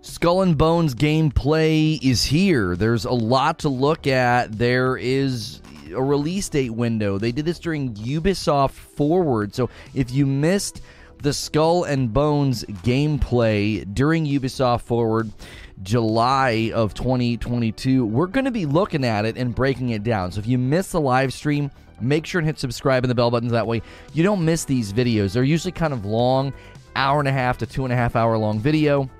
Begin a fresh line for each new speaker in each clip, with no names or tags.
Skull and Bones gameplay is here. There's a lot to look at. There is a release date window. They did this during Ubisoft Forward. So if you missed the Skull and Bones gameplay during Ubisoft Forward, July of 2022, we're going to be looking at it and breaking it down. So if you missed the live stream, make sure and hit subscribe and the bell buttons that way you don't miss these videos. They're usually kind of long, hour and a half to two and a half hour long video.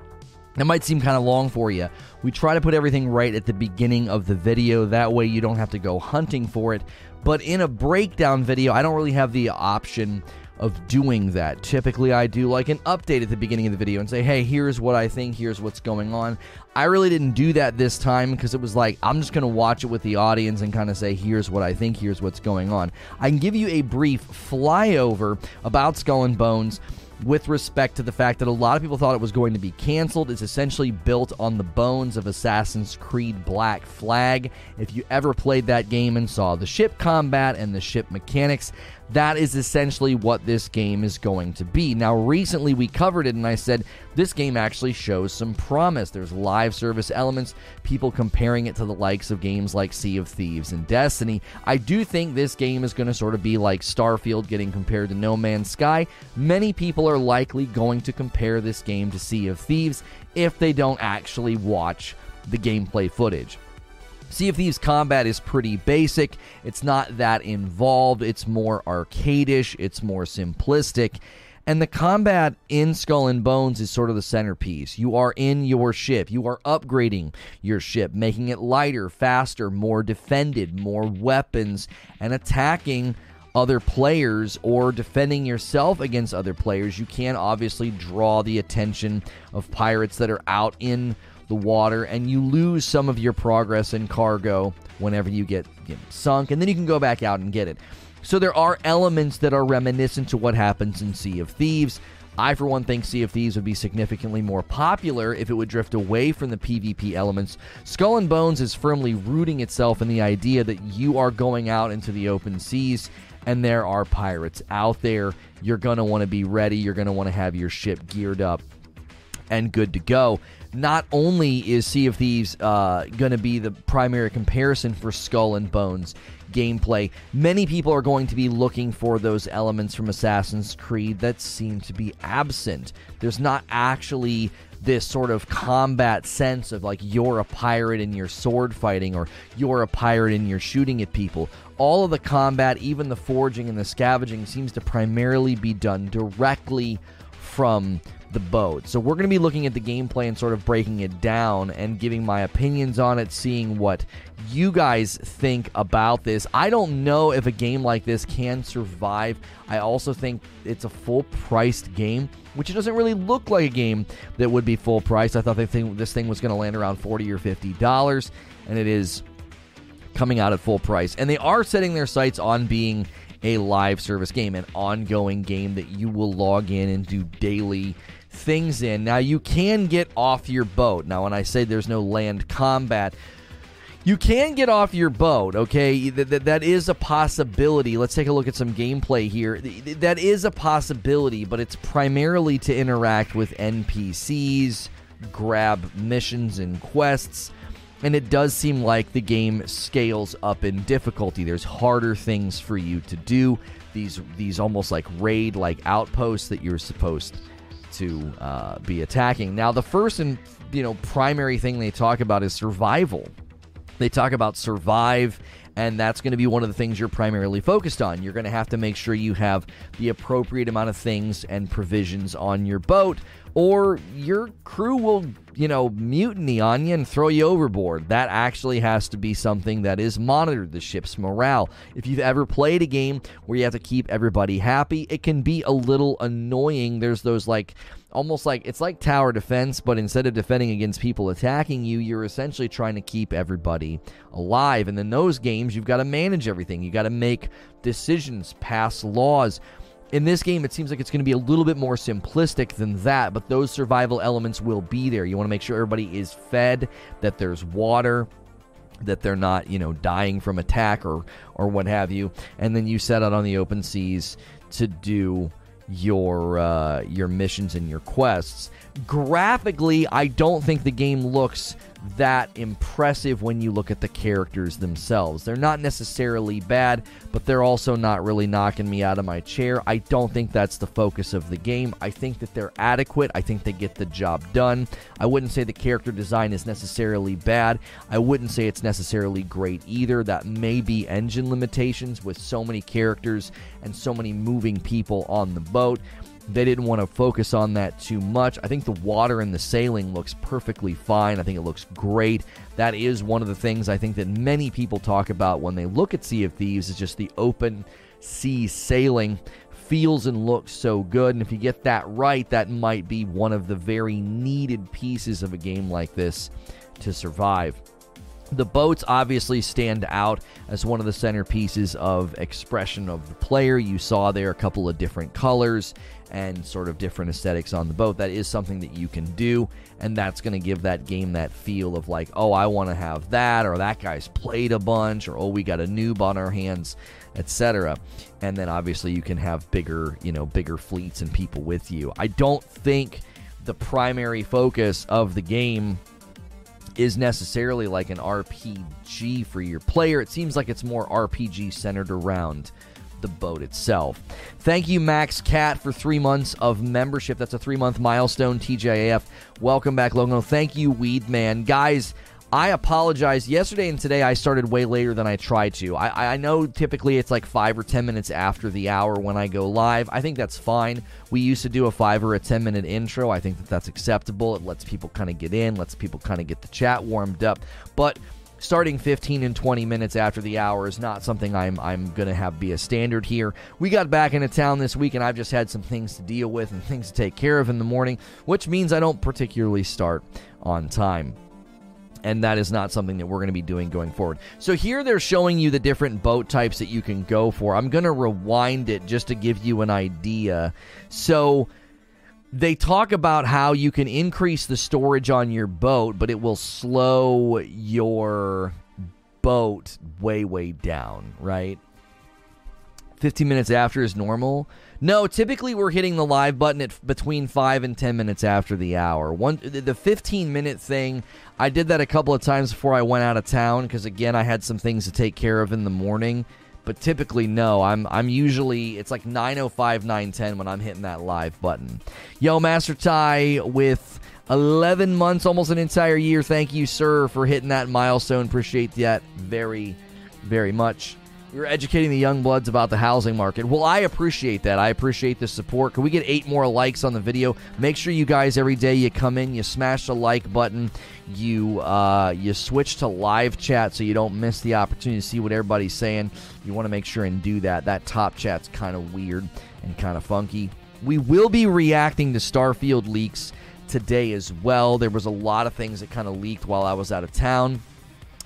It might seem kind of long for you. We try to put everything right at the beginning of the video. That way you don't have to go hunting for it. But in a breakdown video, I don't really have the option of doing that. Typically, I do like an update at the beginning of the video and say, hey, here's what I think, here's what's going on. I really didn't do that this time because it was like, I'm just going to watch it with the audience and kind of say, here's what I think, here's what's going on. I can give you a brief flyover about Skull and Bones with respect to the fact that a lot of people thought it was going to be canceled. It's essentially built on the bones of Assassin's Creed Black Flag. If you ever played that game and saw the ship combat and the ship mechanics, that is essentially what this game is going to be. Now, recently we covered it, and I said this game actually shows some promise. There's live service elements, people comparing it to the likes of games like Sea of Thieves and Destiny. I do think this game is going to sort of be like Starfield getting compared to No Man's Sky. Many people are likely going to compare this game to Sea of Thieves if they don't actually watch the gameplay footage. Sea of Thieves combat is pretty basic. It's not that involved. It's more arcadish. It's more simplistic. And the combat in Skull and Bones is sort of the centerpiece. You are in your ship. You are upgrading your ship, making it lighter, faster, more defended, more weapons, and attacking other players or defending yourself against other players. You can obviously draw the attention of pirates that are out in the water, and you lose some of your progress and cargo whenever you get, get sunk, and then you can go back out and get it. So there are elements that are reminiscent to what happens in Sea of Thieves. I, for one, think Sea of Thieves would be significantly more popular if it would drift away from the PvP elements. Skull and Bones is firmly rooting itself in the idea that you are going out into the open seas and there are pirates out there. You're going to want to be ready. You're going to want to have your ship geared up and good to go not only is Sea of Thieves uh, going to be the primary comparison for Skull and Bones gameplay, many people are going to be looking for those elements from Assassin's Creed that seem to be absent. There's not actually this sort of combat sense of like you're a pirate and you're sword fighting or you're a pirate and you're shooting at people. All of the combat, even the forging and the scavenging, seems to primarily be done directly from the boat. So we're going to be looking at the gameplay and sort of breaking it down and giving my opinions on it, seeing what you guys think about this. I don't know if a game like this can survive. I also think it's a full priced game, which doesn't really look like a game that would be full price. I thought they think this thing was going to land around 40 or 50 dollars and it is coming out at full price. And they are setting their sights on being a live service game, an ongoing game that you will log in and do daily things in. Now, you can get off your boat. Now, when I say there's no land combat, you can get off your boat, okay? That, that is a possibility. Let's take a look at some gameplay here. That is a possibility, but it's primarily to interact with NPCs, grab missions and quests, and it does seem like the game scales up in difficulty. There's harder things for you to do. These these almost like raid like outposts that you're supposed to uh, be attacking. Now, the first and you know primary thing they talk about is survival. They talk about survive, and that's going to be one of the things you're primarily focused on. You're going to have to make sure you have the appropriate amount of things and provisions on your boat, or your crew will, you know, mutiny on you and throw you overboard. That actually has to be something that is monitored, the ship's morale. If you've ever played a game where you have to keep everybody happy, it can be a little annoying. There's those like almost like it's like tower defense, but instead of defending against people attacking you, you're essentially trying to keep everybody alive. And in those games, you've got to manage everything. You got to make decisions, pass laws. In this game, it seems like it's going to be a little bit more simplistic than that, but those survival elements will be there. You want to make sure everybody is fed, that there's water, that they're not, you know, dying from attack or or what have you. And then you set out on the open seas to do your uh, your missions and your quests. Graphically, I don't think the game looks that impressive when you look at the characters themselves. They're not necessarily bad, but they're also not really knocking me out of my chair. I don't think that's the focus of the game. I think that they're adequate. I think they get the job done. I wouldn't say the character design is necessarily bad. I wouldn't say it's necessarily great either. That may be engine limitations with so many characters and so many moving people on the boat they didn't want to focus on that too much. I think the water and the sailing looks perfectly fine. I think it looks great. That is one of the things I think that many people talk about when they look at Sea of Thieves is just the open sea sailing feels and looks so good. And if you get that right, that might be one of the very needed pieces of a game like this to survive. The boats obviously stand out as one of the centerpieces of expression of the player. You saw there a couple of different colors and sort of different aesthetics on the boat. That is something that you can do, and that's going to give that game that feel of like, oh, I want to have that, or that guy's played a bunch, or oh, we got a noob on our hands, etc. And then obviously you can have bigger, you know, bigger fleets and people with you. I don't think the primary focus of the game is necessarily like an RPG for your player. It seems like it's more RPG centered around the boat itself. Thank you, Max Cat, for three months of membership. That's a three month milestone, TJAF. Welcome back, Logo. Thank you, Weed Man. Guys, I apologize. Yesterday and today I started way later than I tried to. I, I know typically it's like five or ten minutes after the hour when I go live. I think that's fine. We used to do a five or a ten minute intro. I think that that's acceptable. It lets people kind of get in, lets people kind of get the chat warmed up. But starting 15 and 20 minutes after the hour is not something I'm I'm going to have be a standard here. We got back into town this week and I've just had some things to deal with and things to take care of in the morning, which means I don't particularly start on time. And that is not something that we're going to be doing going forward. So here they're showing you the different boat types that you can go for. I'm going to rewind it just to give you an idea. So they talk about how you can increase the storage on your boat, but it will slow your boat way, way down, right? 15 minutes after is normal. No, typically we're hitting the live button at between 5 and 10 minutes after the hour. One the 15 minute thing, I did that a couple of times before I went out of town cuz again I had some things to take care of in the morning but typically no. I'm I'm usually it's like 905 910 when I'm hitting that live button. Yo, Master Ty with 11 months, almost an entire year. Thank you, sir, for hitting that milestone. Appreciate that very, very much. You're educating the young bloods about the housing market. Well, I appreciate that. I appreciate the support. Can we get eight more likes on the video? Make sure you guys every day you come in, you smash the like button, you uh, you switch to live chat so you don't miss the opportunity to see what everybody's saying. You want to make sure and do that. That top chat's kind of weird and kind of funky. We will be reacting to Starfield leaks today as well. There was a lot of things that kind of leaked while I was out of town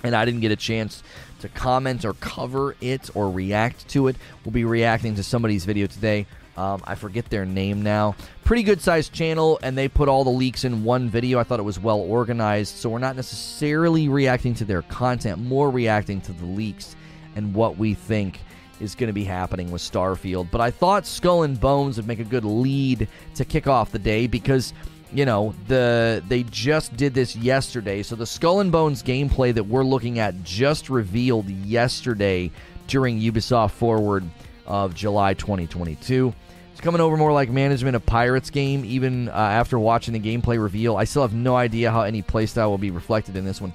and I didn't get a chance to comment or cover it or react to it. We'll be reacting to somebody's video today. Um, I forget their name now. Pretty good sized channel, and they put all the leaks in one video. I thought it was well organized, so we're not necessarily reacting to their content, more reacting to the leaks and what we think is going to be happening with Starfield. But I thought Skull and Bones would make a good lead to kick off the day because you know the they just did this yesterday. So the skull and bones gameplay that we're looking at just revealed yesterday during ubisoft forward of july 2022 it's coming over more like management of pirates game even uh, after watching the gameplay reveal. I still have no idea how any playstyle will be reflected in this one.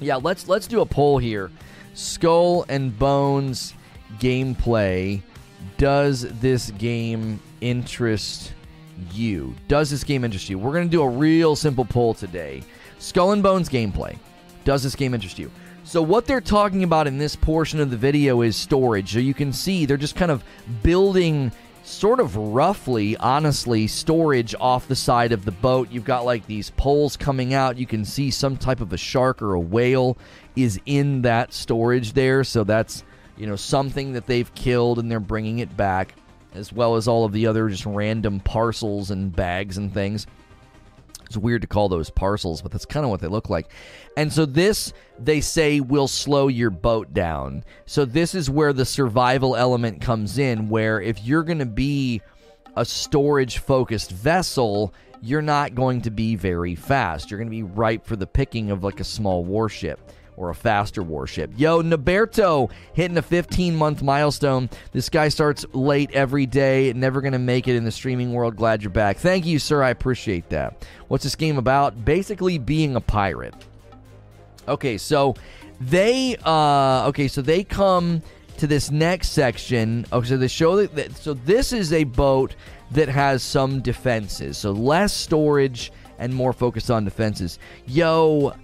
Yeah let's let's do a poll here. Skull and bones gameplay does this game interest you? Does this game interest you? We're going to do a real simple poll today. Skull and Bones gameplay. Does this game interest you? So, what they're talking about in this portion of the video is storage. So, you can see they're just kind of building, sort of roughly, honestly, storage off the side of the boat. You've got like these poles coming out. You can see some type of a shark or a whale is in that storage there. So, that's, you know, something that they've killed and they're bringing it back as well as all of the other just random parcels and bags and things. It's weird to call those parcels, but that's kind of what they look like. And so this, they say, will slow your boat down. So this is where the survival element comes in, where if you're going to be a storage focused vessel, you're not going to be very fast. You're going to be ripe for the picking of like a small warship or a faster warship. Yo, Naberto hitting a 15 month milestone. This guy starts late every day, never going to make it in the streaming world. Glad you're back. Thank you, sir. I appreciate that. What's this game about? Basically, being a pirate. Okay, so they, uh, okay, so they come to this next section. Okay, so they show that, so this is a boat that has some defenses. So less storage and more focused on defenses. Yo,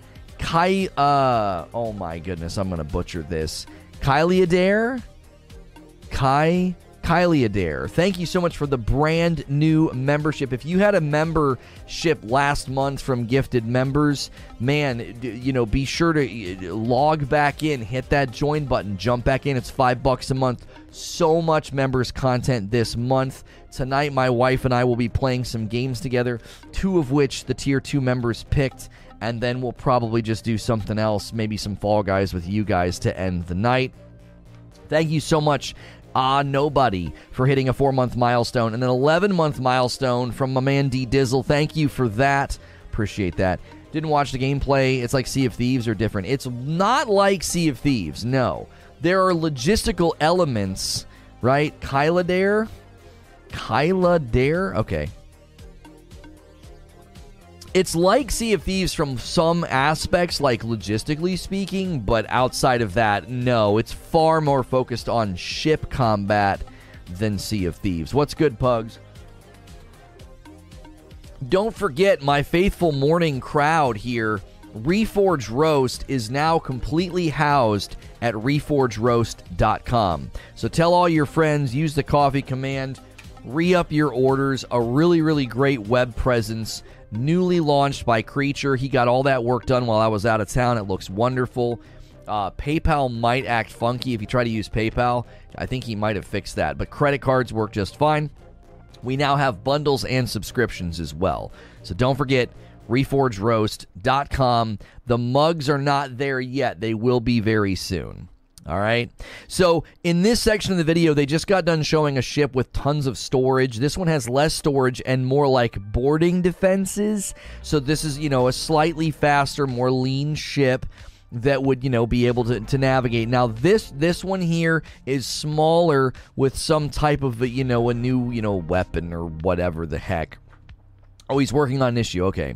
Kai. Uh, oh my goodness, I'm gonna butcher this. Kylie Adair. Kai. Kylie Adair. Thank you so much for the brand new membership. If you had a membership last month from gifted members, man, you know, be sure to log back in, hit that join button, jump back in. It's five bucks a month. So much members content this month. Tonight, my wife and I will be playing some games together, two of which the tier two members picked and then we'll probably just do something else, maybe some Fall Guys with you guys to end the night. Thank you so much, Ah Nobody, for hitting a four month milestone and an 11 month milestone from my man D Dizzle. Thank you for that. Appreciate that. Didn't watch the gameplay. It's like Sea of Thieves or different. It's not like Sea of Thieves, no. There are logistical elements, right? Kyla Dare? Kyla Dare? Okay, it's like Sea of Thieves from some aspects, like logistically speaking, but outside of that, no. It's far more focused on ship combat than Sea of Thieves. What's good, Pugs? Don't forget my faithful morning crowd here. Reforge Roast is now completely housed at reforgeroast.com. So tell all your friends, use the coffee command, re up your orders. A really, really great web presence newly launched by Creature. He got all that work done while I was out of town. It looks wonderful. Uh, PayPal might act funky if you try to use PayPal. I think he might have fixed that, but credit cards work just fine. We now have bundles and subscriptions as well. So don't forget reforgeroast.com. The mugs are not there yet, they will be very soon. All right. So, in this section of the video, they just got done showing a ship with tons of storage. This one has less storage and more like boarding defenses. So, this is, you know, a slightly faster, more lean ship that would you know be able to, to navigate now this this one here is smaller with some type of you know a new you know weapon or whatever the heck oh he's working on an issue okay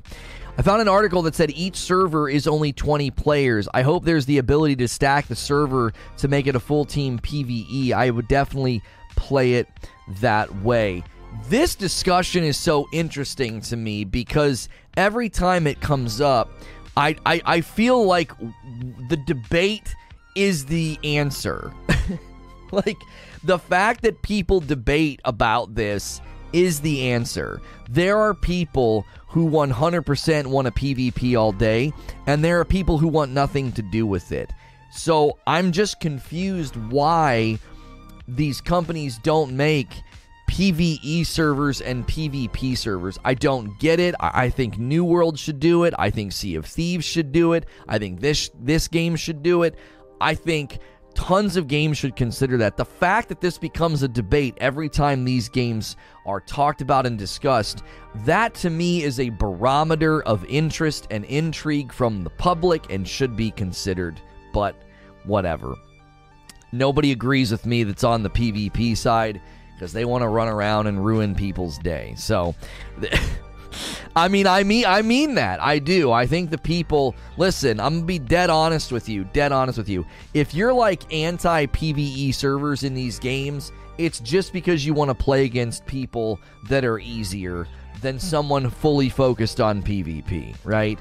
I found an article that said each server is only 20 players. I hope there's the ability to stack the server to make it a full team PvE. I would definitely play it that way. This discussion is so interesting to me because every time it comes up, I, I, I feel like the debate is the answer. like, the fact that people debate about this is the answer. There are people who 100% want a PvP all day, and there are people who want nothing to do with it. So I'm just confused why these companies don't make PvE servers and PvP servers. I don't get it. I think New World should do it. I think Sea of Thieves should do it. I think this this game should do it. I think tons of games should consider that. The fact that this becomes a debate every time these games are talked about and discussed, that to me is a barometer of interest and intrigue from the public and should be considered. But whatever. Nobody agrees with me that's on the PvP side because they want to run around and ruin people's day. So. I mean, I mean, I mean that. I do. I think the people. Listen, I'm gonna be dead honest with you. Dead honest with you. If you're like anti PVE servers in these games, it's just because you want to play against people that are easier than hmm. someone fully focused on PvP, right?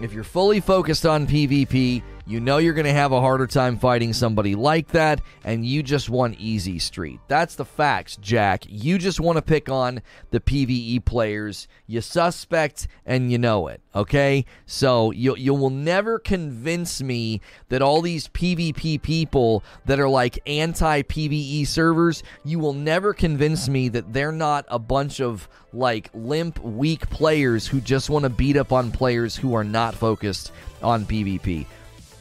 If you're fully focused on PvP, you know you're going to have a harder time fighting somebody like that, and you just want easy street. That's the facts, Jack. You just want to pick on the PvE players. You suspect, and you know it. Okay, so you you will never convince me that all these PvP people that are like anti PvE servers, you will never convince me that they're not a bunch of like limp, weak players who just want to beat up on players who are not focused on PvP.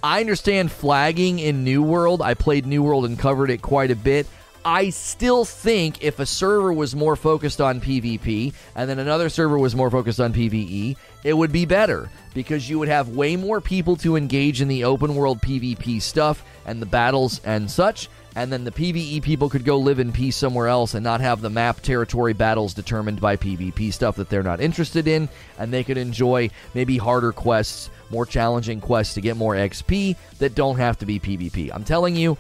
I understand flagging in New World. I played New World and covered it quite a bit. I still think if a server was more focused on PvP and then another server was more focused on PvE, it would be better because you would have way more people to engage in the open world PvP stuff and the battles and such. And then the PvE people could go live in peace somewhere else and not have the map territory battles determined by PvP stuff that they're not interested in. And they could enjoy maybe harder quests, more challenging quests to get more XP that don't have to be PvP. I'm telling you,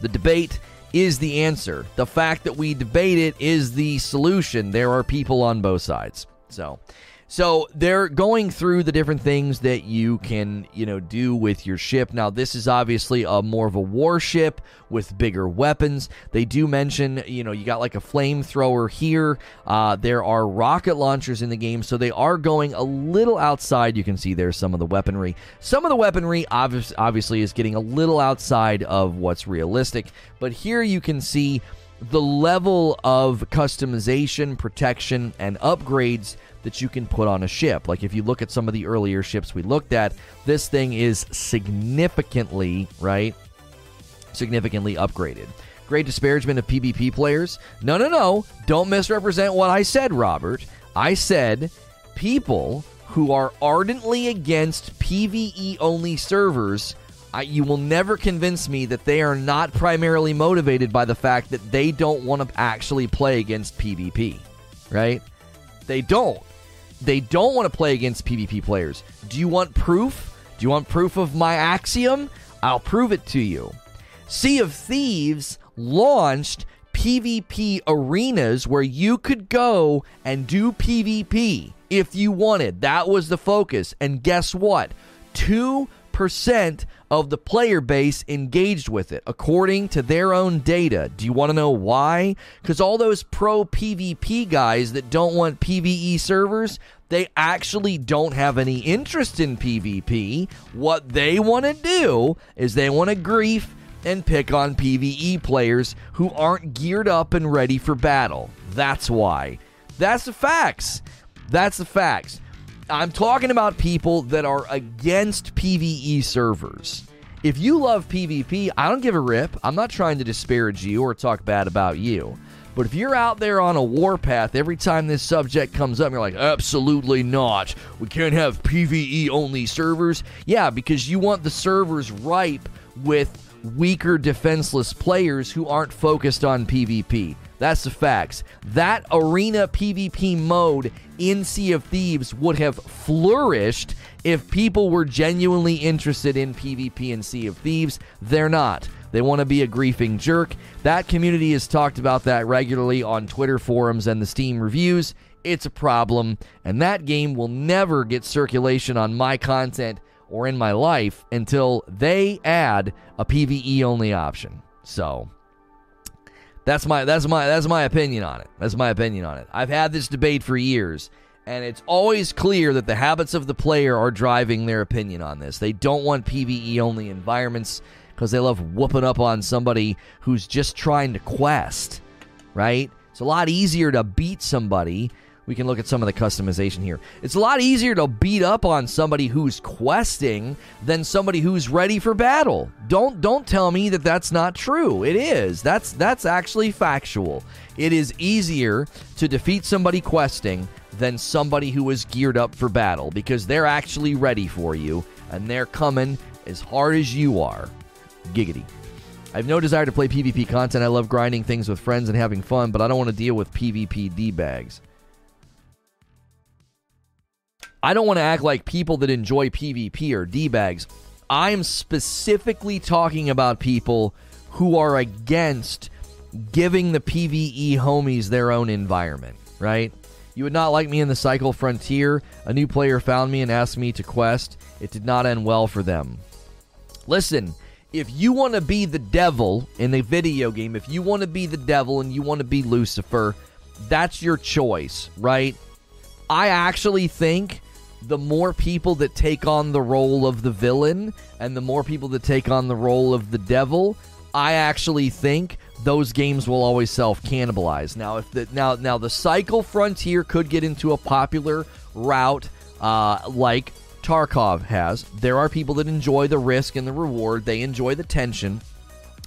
the debate is the answer. The fact that we debate it is the solution. There are people on both sides. So, so they're going through the different things that you can, you know, do with your ship. Now, this is obviously a more of a warship with bigger weapons. They do mention, you know, you got like a flamethrower here. Uh, there are rocket launchers in the game, so they are going a little outside. You can see there's some of the weaponry. Some of the weaponry obvi- obviously is getting a little outside of what's realistic, but here you can see the level of customization, protection, and upgrades that you can put on a ship. Like if you look at some of the earlier ships we looked at, this thing is significantly, right? Significantly upgraded. Great disparagement of PvP players. No, no, no. Don't misrepresent what I said, Robert. I said people who are ardently against PvE only servers. I, you will never convince me that they are not primarily motivated by the fact that they don't want to actually play against PvP, right? They don't. They don't want to play against PvP players. Do you want proof? Do you want proof of my axiom? I'll prove it to you. Sea of Thieves launched PvP arenas where you could go and do PvP if you wanted. That was the focus. And guess what? 2% of the player base engaged with it, according to their own data. Do you want to know why? Because all those pro PvP guys that don't want PvE servers, they actually don't have any interest in PvP. What they want to do is they want to grief and pick on PvE players who aren't geared up and ready for battle. That's why. That's the facts. That's the facts. I'm talking about people that are against PvE servers. If you love PvP, I don't give a rip. I'm not trying to disparage you or talk bad about you. But if you're out there on a warpath every time this subject comes up, you're like, absolutely not. We can't have PvE only servers. Yeah, because you want the servers ripe with weaker defenseless players who aren't focused on PvP. That's the facts. That arena PvP mode in Sea of Thieves would have flourished if people were genuinely interested in PvP in Sea of Thieves. They're not. They want to be a griefing jerk. That community has talked about that regularly on Twitter forums and the Steam reviews. It's a problem, and that game will never get circulation on my content or in my life until they add a PvE only option. So that's my that's my that's my opinion on it. That's my opinion on it. I've had this debate for years and it's always clear that the habits of the player are driving their opinion on this. They don't want PvE only environments because they love whooping up on somebody who's just trying to quest, right? It's a lot easier to beat somebody we can look at some of the customization here. It's a lot easier to beat up on somebody who's questing than somebody who's ready for battle. Don't don't tell me that that's not true. It is. That's that's actually factual. It is easier to defeat somebody questing than somebody who is geared up for battle because they're actually ready for you and they're coming as hard as you are. Giggity. I have no desire to play PvP content. I love grinding things with friends and having fun, but I don't want to deal with PvP D bags. I don't want to act like people that enjoy PvP are D bags. I'm specifically talking about people who are against giving the PvE homies their own environment, right? You would not like me in the Cycle Frontier. A new player found me and asked me to quest. It did not end well for them. Listen, if you want to be the devil in a video game, if you want to be the devil and you want to be Lucifer, that's your choice, right? I actually think the more people that take on the role of the villain and the more people that take on the role of the devil, I actually think those games will always self cannibalize. Now, if the now now the cycle frontier could get into a popular route uh, like Tarkov has, there are people that enjoy the risk and the reward. They enjoy the tension.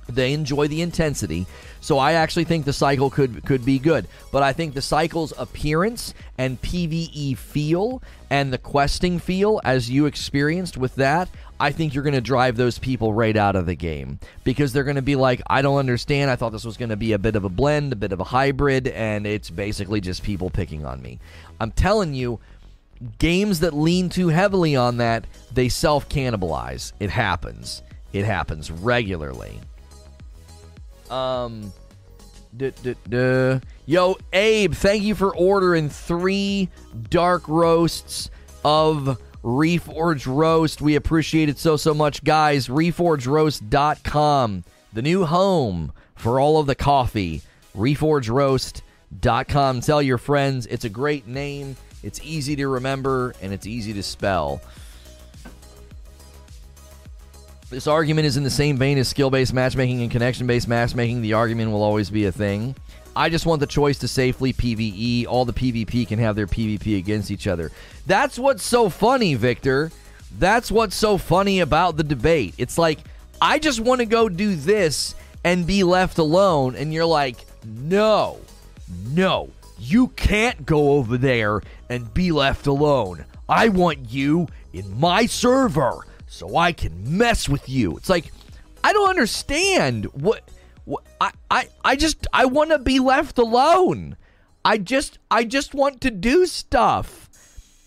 They enjoy the intensity. So I actually think the cycle could could be good. But I think the cycle's appearance and PvE feel and the questing feel as you experienced with that, I think you're going to drive those people right out of the game because they're going to be like, I don't understand. I thought this was going to be a bit of a blend, a bit of a hybrid, and it's basically just people picking on me. I'm telling you, games that lean too heavily on that, they self cannibalize. It happens. It happens regularly. Um, duh, duh, duh. yo, Abe, thank you for ordering three dark roasts of Reforge Roast. We appreciate it so, so much, guys. ReforgeRoast.com, the new home for all of the coffee. ReforgeRoast.com. Tell your friends it's a great name, it's easy to remember, and it's easy to spell. This argument is in the same vein as skill based matchmaking and connection based matchmaking. The argument will always be a thing. I just want the choice to safely PvE. All the PvP can have their PvP against each other. That's what's so funny, Victor. That's what's so funny about the debate. It's like, I just want to go do this and be left alone. And you're like, no, no, you can't go over there and be left alone. I want you in my server so I can mess with you. It's like, I don't understand what I, I, I just I want to be left alone. I just I just want to do stuff.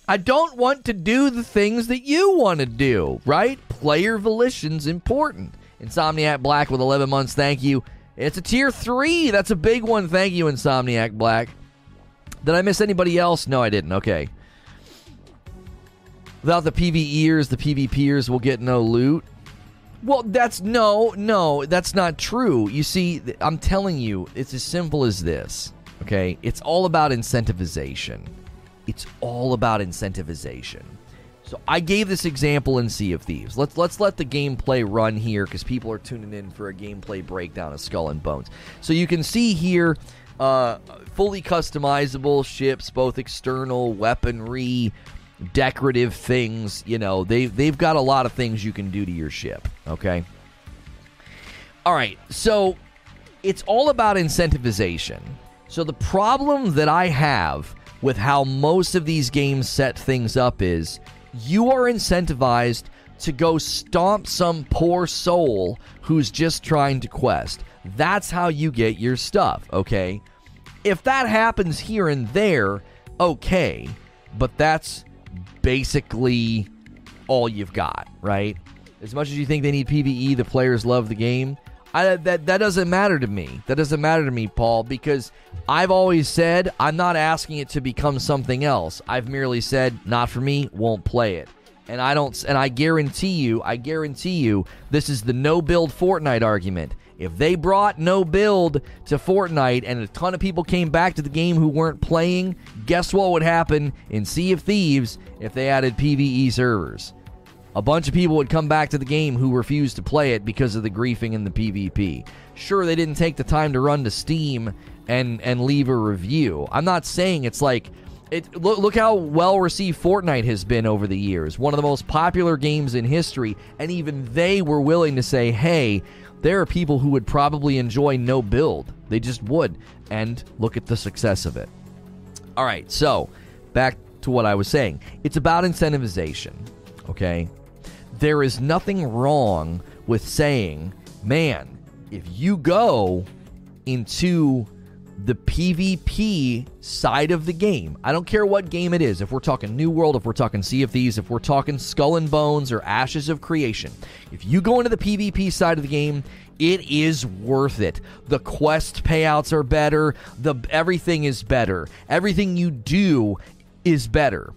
I don't want to do the things that you want to do, right? Player volition's important. Insomniac Black with 11 months, thank you. It's a tier 3. That's a big one. Thank you Insomniac Black. Did I miss anybody else? No, I didn't. Okay. Without the PvEers, the PvPers will get no loot. Well, that's no, no, that's not true. You see, I'm telling you, it's as simple as this. Okay? It's all about incentivization. It's all about incentivization. So I gave this example in Sea of Thieves. Let's let's let the gameplay run here because people are tuning in for a gameplay breakdown of Skull and Bones. So you can see here, uh, fully customizable ships, both external weaponry, decorative things. You know, they they've got a lot of things you can do to your ship. Okay. All right. So it's all about incentivization. So the problem that I have with how most of these games set things up is you are incentivized to go stomp some poor soul who's just trying to quest. That's how you get your stuff, okay? If that happens here and there, okay, but that's basically all you've got, right? As much as you think they need PVE, the players love the game. I, that that doesn't matter to me. That doesn't matter to me, Paul, because I've always said I'm not asking it to become something else. I've merely said not for me, won't play it. And I don't and I guarantee you, I guarantee you this is the no build Fortnite argument. If they brought no build to Fortnite and a ton of people came back to the game who weren't playing, guess what would happen in Sea of Thieves if they added PvE servers? A bunch of people would come back to the game who refused to play it because of the griefing in the PvP. Sure, they didn't take the time to run to Steam and and leave a review. I'm not saying it's like it look, look how well received Fortnite has been over the years. One of the most popular games in history, and even they were willing to say, "Hey, there are people who would probably enjoy no build. They just would." And look at the success of it. All right, so back to what I was saying. It's about incentivization, okay? There is nothing wrong with saying, "Man, if you go into the PvP side of the game. I don't care what game it is. If we're talking New World, if we're talking Sea of Thieves, if we're talking Skull and Bones or Ashes of Creation, if you go into the PvP side of the game, it is worth it. The quest payouts are better, the everything is better. Everything you do is better.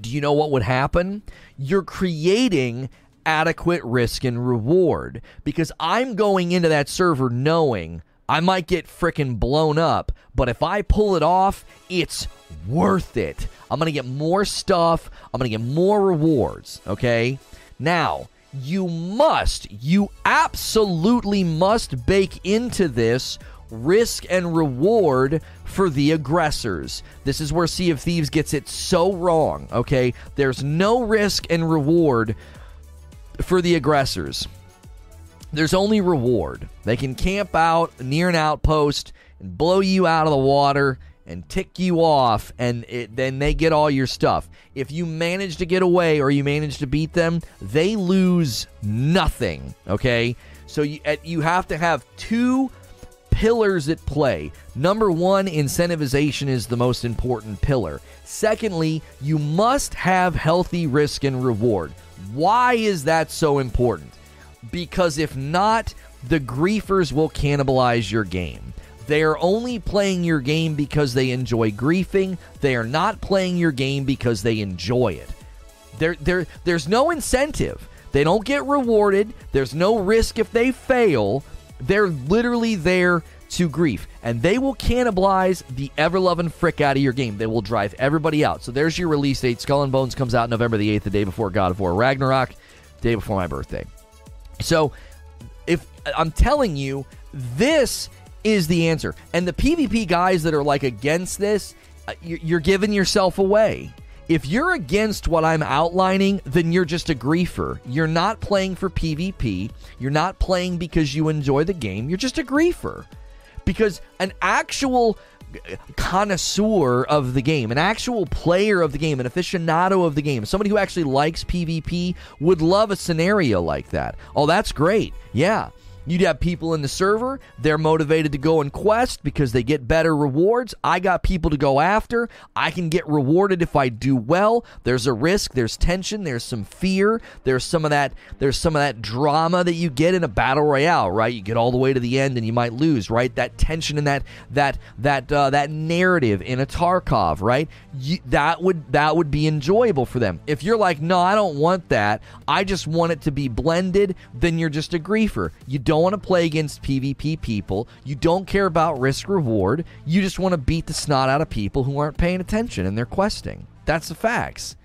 Do you know what would happen? You're creating adequate risk and reward because I'm going into that server knowing I might get freaking blown up, but if I pull it off, it's worth it. I'm going to get more stuff, I'm going to get more rewards, okay? Now, you must, you absolutely must bake into this risk and reward for the aggressors. This is where Sea of Thieves gets it so wrong, okay? There's no risk and reward for the aggressors. There's only reward. They can camp out near an outpost and blow you out of the water and tick you off, and it, then they get all your stuff. If you manage to get away or you manage to beat them, they lose nothing. Okay, so you you have to have two pillars at play. Number one, incentivization is the most important pillar. Secondly, you must have healthy risk and reward. Why is that so important? Because if not, the griefers will cannibalize your game. They are only playing your game because they enjoy griefing. They are not playing your game because they enjoy it. There, there, there's no incentive. They don't get rewarded. There's no risk if they fail. They're literally there to grief, and they will cannibalize the ever loving frick out of your game. They will drive everybody out. So there's your release date. Skull and Bones comes out November the 8th, the day before God of War Ragnarok, day before my birthday. So if I'm telling you, this is the answer. And the PvP guys that are like against this, uh, you're giving yourself away. If you're against what I'm outlining, then you're just a griefer. You're not playing for PvP. You're not playing because you enjoy the game. You're just a griefer. Because an actual connoisseur of the game, an actual player of the game, an aficionado of the game, somebody who actually likes PvP would love a scenario like that. Oh, that's great. Yeah. You'd have people in the server, they're motivated to go and quest because they get better rewards. I got people to go after. I can get rewarded if I do well. There's a risk, there's tension, there's some fear, there's some of that there's some of that drama that you get in a battle royale, right? You get all the way to the end and you might lose, right? That tension and that that that uh, that narrative in a Tarkov, right? You, that would that would be enjoyable for them. If you're like, "No, I don't want that. I just want it to be blended," then you're just a griefer. You don't don't want to play against PvP people. You don't care about risk reward. You just want to beat the snot out of people who aren't paying attention and they're questing. That's the facts.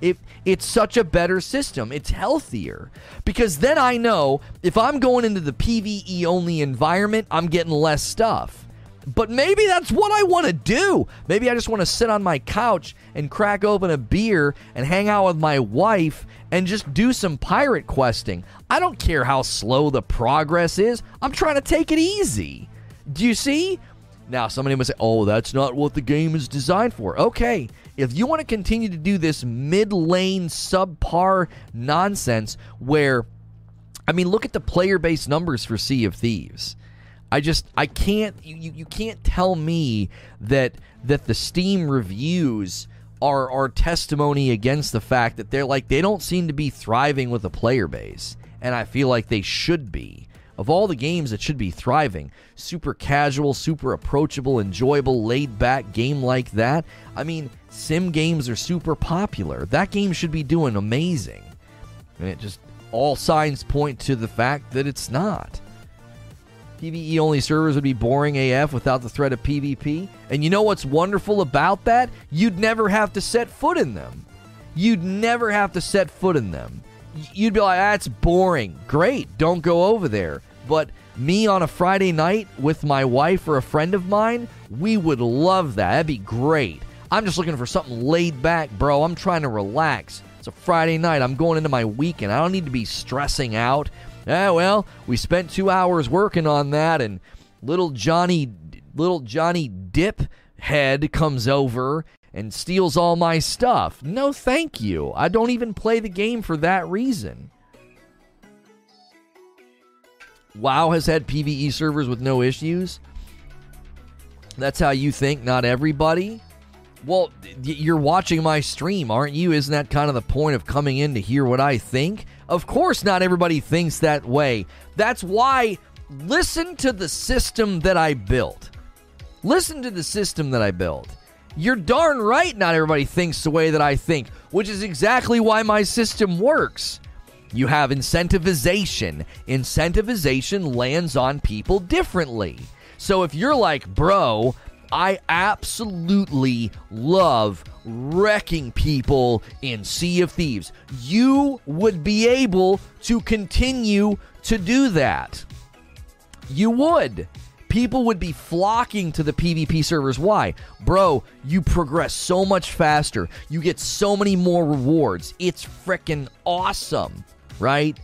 It, it's such a better system. It's healthier. Because then I know if I'm going into the PvE only environment, I'm getting less stuff. But maybe that's what I want to do. Maybe I just want to sit on my couch and crack open a beer and hang out with my wife and just do some pirate questing. I don't care how slow the progress is. I'm trying to take it easy. Do you see? Now, somebody must say, oh, that's not what the game is designed for. Okay, if you want to continue to do this mid lane subpar nonsense where, I mean, look at the player base numbers for Sea of Thieves. I just I can't you, you can't tell me that that the Steam reviews are are testimony against the fact that they're like they don't seem to be thriving with a player base and I feel like they should be. Of all the games that should be thriving, super casual, super approachable, enjoyable, laid back game like that. I mean, sim games are super popular. That game should be doing amazing. And it just all signs point to the fact that it's not. PvE only servers would be boring AF without the threat of PvP. And you know what's wonderful about that? You'd never have to set foot in them. You'd never have to set foot in them. You'd be like, that's boring. Great, don't go over there. But me on a Friday night with my wife or a friend of mine, we would love that. That'd be great. I'm just looking for something laid back, bro. I'm trying to relax. It's a Friday night. I'm going into my weekend. I don't need to be stressing out Ah, well, we spent two hours working on that, and little Johnny, little Johnny Dip head comes over and steals all my stuff. No, thank you. I don't even play the game for that reason. WoW has had PvE servers with no issues. That's how you think, not everybody. Well, you're watching my stream, aren't you? Isn't that kind of the point of coming in to hear what I think? Of course, not everybody thinks that way. That's why listen to the system that I built. Listen to the system that I built. You're darn right, not everybody thinks the way that I think, which is exactly why my system works. You have incentivization. Incentivization lands on people differently. So if you're like, bro, I absolutely love wrecking people in Sea of Thieves. You would be able to continue to do that. You would. People would be flocking to the PvP servers. Why? Bro, you progress so much faster. You get so many more rewards. It's freaking awesome, right?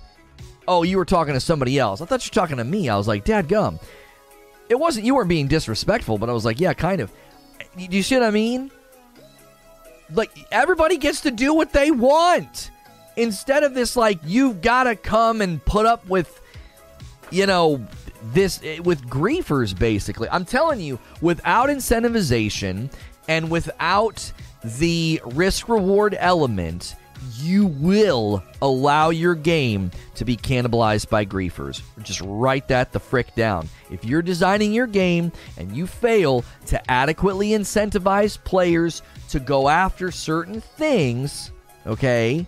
Oh, you were talking to somebody else. I thought you were talking to me. I was like, Dad gum. It wasn't you weren't being disrespectful, but I was like, yeah, kind of. Do you see what I mean? Like everybody gets to do what they want. Instead of this like you've got to come and put up with you know this eh, with griefers basically. I'm telling you, without incentivization and without the risk reward element, you will allow your game to be cannibalized by griefers. Just write that the frick down. If you're designing your game and you fail to adequately incentivize players to go after certain things, okay,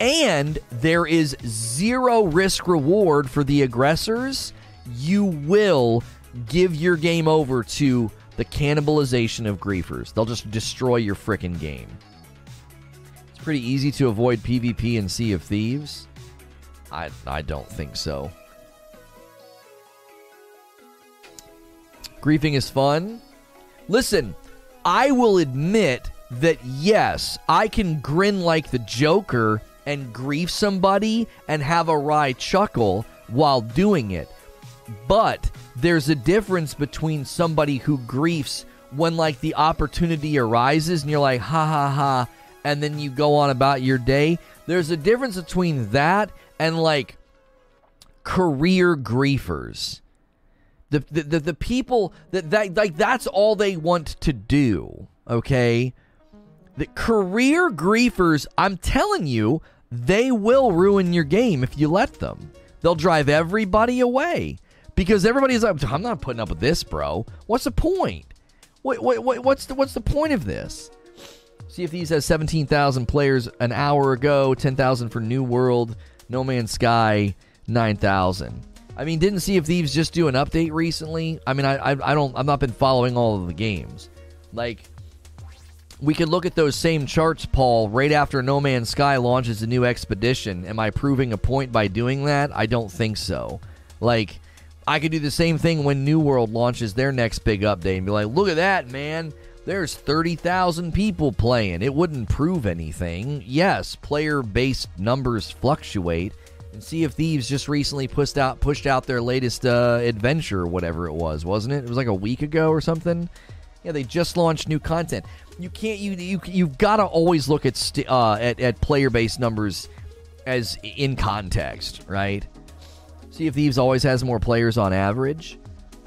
and there is zero risk reward for the aggressors, you will give your game over to the cannibalization of griefers. They'll just destroy your frickin' game. Pretty easy to avoid PvP and Sea of Thieves. I I don't think so. Griefing is fun. Listen, I will admit that yes, I can grin like the Joker and grief somebody and have a wry chuckle while doing it. But there's a difference between somebody who griefs when like the opportunity arises and you're like ha ha ha and then you go on about your day. There's a difference between that and like career griefers. The the, the, the people that, that like that's all they want to do, okay? The career griefers, I'm telling you, they will ruin your game if you let them. They'll drive everybody away because everybody's like, I'm not putting up with this, bro. What's the point? What, what, what, what's the what's the point of this? Thieves has 17,000 players an hour ago, 10,000 for New World, No Man's Sky 9,000. I mean, didn't Sea of Thieves just do an update recently? I mean, I, I I don't I've not been following all of the games. Like we could look at those same charts, Paul, right after No Man's Sky launches a new expedition. Am I proving a point by doing that? I don't think so. Like I could do the same thing when New World launches their next big update and be like, look at that, man. There's 30,000 people playing. It wouldn't prove anything. Yes, player based numbers fluctuate. And Sea of Thieves just recently pushed out pushed out their latest uh, adventure, or whatever it was, wasn't it? It was like a week ago or something. Yeah, they just launched new content. You can't you you you've got to always look at st- uh, at, at player based numbers as in context, right? Sea of Thieves always has more players on average.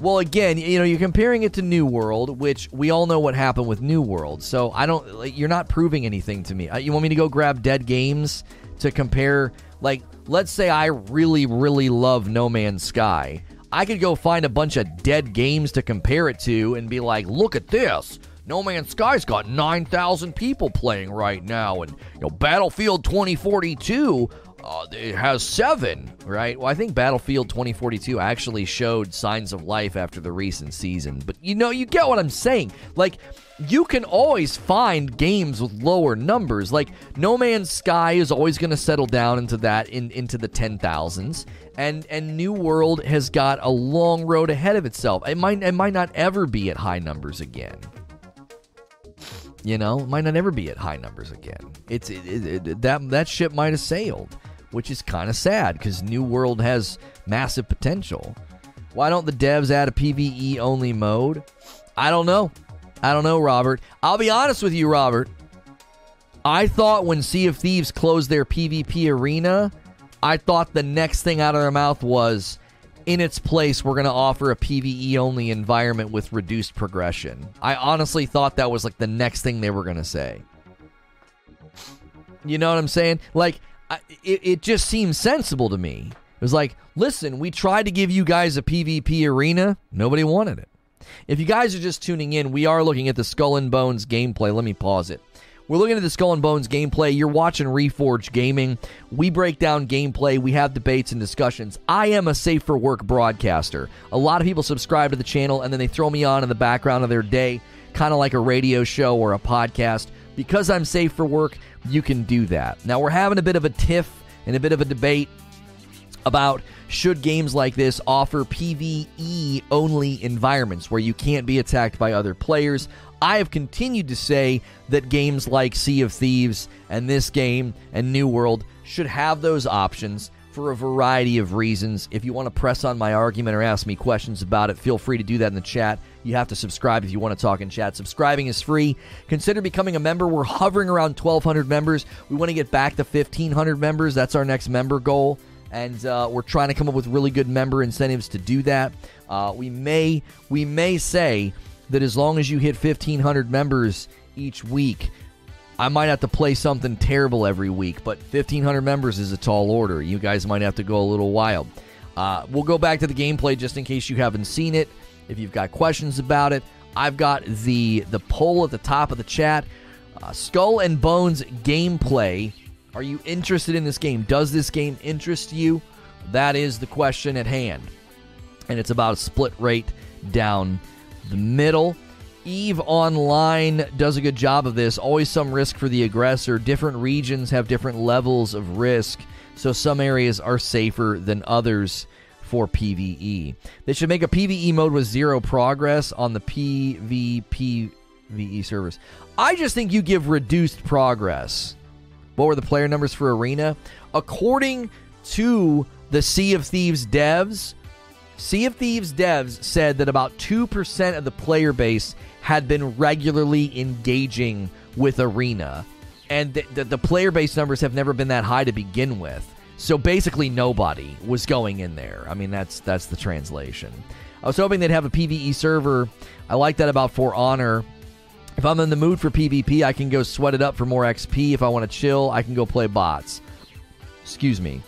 Well, again, you know, you're comparing it to New World, which we all know what happened with New World. So I don't, like, you're not proving anything to me. Uh, you want me to go grab dead games to compare? Like, let's say I really, really love No Man's Sky. I could go find a bunch of dead games to compare it to and be like, look at this. No Man's Sky's got 9,000 people playing right now. And, you know, Battlefield 2042 uh, it has seven, right? Well, I think Battlefield 2042 actually showed signs of life after the recent season. But you know, you get what I'm saying. Like, you can always find games with lower numbers. Like, No Man's Sky is always going to settle down into that, in, into the 10,000s. And, and New World has got a long road ahead of itself. It might, it might not ever be at high numbers again. You know, might not ever be at high numbers again. It's it, it, it, that that ship might have sailed which is kind of sad because New World has massive potential. Why don't the devs add a PvE only mode? I don't know. I don't know, Robert. I'll be honest with you, Robert. I thought when Sea of Thieves closed their PvP arena, I thought the next thing out of their mouth was in its place, we're going to offer a PvE only environment with reduced progression. I honestly thought that was like the next thing they were going to say. You know what I'm saying? Like, It, it just seems sensible to me. It was like, listen, we tried to give you guys a PvP arena. Nobody wanted it. If you guys are just tuning in, we are looking at the Skull and Bones gameplay. Let me pause it. We're looking at the Skull and Bones gameplay. You're watching Reforge Gaming. We break down gameplay. We have debates and discussions. I am a safe for work broadcaster. A lot of people subscribe to the channel and then they throw me on in the background of their day, kind of like a radio show or a podcast. Because I'm safe for work, you can do that. Now, we're having a bit of a tiff and a bit of a debate about should games like this offer PvE only environments where you can't be attacked by other players. I have continued to say that games like Sea of Thieves and this game and New World should have those options for a variety of reasons. If you want to press on my argument or ask me questions about it, feel free to do that in the chat. You have to subscribe if you want to talk in chat. Subscribing is free. Consider becoming a member. We're hovering around 1,200 members. We want to get back to 1,500 members. That's our next member goal. And uh, we're trying to come up with really good member incentives to do that. Uh, we may we may say that as long as you hit 1,500 members each week, I might have to play something terrible every week, but 1,500 members is a tall order. You guys might have to go a little wild. Uh, we'll go back to the gameplay just in case you haven't seen it. If you've got questions about it, I've got the the poll at the top of the chat. Uh, Skull and Bones gameplay. Are you interested in this game? Does this game interest you? That is the question at hand. And it's about a split rate down the middle. Eve Online does a good job of this. Always some risk for the aggressor. Different regions have different levels of risk, so some areas are safer than others for PvE. They should make a PvE mode with zero progress on the PvPvE servers. I just think you give reduced progress. What were the player numbers for Arena? According to the Sea of Thieves devs, Sea of Thieves devs said that about 2% of the player base had been regularly engaging with Arena, and the, player base numbers have never been that high to begin with. So basically, nobody was going in there. I mean, that's that's the translation. I was hoping they'd have a PVE server. I like that about For Honor. If I'm in the mood for PvP, I can go sweat it up for more XP. If I want to chill, I can go play bots. Excuse me.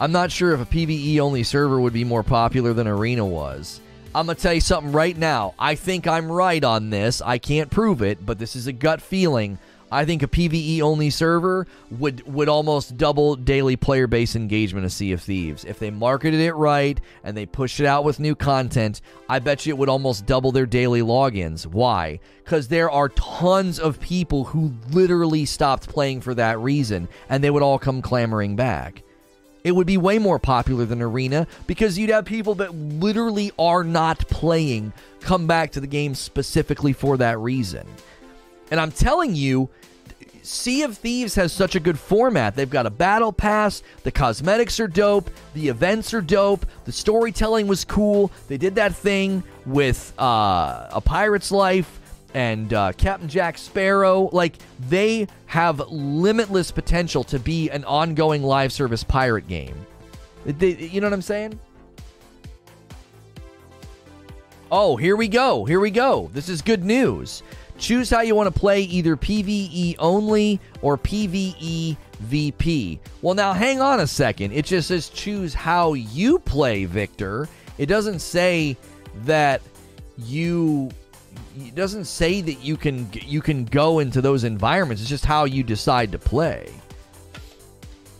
I'm not sure if a PvE only server would be more popular than Arena was. I'm going to tell you something right now. I think I'm right on this. I can't prove it, but this is a gut feeling. I think a PvE only server would would almost double daily player base engagement of Sea of Thieves. If they marketed it right and they pushed it out with new content, I bet you it would almost double their daily logins. Why? Cuz there are tons of people who literally stopped playing for that reason and they would all come clamoring back it would be way more popular than Arena because you'd have people that literally are not playing come back to the game specifically for that reason. And I'm telling you, Sea of Thieves has such a good format. They've got a battle pass, the cosmetics are dope, the events are dope, the storytelling was cool. They did that thing with uh, A Pirate's Life and uh, Captain Jack Sparrow. Like, they have limitless potential to be an ongoing live service pirate game. They, you know what I'm saying? Oh, here we go. Here we go. This is good news. Choose how you want to play either PvE only or PvE VP. Well, now hang on a second. It just says choose how you play, Victor. It doesn't say that you it doesn't say that you can you can go into those environments. It's just how you decide to play.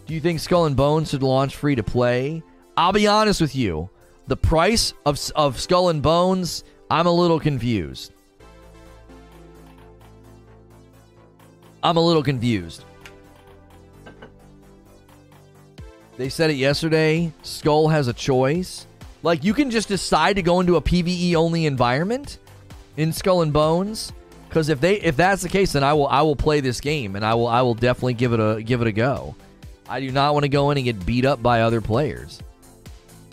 Do you think Skull and Bones should launch free to play? I'll be honest with you. The price of of Skull and Bones, I'm a little confused. I'm a little confused. They said it yesterday. Skull has a choice. Like you can just decide to go into a PvE only environment in Skull and Bones? Because if they if that's the case, then I will I will play this game and I will I will definitely give it a give it a go. I do not want to go in and get beat up by other players.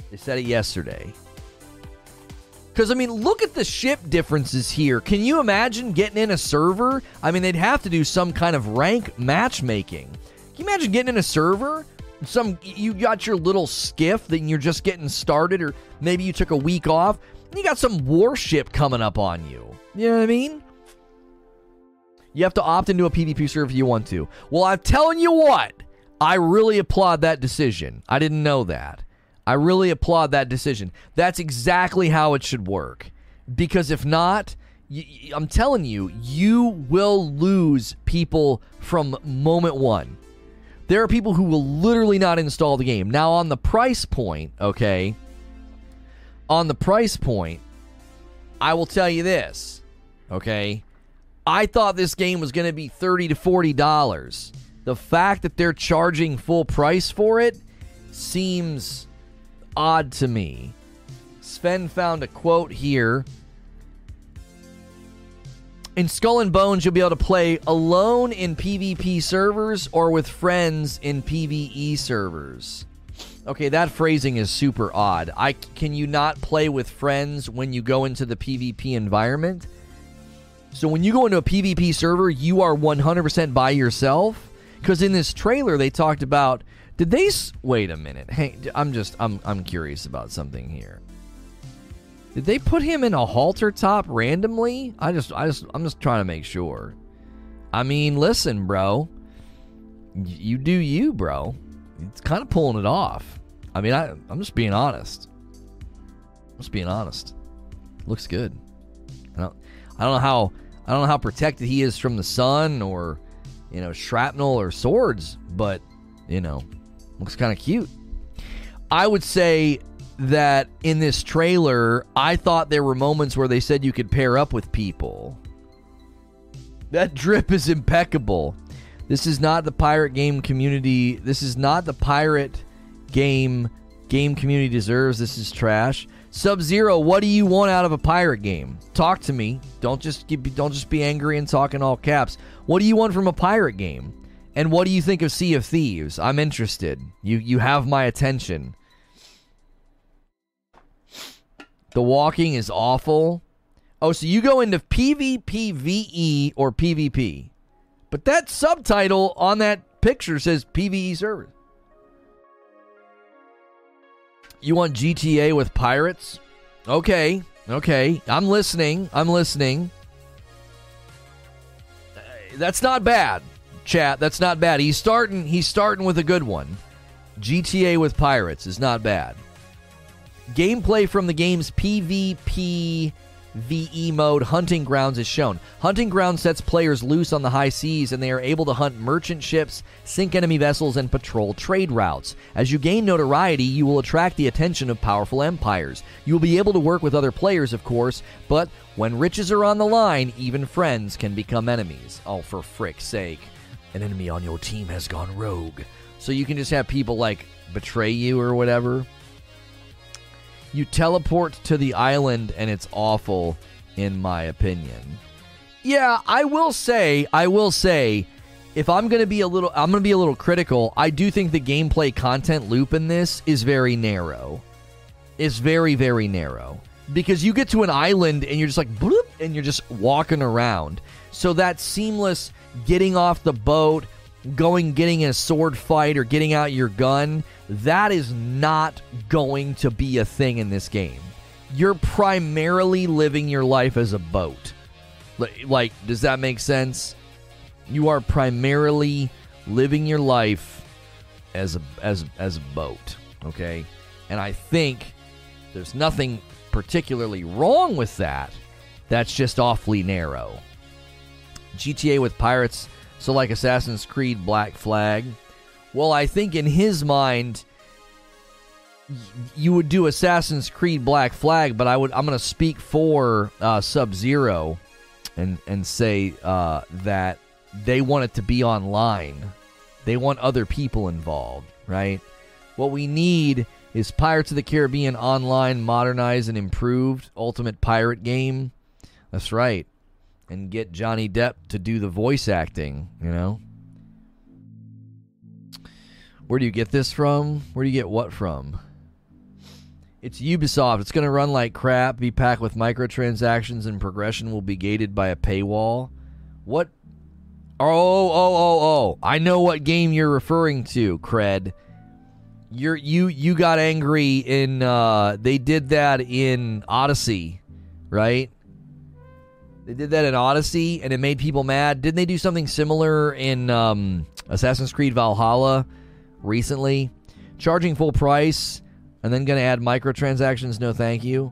They said it yesterday. Because, I mean, look at the ship differences here. Can you imagine getting in a server? I mean, they'd have to do some kind of rank matchmaking. Can you imagine getting in a server? Some you got your little skiff that you're just getting started, or maybe you took a week off you got some warship coming up on you. You know what I mean? You have to opt into a PvP server if you want to. Well, I'm telling you what, I really applaud that decision. I didn't know that. I really applaud that decision. That's exactly how it should work. Because if not, I'm telling you, you will lose people from moment one. There are people who will literally not install the game. Now, on the price point, okay, on the price point, I will tell you this, okay? I thought this game was going to be 30 to 40 dollars. The fact that they're charging full price for it seems odd to me. Sven found a quote here. In Skull and Bones, you'll be able to play alone in PvP servers or with friends in PvE servers. Okay, that phrasing is super odd. I can you not play with friends when you go into the PvP environment? So when you go into a PvP server, you are 100% by yourself? Cuz in this trailer they talked about did they wait a minute. Hey, I'm just I'm I'm curious about something here. Did they put him in a halter top randomly? I just I just I'm just trying to make sure. I mean, listen, bro. You do you, bro. It's kind of pulling it off. I mean, I I'm just being honest. I'm just being honest. Looks good. I don't I don't know how I don't know how protected he is from the sun or you know shrapnel or swords, but you know, looks kind of cute. I would say that in this trailer, I thought there were moments where they said you could pair up with people. That drip is impeccable. This is not the pirate game community. This is not the pirate game game community deserves. This is trash. Sub Zero, what do you want out of a pirate game? Talk to me. Don't just don't just be angry and talk in all caps. What do you want from a pirate game? And what do you think of Sea of Thieves? I'm interested. You you have my attention. The walking is awful. Oh, so you go into PvPVE or PvP. But that subtitle on that picture says PvE server. You want GTA with pirates? Okay, okay. I'm listening. I'm listening. That's not bad, chat. That's not bad. He's starting. He's starting with a good one. GTA with pirates is not bad. Gameplay from the game's PvP VE mode Hunting Grounds is shown. Hunting Grounds sets players loose on the high seas and they are able to hunt merchant ships, sink enemy vessels, and patrol trade routes. As you gain notoriety, you will attract the attention of powerful empires. You will be able to work with other players, of course, but when riches are on the line, even friends can become enemies. Oh, for frick's sake. An enemy on your team has gone rogue. So you can just have people like betray you or whatever. You teleport to the island and it's awful, in my opinion. Yeah, I will say, I will say, if I'm gonna be a little, I'm gonna be a little critical. I do think the gameplay content loop in this is very narrow. It's very, very narrow because you get to an island and you're just like bloop, and you're just walking around. So that seamless getting off the boat, going getting in a sword fight or getting out your gun, that is not going to be a thing in this game. You're primarily living your life as a boat. Like, does that make sense? You are primarily living your life as a as as a boat, okay? And I think there's nothing particularly wrong with that. That's just awfully narrow. GTA with pirates, so like Assassin's Creed Black Flag. Well, I think in his mind, you would do Assassin's Creed Black Flag, but I would I'm going to speak for uh, Sub Zero, and and say uh, that they want it to be online. They want other people involved, right? What we need is Pirates of the Caribbean online, modernized and improved Ultimate Pirate game. That's right and get Johnny Depp to do the voice acting, you know? Where do you get this from? Where do you get what from? It's Ubisoft. It's going to run like crap, be packed with microtransactions, and progression will be gated by a paywall. What? Oh, oh, oh, oh. I know what game you're referring to, Cred. You're you you got angry in uh they did that in Odyssey, right? They did that in Odyssey, and it made people mad. Didn't they do something similar in um, Assassin's Creed Valhalla recently? Charging full price and then going to add microtransactions? No, thank you.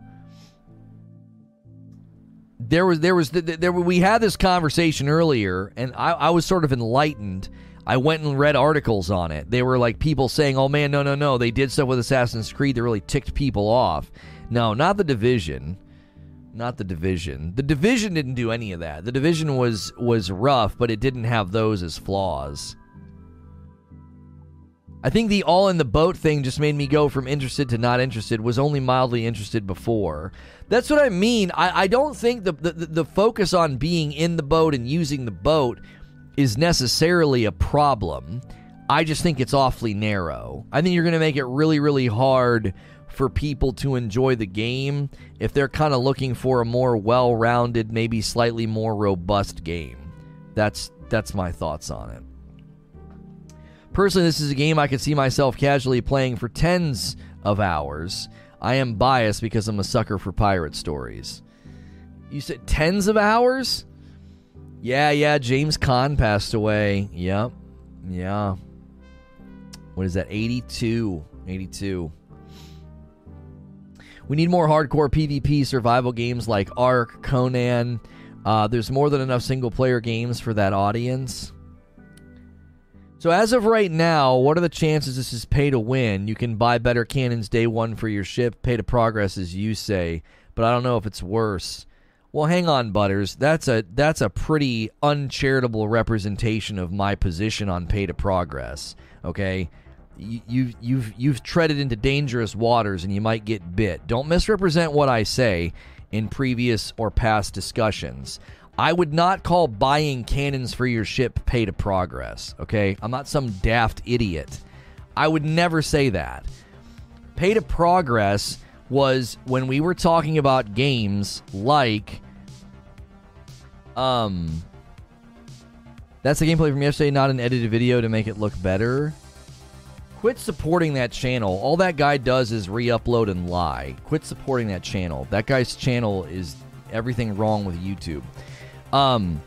There was, there was, there. We had this conversation earlier, and I, I was sort of enlightened. I went and read articles on it. They were like people saying, "Oh man, no, no, no! They did stuff with Assassin's Creed that really ticked people off." No, not the division not the division. The division didn't do any of that. The division was was rough, but it didn't have those as flaws. I think the all in the boat thing just made me go from interested to not interested. Was only mildly interested before. That's what I mean. I, I don't think the, the the focus on being in the boat and using the boat is necessarily a problem. I just think it's awfully narrow. I think you're going to make it really, really hard for people to enjoy the game if they're kind of looking for a more well-rounded, maybe slightly more robust game. That's that's my thoughts on it. Personally, this is a game I could see myself casually playing for tens of hours. I am biased because I'm a sucker for pirate stories. You said tens of hours? Yeah, yeah, James Caan passed away. Yep. Yeah. What is that? 82. 82. We need more hardcore PvP survival games like Ark, Conan. Uh, there's more than enough single player games for that audience. So, as of right now, what are the chances this is pay to win? You can buy better cannons day one for your ship, pay to progress, as you say, but I don't know if it's worse. Well, hang on, Butters. That's a that's a pretty uncharitable representation of my position on pay to progress. Okay, you, you've you've you've treaded into dangerous waters and you might get bit. Don't misrepresent what I say in previous or past discussions. I would not call buying cannons for your ship pay to progress, okay? I'm not some daft idiot. I would never say that. Pay to progress was when we were talking about games like um that's the gameplay from yesterday, not an edited video to make it look better. Quit supporting that channel. All that guy does is re-upload and lie. Quit supporting that channel. That guy's channel is everything wrong with YouTube. Um,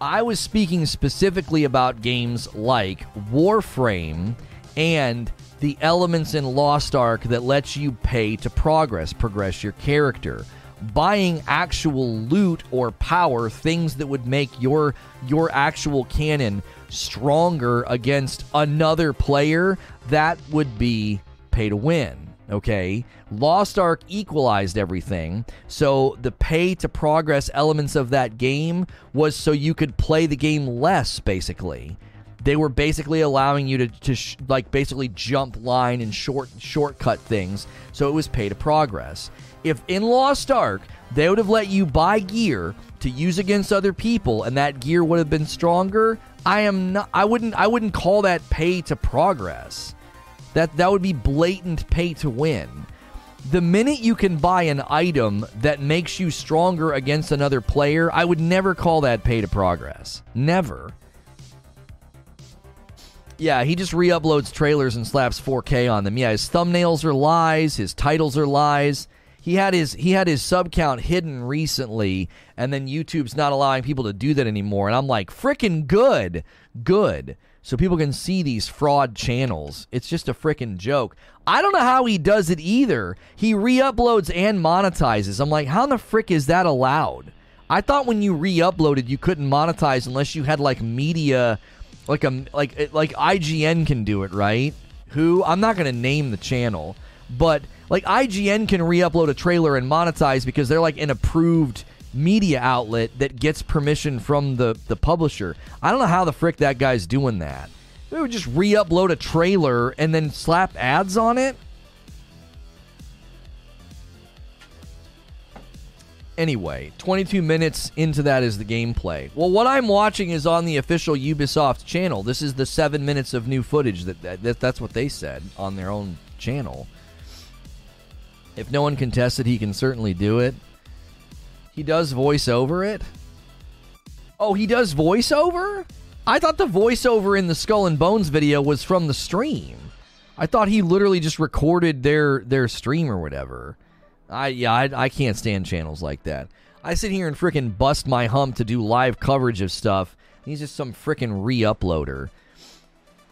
I was speaking specifically about games like Warframe and the elements in Lost Ark that lets you pay to progress, progress your character. Buying actual loot or power, things that would make your your actual cannon stronger against another player, that would be pay to win. Okay. Lost Ark equalized everything. So the pay to progress elements of that game was so you could play the game less, basically. They were basically allowing you to, to sh- like basically jump line and short shortcut things. So it was pay to progress. If in Lost Ark they would have let you buy gear to use against other people and that gear would have been stronger, I am not I wouldn't I wouldn't call that pay to progress. That that would be blatant pay to win. The minute you can buy an item that makes you stronger against another player, I would never call that pay to progress. Never. Yeah, he just re-uploads trailers and slaps 4K on them. Yeah, his thumbnails are lies, his titles are lies. He had his he had his sub count hidden recently, and then YouTube's not allowing people to do that anymore. And I'm like, freaking good, good. So people can see these fraud channels. It's just a freaking joke. I don't know how he does it either. He re-uploads and monetizes. I'm like, how in the frick is that allowed? I thought when you re-uploaded, you couldn't monetize unless you had like media, like a like like IGN can do it, right? Who I'm not to name the channel, but like IGN can re-upload a trailer and monetize because they're like an approved media outlet that gets permission from the the publisher. I don't know how the frick that guy's doing that. We would just re-upload a trailer and then slap ads on it. Anyway, 22 minutes into that is the gameplay. Well, what I'm watching is on the official Ubisoft channel. This is the seven minutes of new footage that, that that's what they said on their own channel. If no one contests it, he can certainly do it. He does voice over it. Oh, he does voiceover? I thought the voiceover in the Skull and Bones video was from the stream. I thought he literally just recorded their their stream or whatever. I yeah, I, I can't stand channels like that. I sit here and freaking bust my hump to do live coverage of stuff. He's just some freaking re-uploader.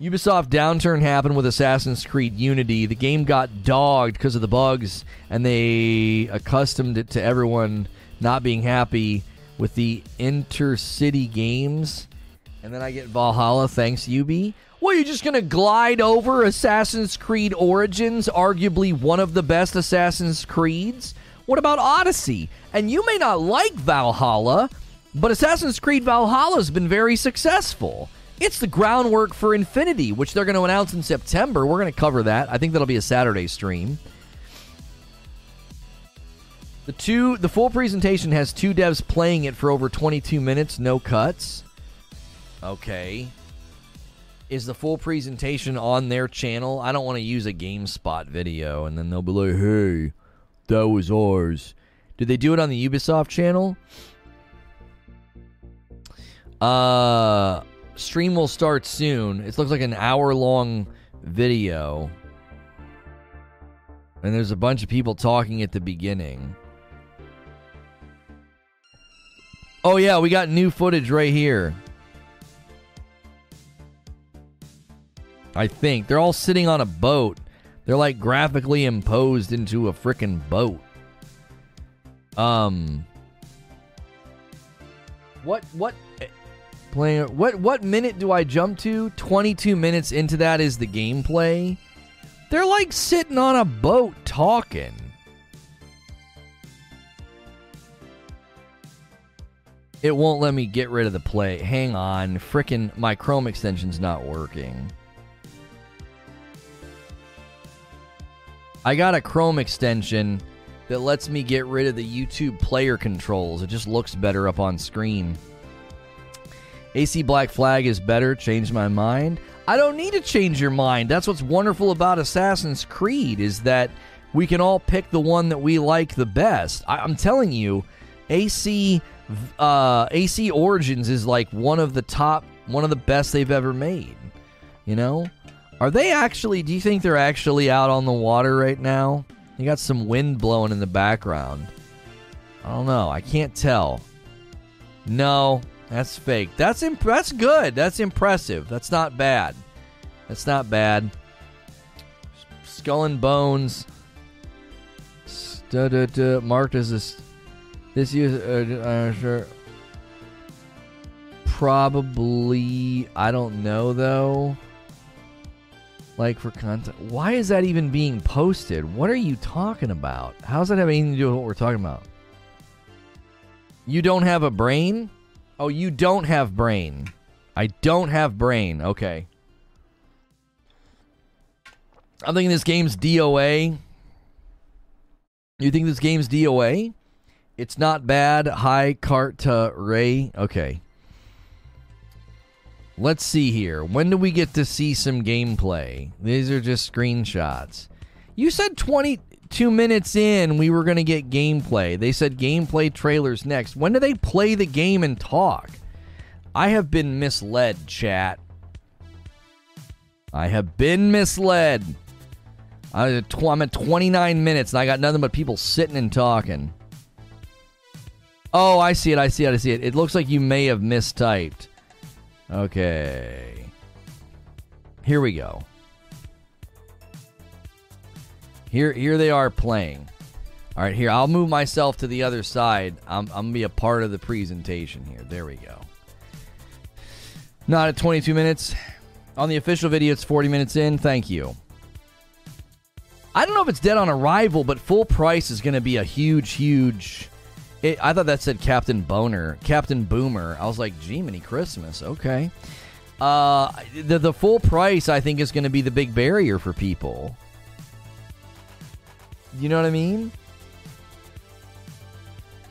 Ubisoft downturn happened with Assassin's Creed Unity. The game got dogged because of the bugs, and they accustomed it to everyone not being happy with the intercity games. And then I get Valhalla, thanks, Ubi. Well, you're just going to glide over Assassin's Creed Origins, arguably one of the best Assassin's Creeds? What about Odyssey? And you may not like Valhalla, but Assassin's Creed Valhalla has been very successful. It's the groundwork for Infinity, which they're going to announce in September. We're going to cover that. I think that'll be a Saturday stream. The two the full presentation has two devs playing it for over 22 minutes, no cuts. Okay. Is the full presentation on their channel? I don't want to use a GameSpot video and then they'll be like, "Hey, that was ours." Did they do it on the Ubisoft channel? Uh stream will start soon. It looks like an hour long video. And there's a bunch of people talking at the beginning. Oh, yeah, we got new footage right here. I think. They're all sitting on a boat. They're like graphically imposed into a freaking boat. Um. What, what, playing, what, what minute do I jump to? 22 minutes into that is the gameplay. They're like sitting on a boat talking. It won't let me get rid of the play. Hang on. Frickin' my Chrome extension's not working. I got a Chrome extension that lets me get rid of the YouTube player controls. It just looks better up on screen. AC Black Flag is better. Changed my mind. I don't need to change your mind. That's what's wonderful about Assassin's Creed is that we can all pick the one that we like the best. I, am telling you, AC uh, AC Origins is like one of the top, one of the best they've ever made. You know, are they actually? Do you think they're actually out on the water right now? You got some wind blowing in the background. I don't know. I can't tell. No, that's fake. That's imp- that's good. That's impressive. That's not bad. That's not bad. Skull and Bones. Marked as a this user, uh, uh, sure. Probably, I don't know though. Like for content, why is that even being posted? What are you talking about? How's that have anything to do with what we're talking about? You don't have a brain? Oh, you don't have brain. I don't have brain. Okay. I'm thinking this game's DOA. You think this game's DOA? It's not bad. Hi, Carta Ray. Okay. Let's see here. When do we get to see some gameplay? These are just screenshots. You said 22 minutes in we were going to get gameplay. They said gameplay trailers next. When do they play the game and talk? I have been misled, chat. I have been misled. I'm at 29 minutes and I got nothing but people sitting and talking. Oh, I see it. I see it. I see it. It looks like you may have mistyped. Okay. Here we go. Here, here they are playing. All right, here I'll move myself to the other side. I'm, I'm gonna be a part of the presentation here. There we go. Not at 22 minutes. On the official video, it's 40 minutes in. Thank you. I don't know if it's dead on arrival, but full price is going to be a huge, huge it, I thought that said Captain Boner, Captain Boomer. I was like, gee, mini Christmas. Okay. Uh, the the full price I think is going to be the big barrier for people. You know what I mean?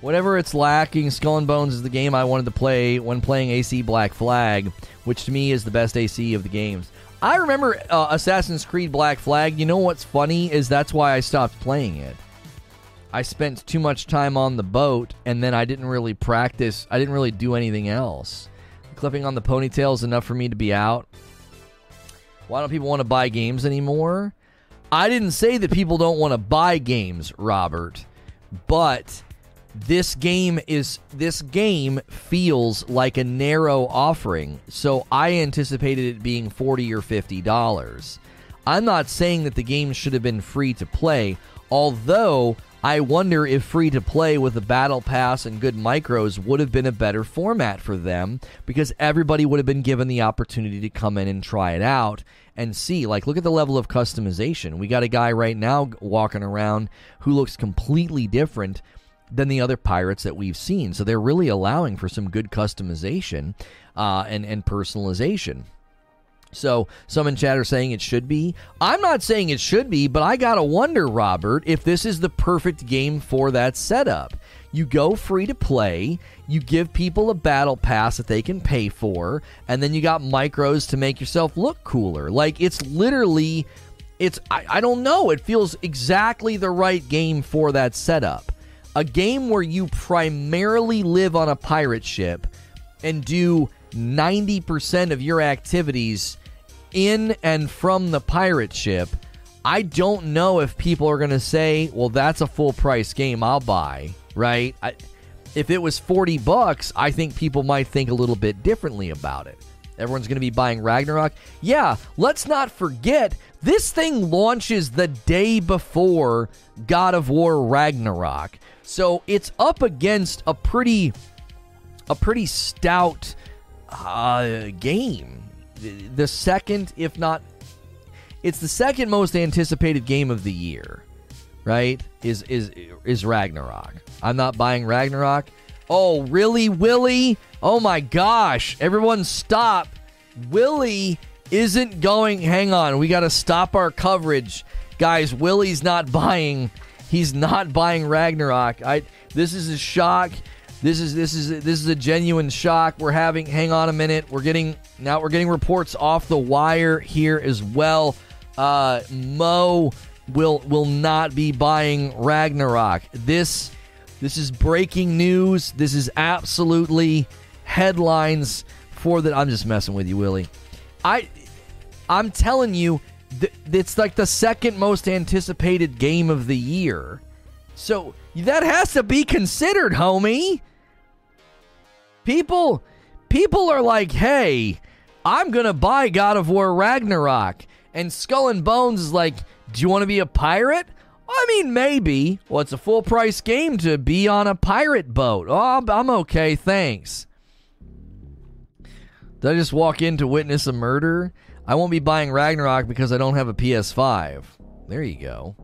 Whatever it's lacking, Skull and Bones is the game I wanted to play when playing AC Black Flag, which to me is the best AC of the games. I remember uh, Assassin's Creed Black Flag. You know what's funny is that's why I stopped playing it. I spent too much time on the boat and then I didn't really practice. I didn't really do anything else. Clipping on the ponytail is enough for me to be out. Why don't people want to buy games anymore? I didn't say that people don't want to buy games, Robert, but this game is this game feels like a narrow offering. So I anticipated it being 40 or 50 dollars. I'm not saying that the game should have been free to play, although I wonder if free to play with a battle pass and good micros would have been a better format for them because everybody would have been given the opportunity to come in and try it out and see. Like, look at the level of customization. We got a guy right now walking around who looks completely different than the other pirates that we've seen. So they're really allowing for some good customization uh, and and personalization. So some in chat are saying it should be. I'm not saying it should be, but I gotta wonder, Robert, if this is the perfect game for that setup. You go free to play, you give people a battle pass that they can pay for, and then you got micros to make yourself look cooler. Like it's literally it's I, I don't know, it feels exactly the right game for that setup. A game where you primarily live on a pirate ship and do 90% of your activities in and from the pirate ship, I don't know if people are going to say, well, that's a full price game I'll buy, right? I, if it was 40 bucks, I think people might think a little bit differently about it. Everyone's going to be buying Ragnarok. Yeah, let's not forget this thing launches the day before God of War Ragnarok. So it's up against a pretty a pretty stout uh, game. The second, if not, it's the second most anticipated game of the year, right? Is is is Ragnarok? I'm not buying Ragnarok. Oh, really, Willie? Oh my gosh! Everyone, stop! Willie isn't going. Hang on, we got to stop our coverage, guys. Willie's not buying. He's not buying Ragnarok. I. This is a shock. This is this is this is a genuine shock. We're having. Hang on a minute. We're getting now. We're getting reports off the wire here as well. Uh, Mo will will not be buying Ragnarok. This this is breaking news. This is absolutely headlines for that. I'm just messing with you, Willie. I I'm telling you, th- it's like the second most anticipated game of the year. So that has to be considered, homie. People people are like, "Hey, I'm going to buy God of War Ragnarok." And Skull and Bones is like, "Do you want to be a pirate?" I mean, maybe. Well, it's a full price game to be on a pirate boat. Oh, I'm okay, thanks. Did I just walk in to witness a murder? I won't be buying Ragnarok because I don't have a PS5. There you go.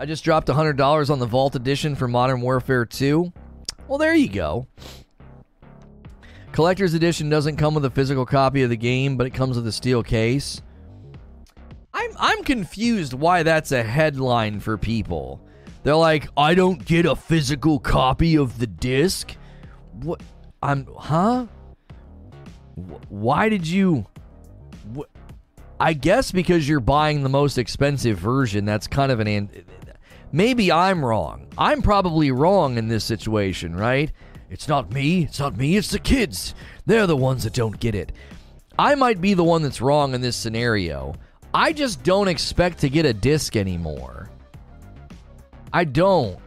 I just dropped $100 on the Vault Edition for Modern Warfare 2. Well, there you go. Collector's Edition doesn't come with a physical copy of the game, but it comes with a steel case. I'm I'm confused why that's a headline for people. They're like, "I don't get a physical copy of the disc. What I'm huh? Why did you I guess because you're buying the most expensive version, that's kind of an Maybe I'm wrong. I'm probably wrong in this situation, right? It's not me. It's not me. It's the kids. They're the ones that don't get it. I might be the one that's wrong in this scenario. I just don't expect to get a disc anymore. I don't.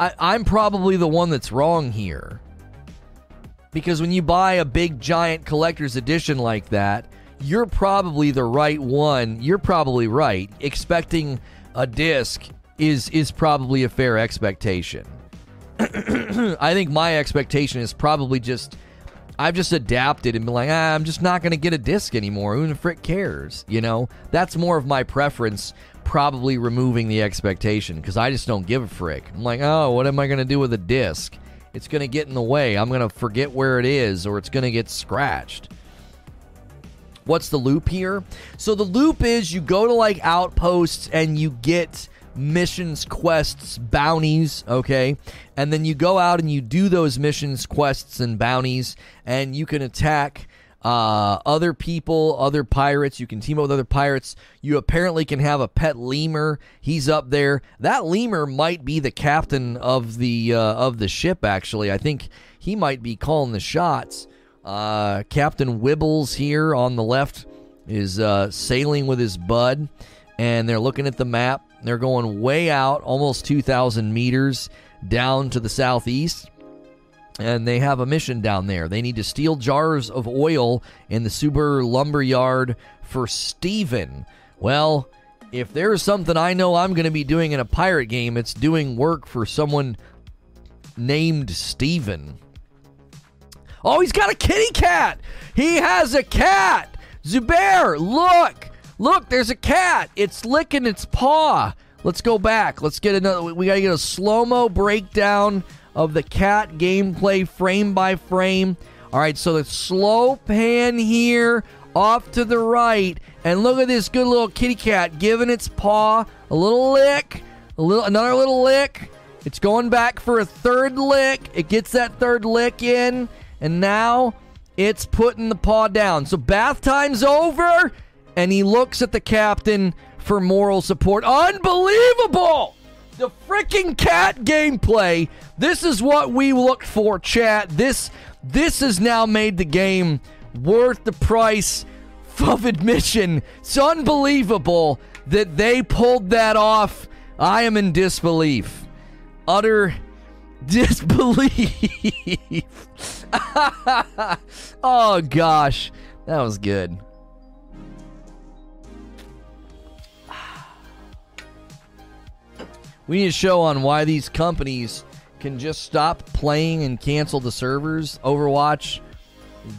I, am probably the one that's wrong here. Because when you buy a big giant collector's edition like that, you're probably the right one. You're probably right. Expecting a disc is is probably a fair expectation. I think my expectation is probably just I've just adapted and been like, ah, I'm just not going to get a disc anymore. Who the frick cares? You know, that's more of my preference. Probably removing the expectation because I just don't give a frick. I'm like, oh, what am I going to do with a disc? It's going to get in the way. I'm going to forget where it is or it's going to get scratched. What's the loop here? So the loop is you go to like outposts and you get missions, quests, bounties, okay? And then you go out and you do those missions, quests, and bounties, and you can attack uh, other people, other pirates. You can team up with other pirates. You apparently can have a pet lemur. He's up there. That lemur might be the captain of the uh, of the ship. Actually, I think he might be calling the shots. Uh, Captain Wibbles here on the left is uh, sailing with his bud, and they're looking at the map. They're going way out, almost 2,000 meters down to the southeast, and they have a mission down there. They need to steal jars of oil in the Suber lumber yard for Steven. Well, if there's something I know I'm going to be doing in a pirate game, it's doing work for someone named Steven. Oh, he's got a kitty cat. He has a cat. Zubair, look. Look, there's a cat. It's licking its paw. Let's go back. Let's get another. We got to get a slow mo breakdown of the cat gameplay frame by frame. All right, so the slow pan here off to the right, and look at this good little kitty cat giving its paw a little lick, a little another little lick. It's going back for a third lick. It gets that third lick in, and now it's putting the paw down. So bath time's over, and he looks at the captain for moral support. Unbelievable! The freaking cat gameplay. This is what we looked for, chat. This this has now made the game worth the price of admission. It's unbelievable that they pulled that off. I am in disbelief. Utter disbelief. oh gosh, that was good. We need a show on why these companies can just stop playing and cancel the servers. Overwatch,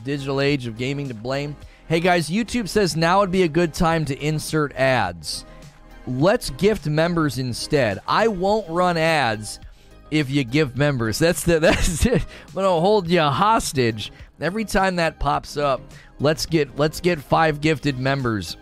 digital age of gaming to blame. Hey guys, YouTube says now would be a good time to insert ads. Let's gift members instead. I won't run ads if you give members. That's the that's it. I'm gonna hold you hostage every time that pops up. Let's get let's get five gifted members.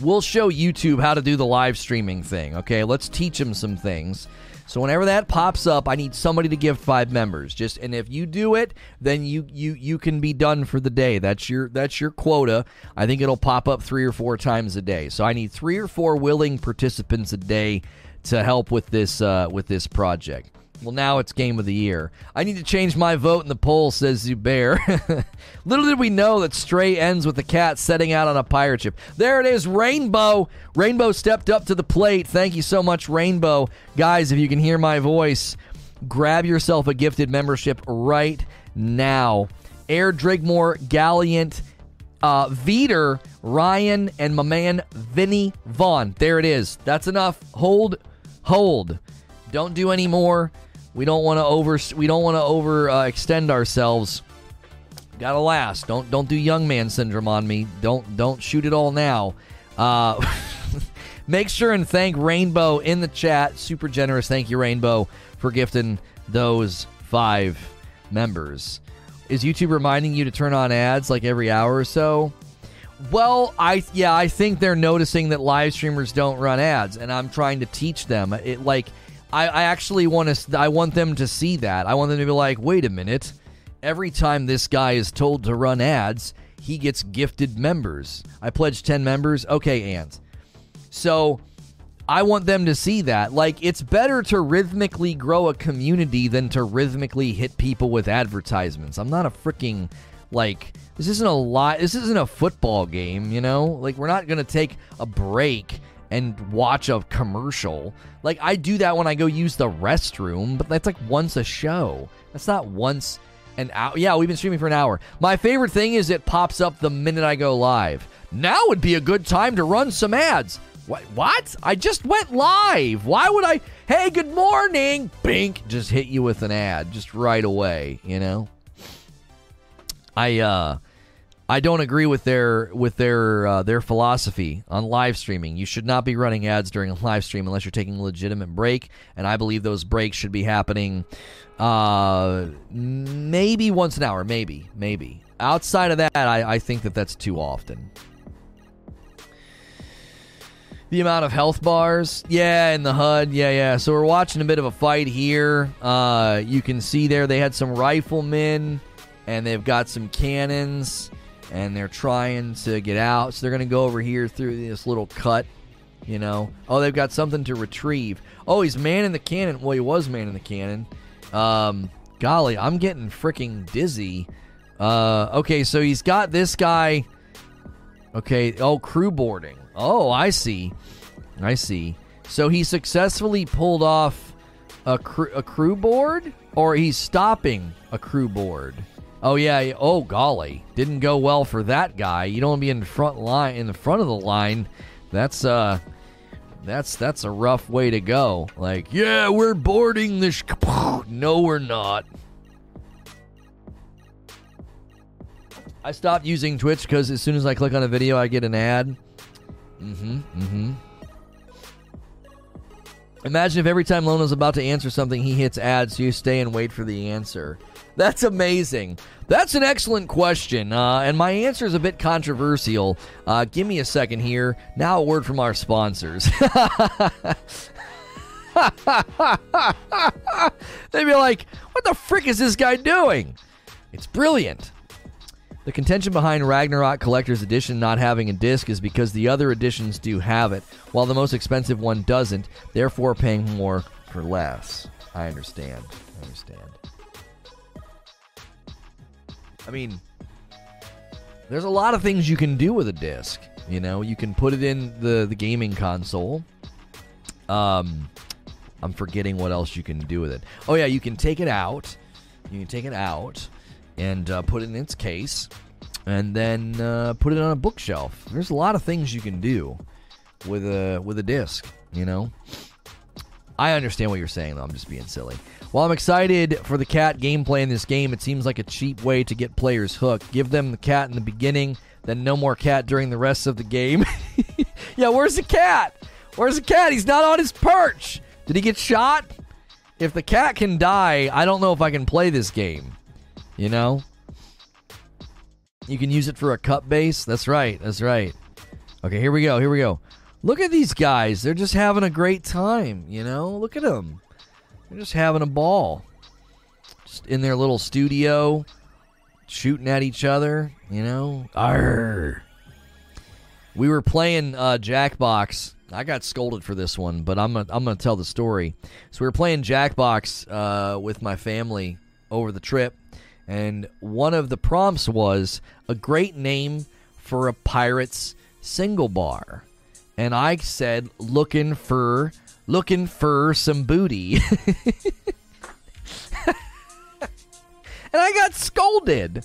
We'll show YouTube how to do the live streaming thing. Okay, let's teach them some things. So whenever that pops up, I need somebody to give five members. Just and if you do it, then you you you can be done for the day. That's your that's your quota. I think it'll pop up three or four times a day. So I need three or four willing participants a day to help with this uh, with this project. Well, now it's game of the year. I need to change my vote in the poll, says Zubair. Little did we know that Stray ends with the cat setting out on a pirate ship. There it is, Rainbow. Rainbow stepped up to the plate. Thank you so much, Rainbow. Guys, if you can hear my voice, grab yourself a gifted membership right now. Air Drigmore, Galliant, uh, Veter, Ryan, and my man Vinny Vaughn. There it is. That's enough. Hold, hold. Don't do any more. We don't want to over we don't want to over uh, extend ourselves. Gotta last. Don't don't do young man syndrome on me. Don't don't shoot it all now. Uh, make sure and thank Rainbow in the chat. Super generous. Thank you, Rainbow, for gifting those five members. Is YouTube reminding you to turn on ads like every hour or so? Well, I yeah, I think they're noticing that live streamers don't run ads, and I'm trying to teach them. It like I, I actually want to. I want them to see that. I want them to be like, wait a minute. Every time this guy is told to run ads, he gets gifted members. I pledged ten members. Okay, and So I want them to see that. Like, it's better to rhythmically grow a community than to rhythmically hit people with advertisements. I'm not a freaking like this isn't a lot. This isn't a football game, you know. Like, we're not gonna take a break and watch a commercial. Like I do that when I go use the restroom, but that's like once a show. That's not once an hour. Yeah, we've been streaming for an hour. My favorite thing is it pops up the minute I go live. Now would be a good time to run some ads. What? What? I just went live. Why would I? Hey, good morning. Bink. Just hit you with an ad just right away. You know. I uh I don't agree with their with their uh, their philosophy on live streaming. You should not be running ads during a live stream unless you're taking a legitimate break, and I believe those breaks should be happening uh, maybe once an hour, maybe, maybe. Outside of that, I, I think that that's too often. The amount of health bars, yeah, in the HUD, yeah, yeah. So we're watching a bit of a fight here. Uh, you can see there they had some riflemen, and they've got some cannons and they're trying to get out. So they're going to go over here through this little cut, you know. Oh, they've got something to retrieve. Oh, he's manning the cannon. Well, he was manning the cannon. Um, golly, I'm getting freaking dizzy. Uh, okay, so he's got this guy. Okay, oh, crew boarding. Oh, I see. I see. So he successfully pulled off a, cr- a crew board, or he's stopping a crew board. Oh yeah. Oh golly, didn't go well for that guy. You don't want to be in the front line, in the front of the line. That's uh, that's that's a rough way to go. Like, yeah, we're boarding this. No, we're not. I stopped using Twitch because as soon as I click on a video, I get an ad. Mm-hmm. Mm-hmm. Imagine if every time Lono's about to answer something, he hits ads, so you stay and wait for the answer. That's amazing. That's an excellent question, uh, and my answer is a bit controversial. Uh, give me a second here. Now, a word from our sponsors. They'd be like, what the frick is this guy doing? It's brilliant. The contention behind Ragnarok Collector's Edition not having a disc is because the other editions do have it, while the most expensive one doesn't, therefore paying more for less. I understand. I understand. I mean, there's a lot of things you can do with a disc. You know, you can put it in the, the gaming console. Um, I'm forgetting what else you can do with it. Oh yeah, you can take it out. You can take it out and uh, put it in its case, and then uh, put it on a bookshelf. There's a lot of things you can do with a with a disc. You know, I understand what you're saying though. I'm just being silly. While I'm excited for the cat gameplay in this game, it seems like a cheap way to get players hooked. Give them the cat in the beginning, then no more cat during the rest of the game. yeah, where's the cat? Where's the cat? He's not on his perch. Did he get shot? If the cat can die, I don't know if I can play this game. You know? You can use it for a cut base. That's right. That's right. Okay, here we go. Here we go. Look at these guys. They're just having a great time, you know? Look at them. They're just having a ball. Just in their little studio, shooting at each other, you know? Arr. We were playing uh, Jackbox. I got scolded for this one, but I'm gonna, I'm going to tell the story. So we were playing Jackbox uh, with my family over the trip, and one of the prompts was a great name for a pirate's single bar. And I said, looking for looking for some booty. and I got scolded.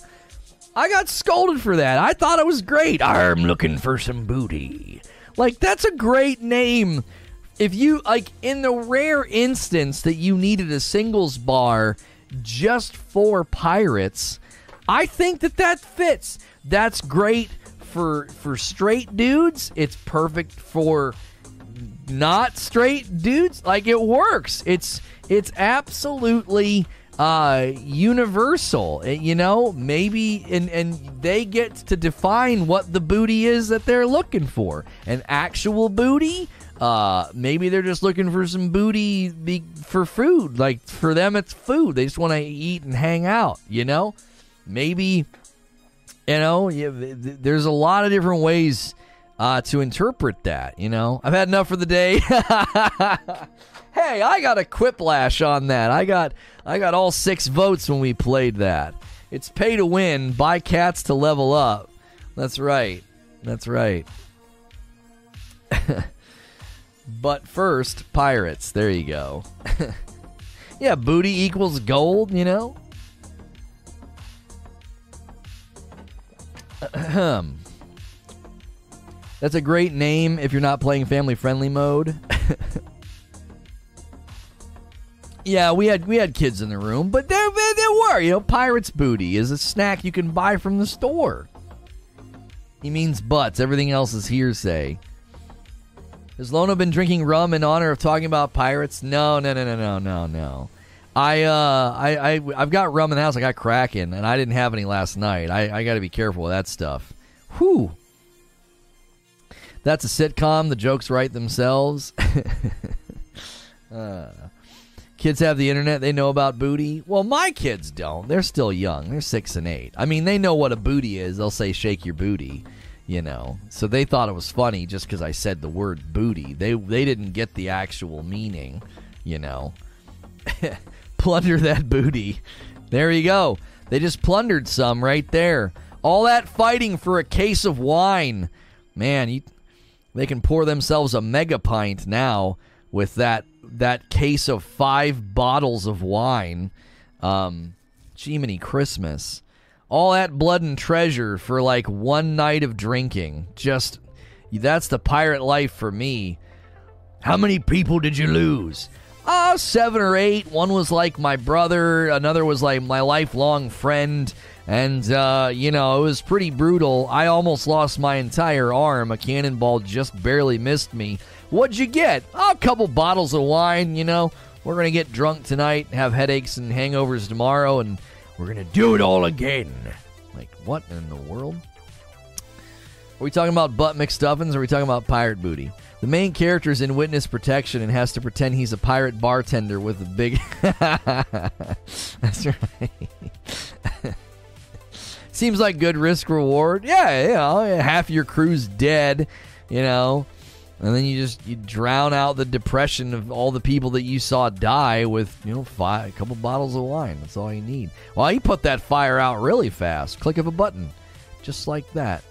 I got scolded for that. I thought it was great. I'm looking for some booty. Like that's a great name. If you like in the rare instance that you needed a singles bar just for pirates, I think that that fits. That's great for for straight dudes. It's perfect for not straight dudes. Like it works. It's it's absolutely uh universal. Eh, you know maybe and and they get to define what the booty is that they're looking for. An actual booty? Uh maybe they're just looking for some booty be, for food. Like for them it's food. They just want to eat and hang out you know? Maybe you know there's a lot of different ways uh, to interpret that. You know, I've had enough for the day. hey, I got a quiplash on that. I got I got all six votes when we played that. It's pay to win, buy cats to level up. That's right. That's right. but first, pirates. There you go. yeah, booty equals gold, you know? That's a great name if you're not playing family friendly mode. yeah, we had we had kids in the room, but there, there were, you know, pirate's booty is a snack you can buy from the store. He means butts. Everything else is hearsay. Has Lono been drinking rum in honor of talking about pirates? No, no, no, no, no, no, no. I, uh, I, I, I've got rum in the house. I got Kraken, and I didn't have any last night. I, I got to be careful with that stuff. Whew. That's a sitcom. The jokes write themselves. uh, kids have the internet. They know about booty. Well, my kids don't. They're still young. They're six and eight. I mean, they know what a booty is. They'll say, shake your booty. You know, so they thought it was funny just because I said the word booty. They they didn't get the actual meaning. You know, plunder that booty. There you go. They just plundered some right there. All that fighting for a case of wine. Man, you they can pour themselves a mega pint now with that that case of five bottles of wine. Um, Jiminy Christmas. All that blood and treasure for like one night of drinking. Just that's the pirate life for me. How many people did you lose? Uh, seven or eight. One was like my brother, another was like my lifelong friend. And, uh, you know, it was pretty brutal. I almost lost my entire arm. A cannonball just barely missed me. What'd you get? Oh, a couple bottles of wine, you know. We're going to get drunk tonight, have headaches and hangovers tomorrow, and we're going to do it all again. Like, what in the world? Are we talking about butt McStuffins or are we talking about pirate booty? The main character is in witness protection and has to pretend he's a pirate bartender with a big. That's right. Seems like good risk reward. Yeah, you oh, know, half your crew's dead, you know, and then you just you drown out the depression of all the people that you saw die with you know five, a couple bottles of wine. That's all you need. Well, he put that fire out really fast. Click of a button, just like that,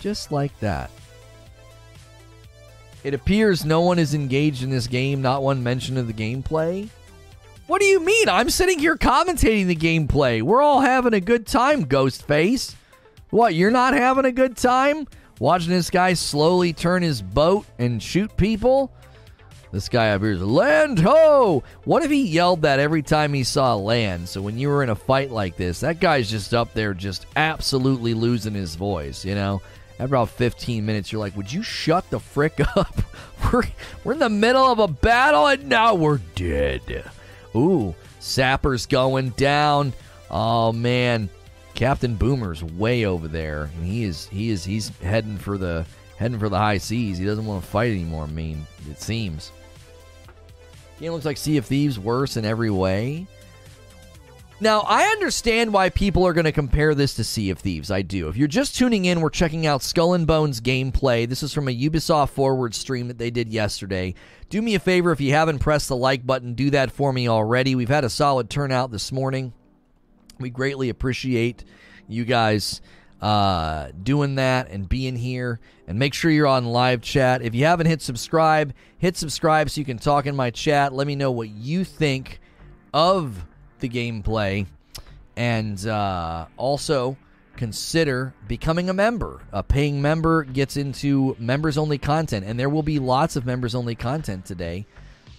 just like that. It appears no one is engaged in this game. Not one mention of the gameplay. What do you mean? I'm sitting here commentating the gameplay. We're all having a good time, Ghostface. What, you're not having a good time? Watching this guy slowly turn his boat and shoot people? This guy up here is land ho! What if he yelled that every time he saw land? So when you were in a fight like this, that guy's just up there just absolutely losing his voice, you know? After about 15 minutes, you're like, would you shut the frick up? we're, we're in the middle of a battle and now we're dead. Ooh, Sapper's going down. Oh man. Captain Boomer's way over there, and he is he is he's heading for the heading for the high seas. He doesn't want to fight anymore. I mean, it seems. Game looks like Sea of Thieves worse in every way. Now, I understand why people are going to compare this to Sea of Thieves. I do. If you're just tuning in, we're checking out Skull and Bones gameplay. This is from a Ubisoft Forward stream that they did yesterday. Do me a favor if you haven't pressed the like button, do that for me already. We've had a solid turnout this morning. We greatly appreciate you guys uh, doing that and being here. And make sure you're on live chat. If you haven't hit subscribe, hit subscribe so you can talk in my chat. Let me know what you think of the gameplay. And uh, also consider becoming a member. A paying member gets into members only content, and there will be lots of members only content today.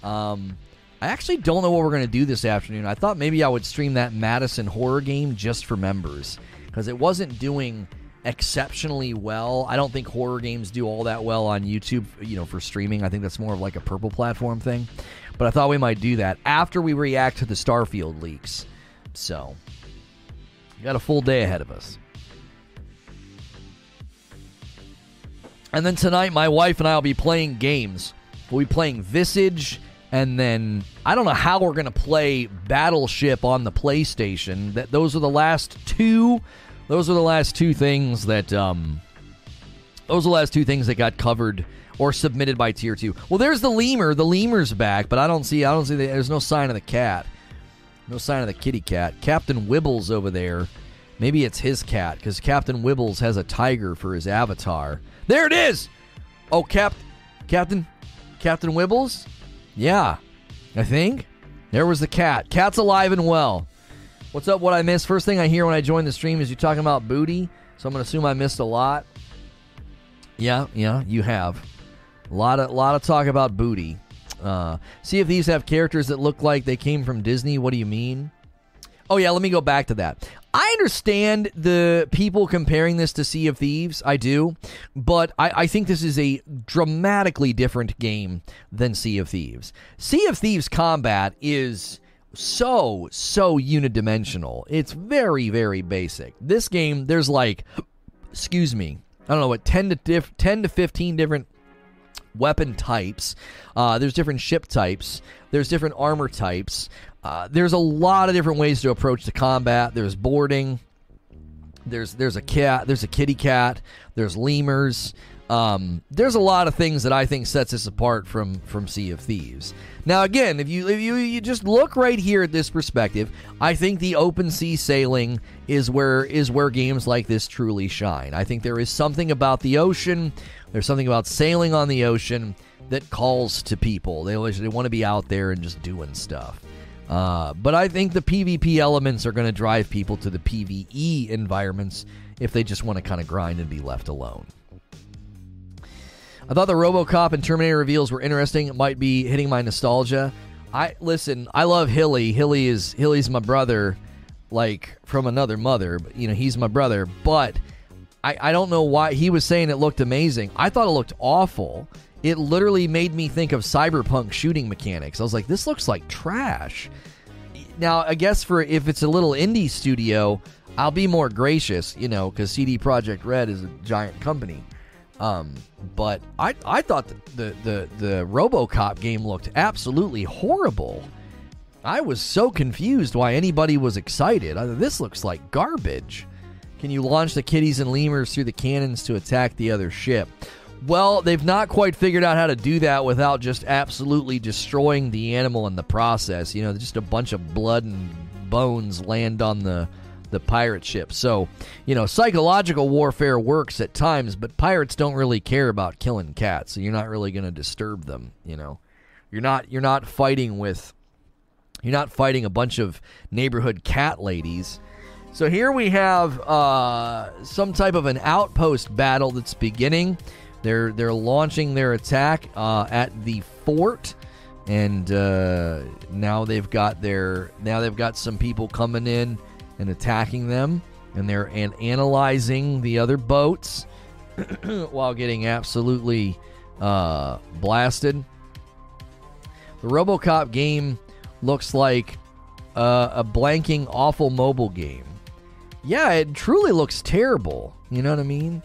Um, I actually don't know what we're going to do this afternoon. I thought maybe I would stream that Madison horror game just for members because it wasn't doing exceptionally well. I don't think horror games do all that well on YouTube, you know, for streaming. I think that's more of like a purple platform thing. But I thought we might do that after we react to the Starfield leaks. So, got a full day ahead of us. And then tonight, my wife and I will be playing games. We'll be playing Visage and then I don't know how we're going to play Battleship on the PlayStation. That those are the last two. Those are the last two things that um. Those are the last two things that got covered or submitted by Tier Two. Well, there's the lemur. The lemur's back, but I don't see. I don't see. The, there's no sign of the cat. No sign of the kitty cat. Captain Wibbles over there. Maybe it's his cat because Captain Wibbles has a tiger for his avatar. There it is. Oh, Cap, Captain, Captain Wibbles. Yeah, I think. There was the cat. Cat's alive and well. What's up? What I missed? First thing I hear when I join the stream is you talking about booty. So I'm gonna assume I missed a lot. Yeah, yeah, you have. A lot of lot of talk about booty. Uh, see if these have characters that look like they came from Disney. What do you mean? Oh yeah, let me go back to that. I understand the people comparing this to Sea of Thieves. I do, but I, I, think this is a dramatically different game than Sea of Thieves. Sea of Thieves combat is so so unidimensional. It's very very basic. This game, there's like, excuse me, I don't know what ten to diff, ten to fifteen different weapon types. Uh, there's different ship types. There's different armor types. Uh, there's a lot of different ways to approach the combat. There's boarding. There's there's a cat. There's a kitty cat. There's lemurs. Um, there's a lot of things that I think sets us apart from from Sea of Thieves. Now, again, if you if you, you just look right here at this perspective, I think the open sea sailing is where is where games like this truly shine. I think there is something about the ocean. There's something about sailing on the ocean that calls to people. They always they want to be out there and just doing stuff. Uh, but I think the PvP elements are going to drive people to the PvE environments if they just want to kind of grind and be left alone. I thought the RoboCop and Terminator reveals were interesting. It might be hitting my nostalgia. I listen. I love Hilly. Hilly is Hilly's my brother, like from another mother. But you know, he's my brother. But I, I don't know why he was saying it looked amazing. I thought it looked awful. It literally made me think of cyberpunk shooting mechanics. I was like, this looks like trash. Now, I guess for if it's a little indie studio, I'll be more gracious, you know, because CD Projekt Red is a giant company. Um, but I I thought the, the the RoboCop game looked absolutely horrible. I was so confused why anybody was excited. I, this looks like garbage. Can you launch the kitties and lemurs through the cannons to attack the other ship? Well, they've not quite figured out how to do that without just absolutely destroying the animal in the process. You know, just a bunch of blood and bones land on the the pirate ship. So, you know, psychological warfare works at times, but pirates don't really care about killing cats, so you're not really going to disturb them, you know. You're not you're not fighting with you're not fighting a bunch of neighborhood cat ladies. So here we have uh, some type of an outpost battle that's beginning. They're they're launching their attack uh, at the fort, and uh, now they've got their now they've got some people coming in and attacking them, and they're an- analyzing the other boats while getting absolutely uh, blasted. The RoboCop game looks like uh, a blanking awful mobile game. Yeah, it truly looks terrible. You know what I mean?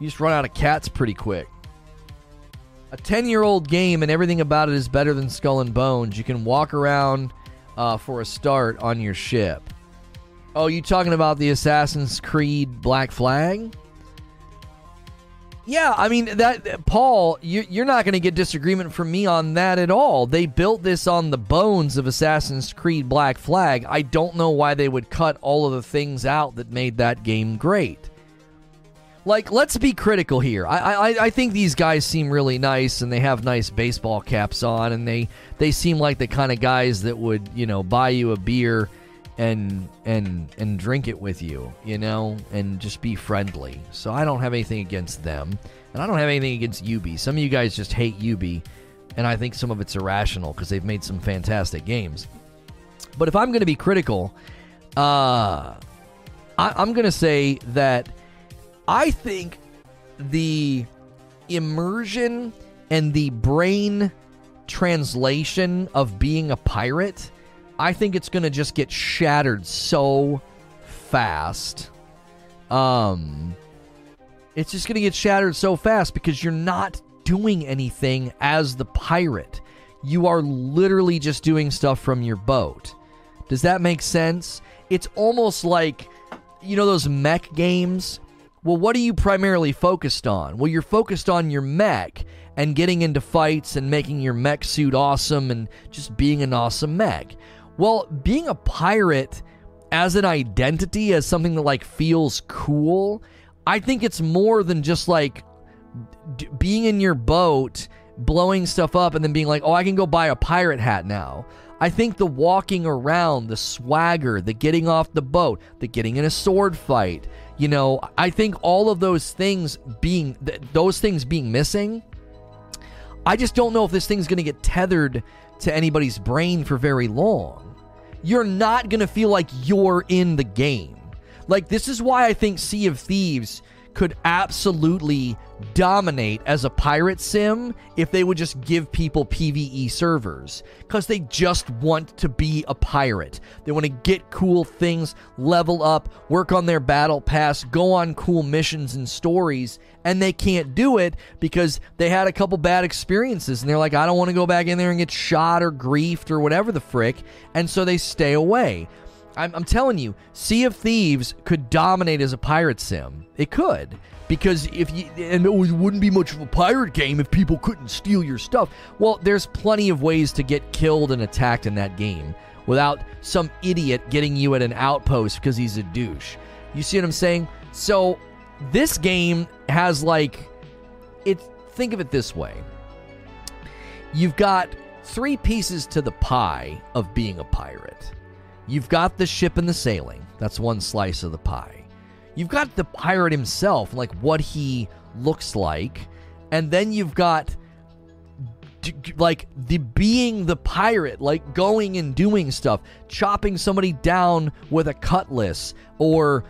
You just run out of cats pretty quick. A 10 year old game, and everything about it is better than Skull and Bones. You can walk around uh, for a start on your ship. Oh, you talking about the Assassin's Creed Black Flag? Yeah, I mean that Paul, you, you're not going to get disagreement from me on that at all. They built this on the bones of Assassin's Creed Black Flag. I don't know why they would cut all of the things out that made that game great. Like, let's be critical here. I, I I think these guys seem really nice, and they have nice baseball caps on, and they they seem like the kind of guys that would you know buy you a beer and and and drink it with you, you know, and just be friendly. So I don't have anything against them, and I don't have anything against Ubi. Some of you guys just hate Ubi, and I think some of it's irrational because they've made some fantastic games. But if I'm going to be critical, uh, I, I'm going to say that I think the immersion and the brain translation of being a pirate I think it's going to just get shattered so fast. Um it's just going to get shattered so fast because you're not doing anything as the pirate. You are literally just doing stuff from your boat. Does that make sense? It's almost like you know those mech games? Well, what are you primarily focused on? Well, you're focused on your mech and getting into fights and making your mech suit awesome and just being an awesome mech. Well, being a pirate as an identity, as something that like feels cool, I think it's more than just like d- being in your boat, blowing stuff up, and then being like, oh, I can go buy a pirate hat now. I think the walking around, the swagger, the getting off the boat, the getting in a sword fight, you know, I think all of those things being th- those things being missing. I just don't know if this thing's going to get tethered to anybody's brain for very long. You're not going to feel like you're in the game. Like, this is why I think Sea of Thieves could absolutely dominate as a pirate sim if they would just give people PvE servers because they just want to be a pirate. They want to get cool things, level up, work on their battle pass, go on cool missions and stories, and they can't do it because they had a couple bad experiences and they're like, I don't want to go back in there and get shot or griefed or whatever the frick, and so they stay away. I'm, I'm telling you, Sea of Thieves could dominate as a pirate sim. It could. Because if you, and it wouldn't be much of a pirate game if people couldn't steal your stuff. Well, there's plenty of ways to get killed and attacked in that game without some idiot getting you at an outpost because he's a douche. You see what I'm saying? So, this game has like, it. Think of it this way you've got three pieces to the pie of being a pirate. You've got the ship and the sailing. That's one slice of the pie. You've got the pirate himself, like what he looks like. And then you've got like the being the pirate, like going and doing stuff, chopping somebody down with a cutlass, or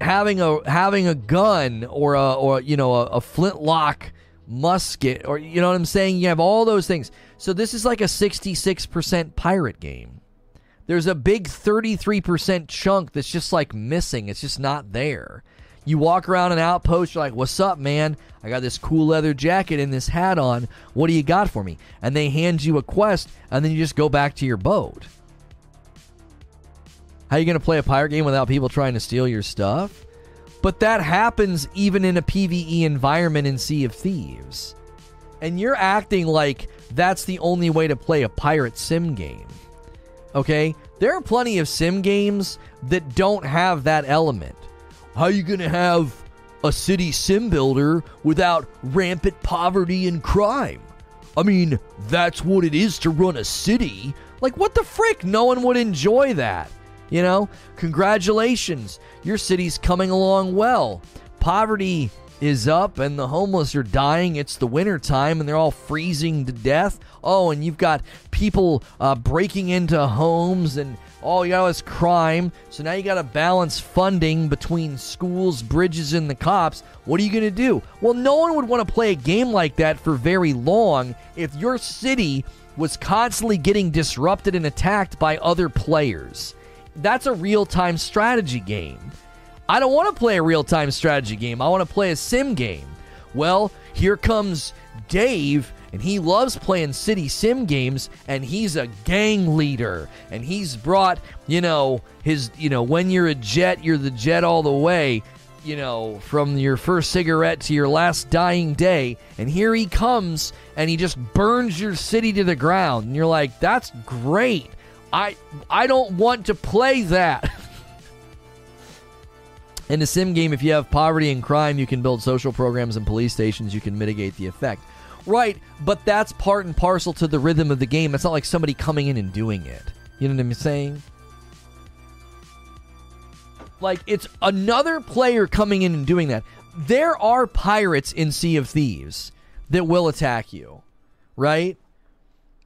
having a having a gun, or a or you know a, a flintlock musket, or you know what I'm saying. You have all those things. So this is like a 66% pirate game. There's a big 33% chunk that's just like missing. It's just not there. You walk around an outpost, you're like, What's up, man? I got this cool leather jacket and this hat on. What do you got for me? And they hand you a quest, and then you just go back to your boat. How are you going to play a pirate game without people trying to steal your stuff? But that happens even in a PvE environment in Sea of Thieves. And you're acting like that's the only way to play a pirate sim game. Okay? There are plenty of sim games that don't have that element. How are you going to have a city sim builder without rampant poverty and crime? I mean, that's what it is to run a city. Like, what the frick? No one would enjoy that. You know, congratulations. Your city's coming along well. Poverty is up and the homeless are dying. It's the winter time and they're all freezing to death. Oh, and you've got people uh, breaking into homes and all you got is crime. So now you got to balance funding between schools, bridges, and the cops. What are you going to do? Well, no one would want to play a game like that for very long if your city was constantly getting disrupted and attacked by other players. That's a real time strategy game. I don't want to play a real time strategy game. I want to play a sim game. Well, here comes Dave, and he loves playing city sim games, and he's a gang leader. And he's brought, you know, his, you know, when you're a jet, you're the jet all the way, you know, from your first cigarette to your last dying day. And here he comes, and he just burns your city to the ground. And you're like, that's great. I I don't want to play that. In a sim game, if you have poverty and crime, you can build social programs and police stations. You can mitigate the effect. Right, but that's part and parcel to the rhythm of the game. It's not like somebody coming in and doing it. You know what I'm saying? Like, it's another player coming in and doing that. There are pirates in Sea of Thieves that will attack you, right?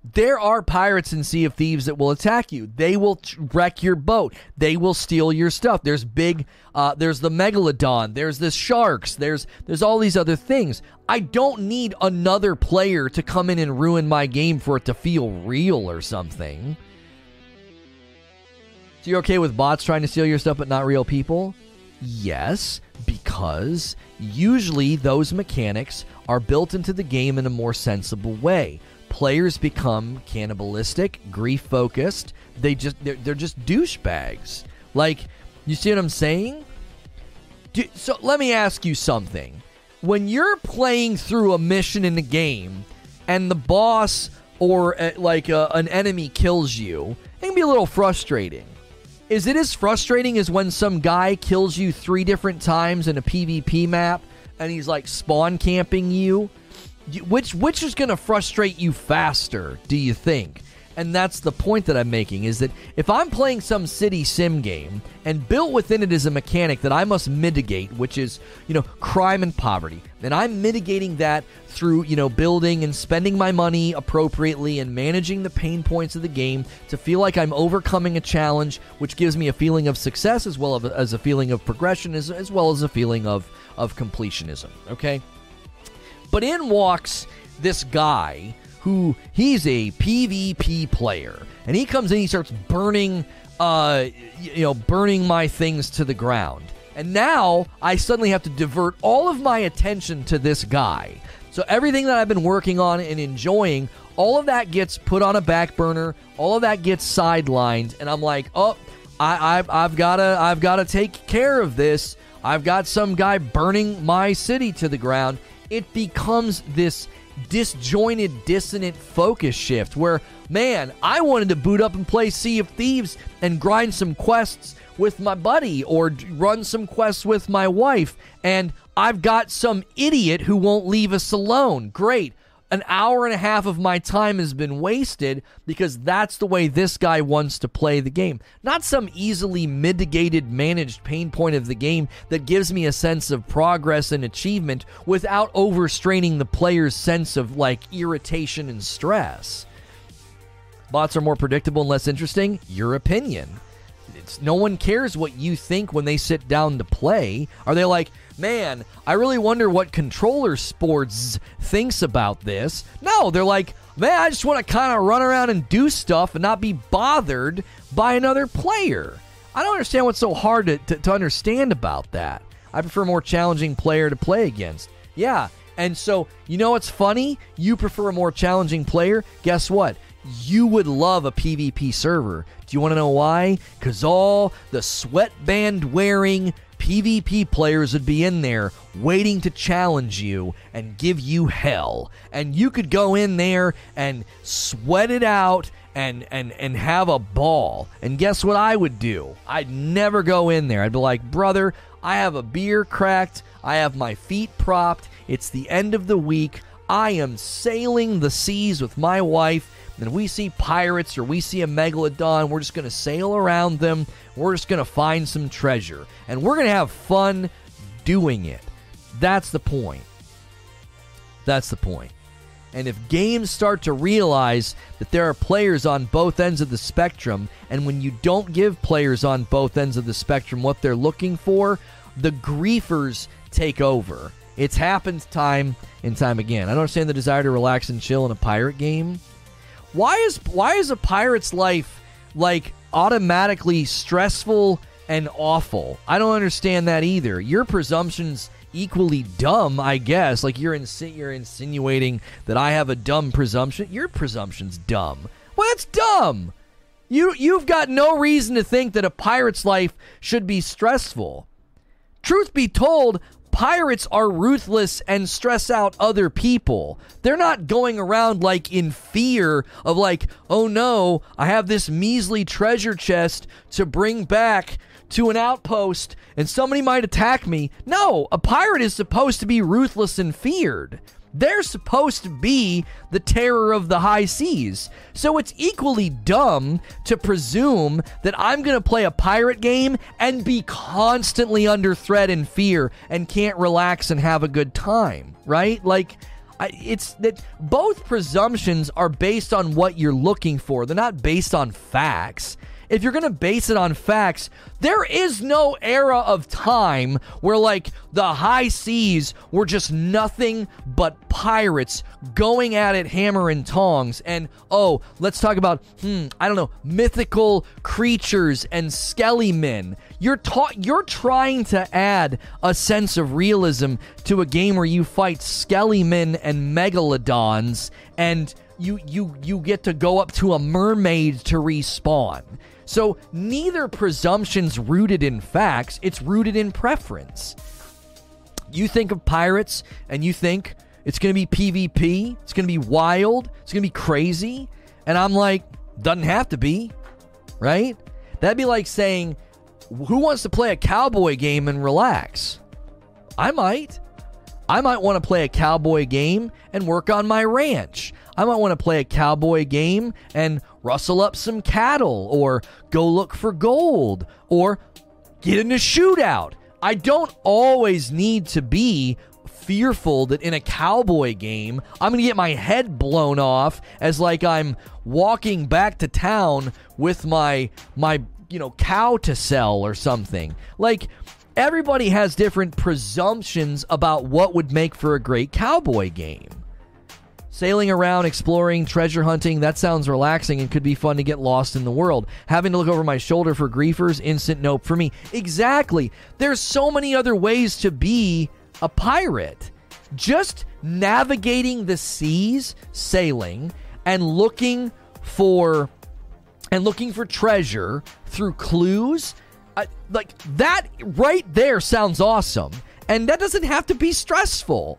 There are pirates in Sea of Thieves that will attack you. They will wreck your boat. They will steal your stuff. There's big, uh, there's the megalodon. There's the sharks. There's there's all these other things. I don't need another player to come in and ruin my game for it to feel real or something. So you're okay with bots trying to steal your stuff, but not real people? Yes, because usually those mechanics are built into the game in a more sensible way players become cannibalistic, grief focused. They just they're, they're just douchebags. Like, you see what I'm saying? Do, so let me ask you something. When you're playing through a mission in the game and the boss or uh, like uh, an enemy kills you, it can be a little frustrating. Is it as frustrating as when some guy kills you three different times in a PvP map and he's like spawn camping you? Which which is going to frustrate you faster do you think? And that's the point that i'm making is that if i'm playing some city sim game and built within it is a mechanic that i must mitigate which is you know crime and poverty. And i'm mitigating that through you know building and spending my money appropriately and managing the pain points of the game to feel like i'm overcoming a challenge which gives me a feeling of success as well as a feeling of progression as, as well as a feeling of of completionism okay but in walks this guy who he's a PvP player, and he comes in, he starts burning, uh, you know, burning my things to the ground. And now I suddenly have to divert all of my attention to this guy. So everything that I've been working on and enjoying, all of that gets put on a back burner. All of that gets sidelined, and I'm like, oh, I, I've, I've gotta, I've gotta take care of this. I've got some guy burning my city to the ground, it becomes this disjointed, dissonant focus shift where, man, I wanted to boot up and play Sea of Thieves and grind some quests with my buddy or run some quests with my wife, and I've got some idiot who won't leave us alone. Great. An hour and a half of my time has been wasted because that's the way this guy wants to play the game. Not some easily mitigated, managed pain point of the game that gives me a sense of progress and achievement without overstraining the player's sense of like irritation and stress. Bots are more predictable and less interesting. Your opinion. It's, no one cares what you think when they sit down to play. Are they like, man, I really wonder what controller sports thinks about this? No, they're like, man, I just want to kind of run around and do stuff and not be bothered by another player. I don't understand what's so hard to, to, to understand about that. I prefer a more challenging player to play against. Yeah, and so, you know what's funny? You prefer a more challenging player. Guess what? You would love a PvP server. Do you want to know why? Because all the sweatband wearing PvP players would be in there waiting to challenge you and give you hell. And you could go in there and sweat it out and and and have a ball. And guess what I would do? I'd never go in there. I'd be like, "Brother, I have a beer cracked. I have my feet propped. It's the end of the week. I am sailing the seas with my wife and we see pirates or we see a megalodon, we're just going to sail around them. We're just going to find some treasure. And we're going to have fun doing it. That's the point. That's the point. And if games start to realize that there are players on both ends of the spectrum, and when you don't give players on both ends of the spectrum what they're looking for, the griefers take over. It's happened time and time again. I don't understand the desire to relax and chill in a pirate game. Why is why is a pirate's life like automatically stressful and awful? I don't understand that either. Your presumptions equally dumb, I guess. Like you're you're insinuating that I have a dumb presumption. Your presumption's dumb. Well, that's dumb. You you've got no reason to think that a pirate's life should be stressful. Truth be told, pirates are ruthless and stress out other people. They're not going around like in fear of like, "Oh no, I have this measly treasure chest to bring back to an outpost and somebody might attack me." No, a pirate is supposed to be ruthless and feared. They're supposed to be the terror of the high seas. So it's equally dumb to presume that I'm going to play a pirate game and be constantly under threat and fear and can't relax and have a good time, right? Like, it's that both presumptions are based on what you're looking for. They're not based on facts if you're going to base it on facts, there is no era of time where, like, the high seas were just nothing but pirates going at it hammer and tongs. And, oh, let's talk about, hmm, I don't know, mythical creatures and skelly men. You're, ta- you're trying to add a sense of realism to a game where you fight skelly men and megalodons and you you you get to go up to a mermaid to respawn. So neither presumption's rooted in facts, it's rooted in preference. You think of pirates and you think it's going to be PvP, it's going to be wild, it's going to be crazy, and I'm like, doesn't have to be, right? That'd be like saying, who wants to play a cowboy game and relax? I might. I might want to play a cowboy game and work on my ranch. I might want to play a cowboy game and rustle up some cattle or go look for gold or get in a shootout. I don't always need to be fearful that in a cowboy game I'm going to get my head blown off as like I'm walking back to town with my my you know cow to sell or something. Like everybody has different presumptions about what would make for a great cowboy game. Sailing around, exploring, treasure hunting, that sounds relaxing and could be fun to get lost in the world. Having to look over my shoulder for griefers, instant nope for me. Exactly. There's so many other ways to be a pirate. Just navigating the seas, sailing, and looking for and looking for treasure through clues, uh, like that right there sounds awesome. And that doesn't have to be stressful.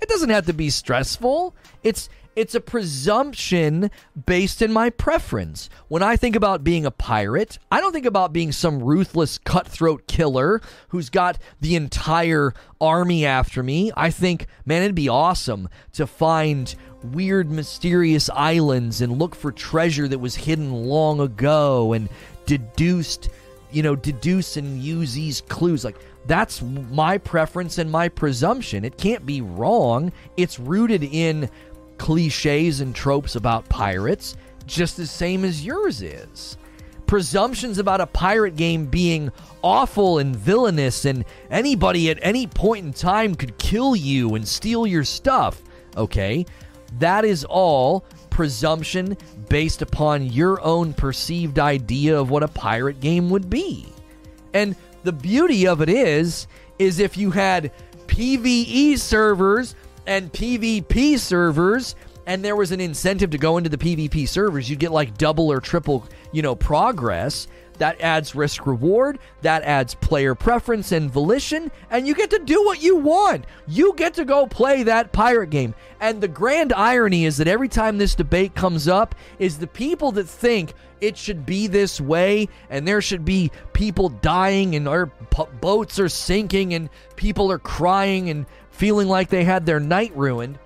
It doesn't have to be stressful. It's It's a presumption based in my preference. When I think about being a pirate, I don't think about being some ruthless cutthroat killer who's got the entire army after me. I think, man, it'd be awesome to find weird, mysterious islands and look for treasure that was hidden long ago and deduced, you know, deduce and use these clues. Like, that's my preference and my presumption. It can't be wrong. It's rooted in cliches and tropes about pirates, just the same as yours is. Presumptions about a pirate game being awful and villainous, and anybody at any point in time could kill you and steal your stuff. Okay, that is all presumption based upon your own perceived idea of what a pirate game would be. And the beauty of it is is if you had PvE servers and PvP servers and there was an incentive to go into the PvP servers, you'd get like double or triple, you know, progress. That adds risk reward, that adds player preference and volition, and you get to do what you want. You get to go play that pirate game. And the grand irony is that every time this debate comes up, is the people that think it should be this way and there should be people dying and our boats are sinking and people are crying and feeling like they had their night ruined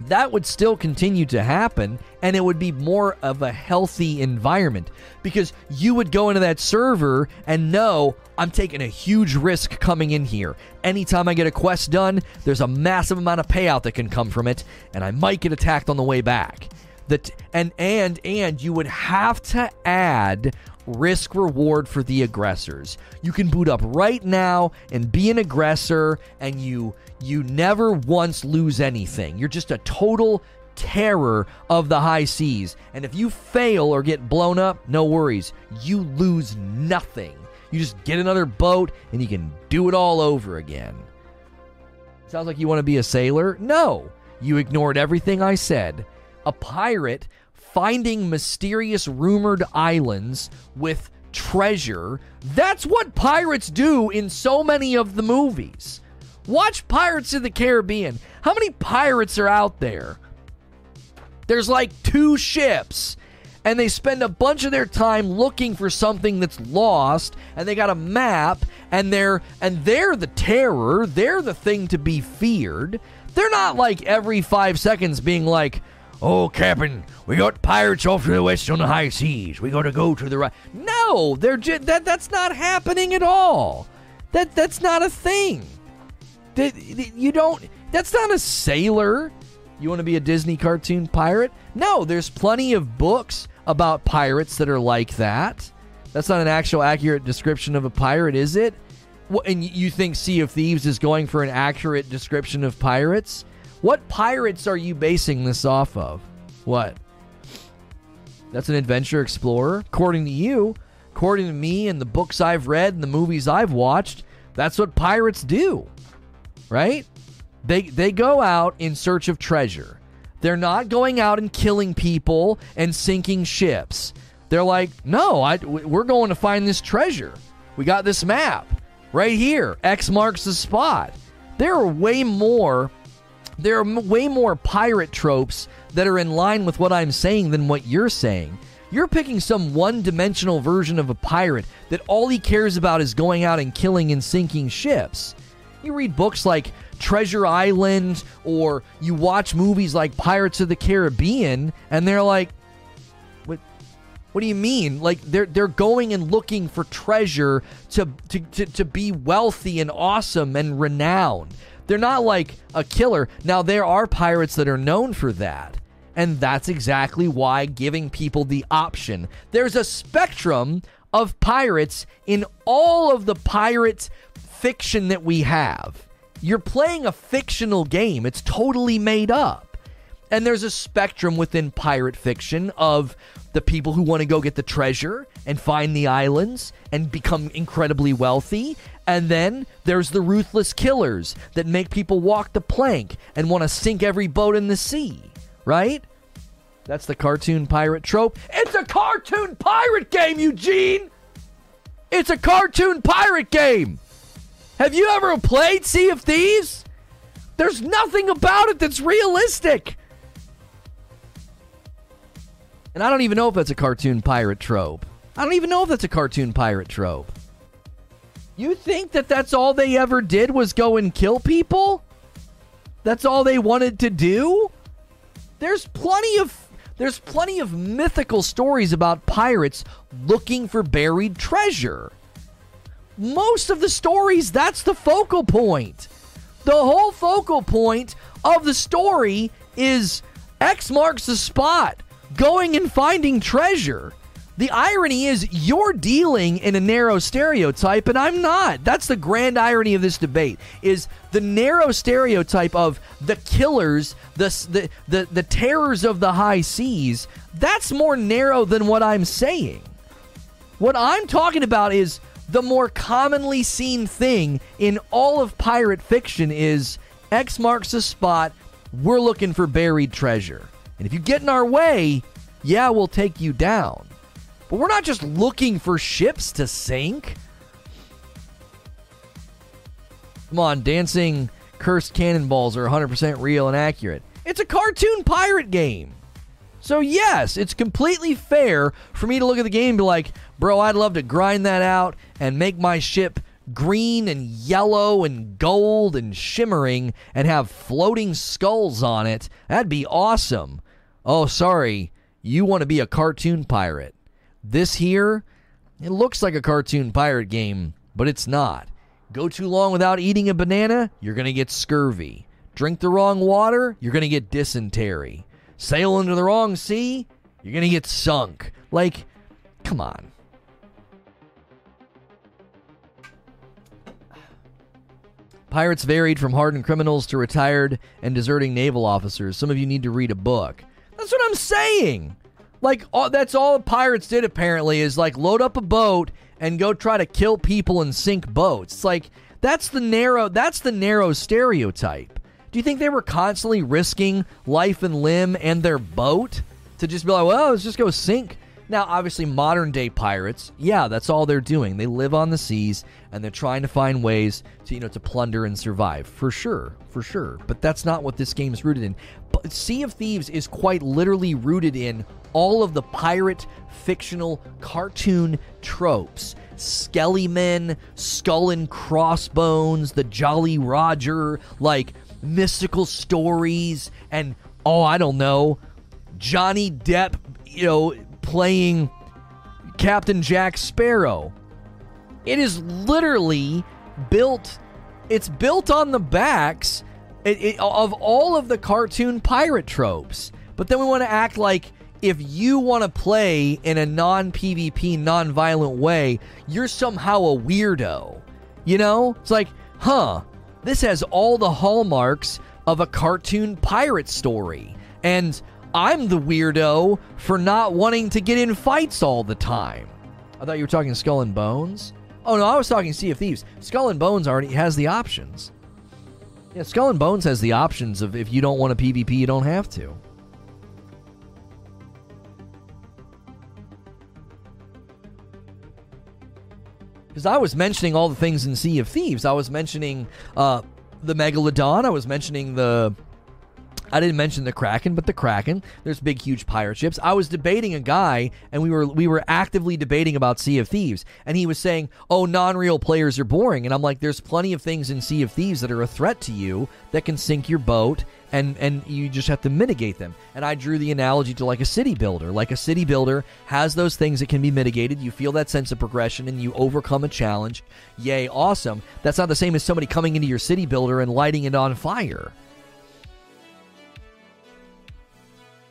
that would still continue to happen and it would be more of a healthy environment because you would go into that server and know I'm taking a huge risk coming in here. Anytime I get a quest done, there's a massive amount of payout that can come from it and I might get attacked on the way back. That and and and you would have to add risk reward for the aggressors. You can boot up right now and be an aggressor and you you never once lose anything. You're just a total terror of the high seas. And if you fail or get blown up, no worries. You lose nothing. You just get another boat and you can do it all over again. Sounds like you want to be a sailor? No. You ignored everything I said. A pirate finding mysterious rumored islands with treasure. That's what pirates do in so many of the movies. Watch Pirates of the Caribbean. How many pirates are out there? There's like two ships, and they spend a bunch of their time looking for something that's lost, and they got a map, and they're and they're the terror. They're the thing to be feared. They're not like every five seconds being like, Oh, Captain, we got pirates off to the west on the high seas. We got to go to the right. No, they're just, that that's not happening at all. That that's not a thing. That you don't. That's not a sailor. You want to be a Disney cartoon pirate? No, there's plenty of books about pirates that are like that. That's not an actual accurate description of a pirate, is it? And you think Sea of Thieves is going for an accurate description of pirates? What pirates are you basing this off of? What? That's an adventure explorer? According to you, according to me and the books I've read and the movies I've watched, that's what pirates do. Right? They they go out in search of treasure. They're not going out and killing people and sinking ships. They're like, "No, I, we're going to find this treasure. We got this map right here. X marks the spot." There are way more there are m- way more pirate tropes that are in line with what I'm saying than what you're saying. You're picking some one dimensional version of a pirate that all he cares about is going out and killing and sinking ships. You read books like Treasure Island or you watch movies like Pirates of the Caribbean and they're like what what do you mean? Like they're they're going and looking for treasure to to, to, to be wealthy and awesome and renowned. They're not like a killer. Now, there are pirates that are known for that. And that's exactly why giving people the option. There's a spectrum of pirates in all of the pirate fiction that we have. You're playing a fictional game, it's totally made up. And there's a spectrum within pirate fiction of the people who want to go get the treasure and find the islands and become incredibly wealthy. And then there's the ruthless killers that make people walk the plank and want to sink every boat in the sea, right? That's the cartoon pirate trope. It's a cartoon pirate game, Eugene! It's a cartoon pirate game! Have you ever played Sea of Thieves? There's nothing about it that's realistic. And I don't even know if that's a cartoon pirate trope. I don't even know if that's a cartoon pirate trope. You think that that's all they ever did was go and kill people? That's all they wanted to do? There's plenty of there's plenty of mythical stories about pirates looking for buried treasure. Most of the stories that's the focal point. The whole focal point of the story is X marks the spot, going and finding treasure. The irony is you're dealing in a narrow stereotype and I'm not. That's the grand irony of this debate is the narrow stereotype of the killers, the the the, the terrors of the high seas. That's more narrow than what I'm saying. What I'm talking about is the more commonly seen thing in all of pirate fiction is X marks the spot, we're looking for buried treasure. And if you get in our way, yeah, we'll take you down. But we're not just looking for ships to sink. Come on, dancing cursed cannonballs are 100% real and accurate. It's a cartoon pirate game. So, yes, it's completely fair for me to look at the game and be like, bro, I'd love to grind that out and make my ship green and yellow and gold and shimmering and have floating skulls on it. That'd be awesome. Oh, sorry. You want to be a cartoon pirate. This here, it looks like a cartoon pirate game, but it's not. Go too long without eating a banana, you're going to get scurvy. Drink the wrong water, you're going to get dysentery. Sail into the wrong sea, you're going to get sunk. Like, come on. Pirates varied from hardened criminals to retired and deserting naval officers. Some of you need to read a book. That's what I'm saying. Like all, that's all pirates did apparently is like load up a boat and go try to kill people and sink boats. It's like that's the narrow that's the narrow stereotype. Do you think they were constantly risking life and limb and their boat to just be like, well, let's just go sink now, obviously, modern day pirates, yeah, that's all they're doing. They live on the seas and they're trying to find ways to, you know, to plunder and survive. For sure, for sure. But that's not what this game is rooted in. But sea of Thieves is quite literally rooted in all of the pirate fictional cartoon tropes skelly men Skull and Crossbones, the Jolly Roger, like mystical stories, and oh, I don't know, Johnny Depp, you know, playing Captain Jack Sparrow. It is literally built. It's built on the backs it, it, of all of the cartoon pirate tropes. But then we want to act like if you want to play in a non PvP, non violent way, you're somehow a weirdo. You know? It's like, huh, this has all the hallmarks of a cartoon pirate story. And I'm the weirdo for not wanting to get in fights all the time. I thought you were talking Skull and Bones. Oh no, I was talking Sea of Thieves. Skull and Bones already has the options. Yeah, Skull and Bones has the options of if you don't want a PvP, you don't have to. Because I was mentioning all the things in Sea of Thieves. I was mentioning uh, the Megalodon. I was mentioning the I didn't mention the Kraken, but the Kraken. There's big, huge pirate ships. I was debating a guy, and we were we were actively debating about Sea of Thieves, and he was saying, "Oh, non-real players are boring," and I'm like, "There's plenty of things in Sea of Thieves that are a threat to you that can sink your boat, and and you just have to mitigate them." And I drew the analogy to like a city builder. Like a city builder has those things that can be mitigated. You feel that sense of progression, and you overcome a challenge. Yay, awesome! That's not the same as somebody coming into your city builder and lighting it on fire.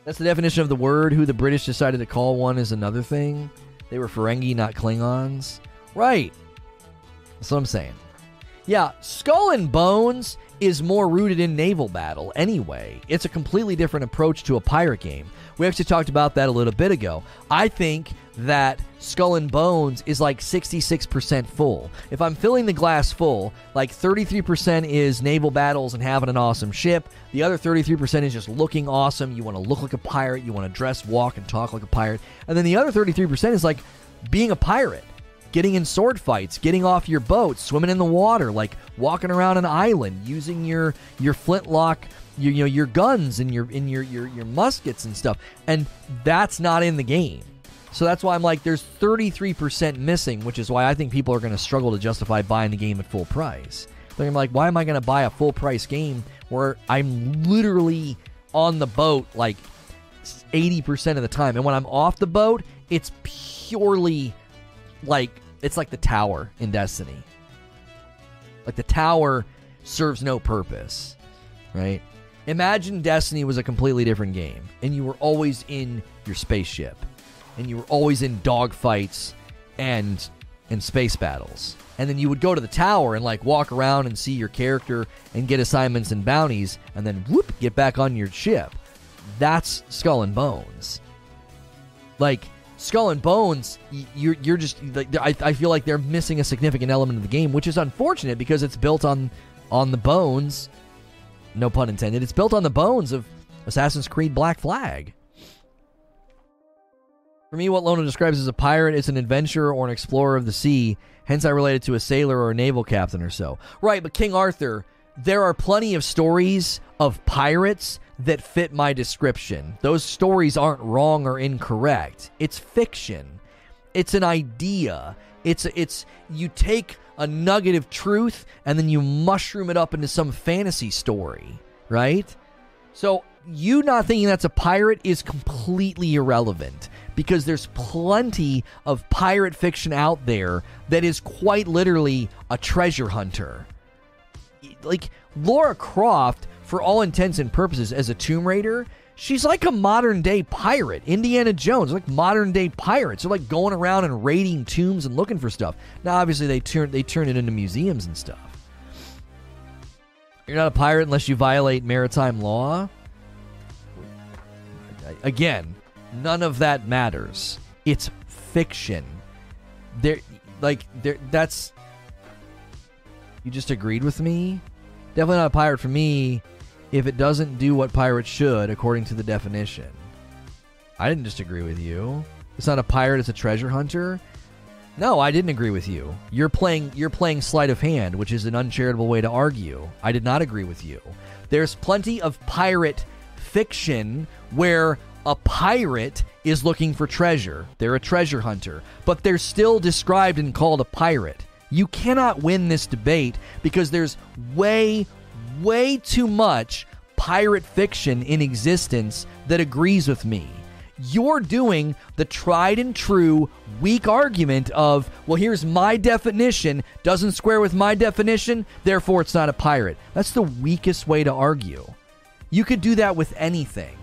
That's the definition of the word. Who the British decided to call one is another thing. They were Ferengi, not Klingons. Right. That's what I'm saying. Yeah, Skull and Bones is more rooted in naval battle anyway. It's a completely different approach to a pirate game. We actually talked about that a little bit ago. I think that Skull and Bones is like 66% full. If I'm filling the glass full, like 33% is naval battles and having an awesome ship. The other 33% is just looking awesome. You want to look like a pirate. You want to dress, walk, and talk like a pirate. And then the other 33% is like being a pirate. Getting in sword fights, getting off your boat, swimming in the water, like walking around an island, using your your flintlock, your, you know, your guns and your in your, your your muskets and stuff. And that's not in the game. So that's why I'm like, there's 33% missing, which is why I think people are going to struggle to justify buying the game at full price. They're like, why am I going to buy a full price game where I'm literally on the boat like 80% of the time? And when I'm off the boat, it's purely like, it's like the tower in Destiny. Like the tower serves no purpose, right? Imagine Destiny was a completely different game and you were always in your spaceship and you were always in dogfights and in space battles. And then you would go to the tower and like walk around and see your character and get assignments and bounties and then whoop get back on your ship. That's Skull and Bones. Like Skull and Bones, you're you're just like I, I feel like they're missing a significant element of the game, which is unfortunate because it's built on on the bones, no pun intended. It's built on the bones of Assassin's Creed Black Flag. For me, what Lono describes as a pirate is an adventurer or an explorer of the sea. Hence, I relate it to a sailor or a naval captain or so. Right, but King Arthur, there are plenty of stories of pirates that fit my description. Those stories aren't wrong or incorrect. It's fiction. It's an idea. It's it's you take a nugget of truth and then you mushroom it up into some fantasy story, right? So you not thinking that's a pirate is completely irrelevant because there's plenty of pirate fiction out there that is quite literally a treasure hunter. Like Lara Croft, for all intents and purposes, as a Tomb Raider, she's like a modern day pirate. Indiana Jones, like modern day pirates. They're like going around and raiding tombs and looking for stuff. Now, obviously, they turn they turn it into museums and stuff. You're not a pirate unless you violate maritime law. Again, None of that matters. It's fiction. There, like there. That's. You just agreed with me. Definitely not a pirate for me. If it doesn't do what pirates should, according to the definition. I didn't disagree with you. It's not a pirate. It's a treasure hunter. No, I didn't agree with you. You're playing you're playing sleight of hand, which is an uncharitable way to argue. I did not agree with you. There's plenty of pirate fiction where a pirate is looking for treasure. They're a treasure hunter, but they're still described and called a pirate. You cannot win this debate because there's way, way too much pirate fiction in existence that agrees with me. You're doing the tried and true weak argument of, well, here's my definition, doesn't square with my definition, therefore it's not a pirate. That's the weakest way to argue. You could do that with anything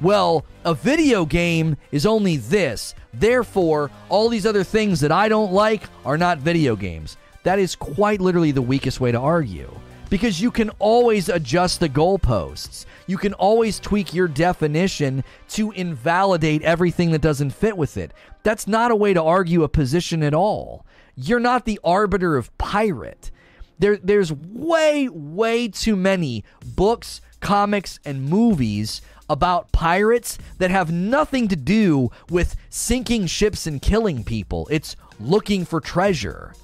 well, a video game is only this. Therefore, all these other things that I don't like are not video games. That is quite literally the weakest way to argue. Because you can always adjust the goalposts. You can always tweak your definition to invalidate everything that doesn't fit with it. That's not a way to argue a position at all. You're not the arbiter of pirate. There, there's way, way too many books, comics, and movies about pirates that have nothing to do with sinking ships and killing people. It's looking for treasure.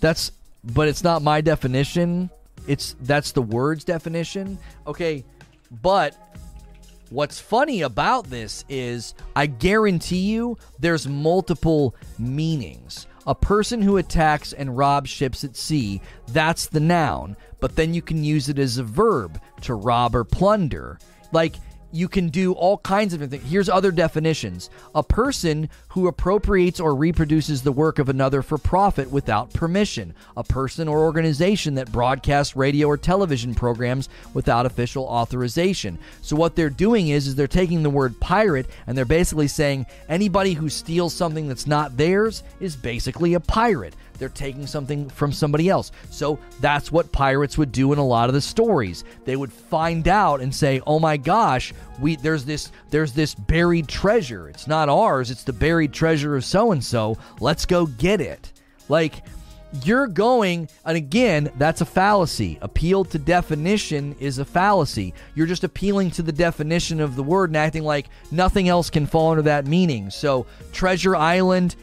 That's but it's not my definition. It's that's the word's definition. Okay, but what's funny about this is I guarantee you there's multiple meanings. A person who attacks and robs ships at sea, that's the noun but then you can use it as a verb to rob or plunder. Like you can do all kinds of things. Here's other definitions a person who appropriates or reproduces the work of another for profit without permission, a person or organization that broadcasts radio or television programs without official authorization. So, what they're doing is, is they're taking the word pirate and they're basically saying anybody who steals something that's not theirs is basically a pirate. They're taking something from somebody else. So that's what pirates would do in a lot of the stories. They would find out and say, "Oh my gosh, we there's this there's this buried treasure. It's not ours. It's the buried treasure of so and so. Let's go get it." Like you're going, and again, that's a fallacy. Appeal to definition is a fallacy. You're just appealing to the definition of the word and acting like nothing else can fall under that meaning. So, Treasure Island,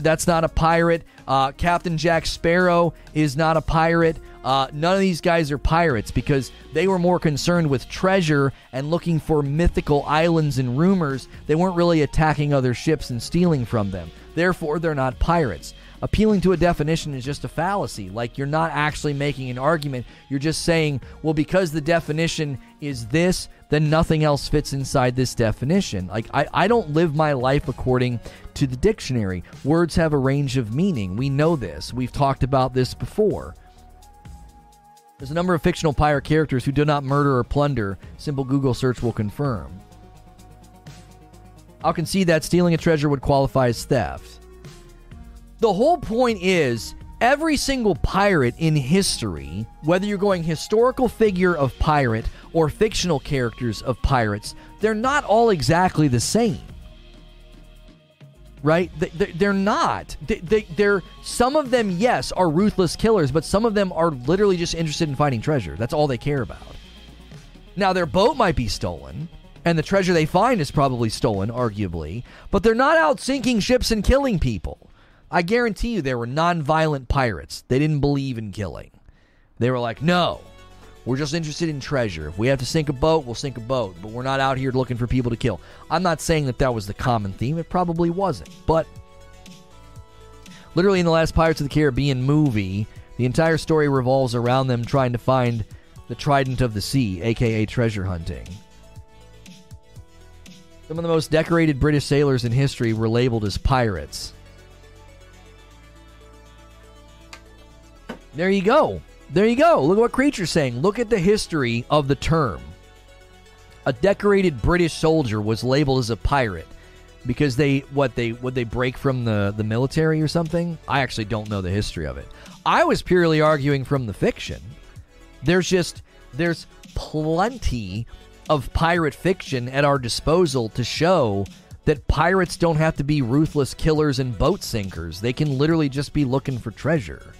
that's not a pirate. Uh, Captain Jack Sparrow is not a pirate. Uh, none of these guys are pirates because they were more concerned with treasure and looking for mythical islands and rumors. They weren't really attacking other ships and stealing from them. Therefore, they're not pirates appealing to a definition is just a fallacy. Like you're not actually making an argument. You're just saying, well, because the definition is this, then nothing else fits inside this definition. Like I, I don't live my life according to the dictionary. Words have a range of meaning. We know this. We've talked about this before. There's a number of fictional pirate characters who do not murder or plunder. Simple Google search will confirm. I'll concede that stealing a treasure would qualify as theft. The whole point is every single pirate in history, whether you're going historical figure of pirate or fictional characters of pirates, they're not all exactly the same. Right? They're not. They're some of them, yes, are ruthless killers, but some of them are literally just interested in finding treasure. That's all they care about. Now, their boat might be stolen, and the treasure they find is probably stolen, arguably, but they're not out sinking ships and killing people. I guarantee you they were non-violent pirates. They didn't believe in killing. They were like, no, we're just interested in treasure. If we have to sink a boat, we'll sink a boat, but we're not out here looking for people to kill. I'm not saying that that was the common theme. It probably wasn't. But literally in the last Pirates of the Caribbean movie, the entire story revolves around them trying to find the Trident of the Sea, aka treasure hunting. Some of the most decorated British sailors in history were labeled as pirates. There you go. There you go. Look at what Creature's saying. Look at the history of the term. A decorated British soldier was labeled as a pirate because they what they would they break from the the military or something. I actually don't know the history of it. I was purely arguing from the fiction. There's just there's plenty of pirate fiction at our disposal to show that pirates don't have to be ruthless killers and boat sinkers. They can literally just be looking for treasure.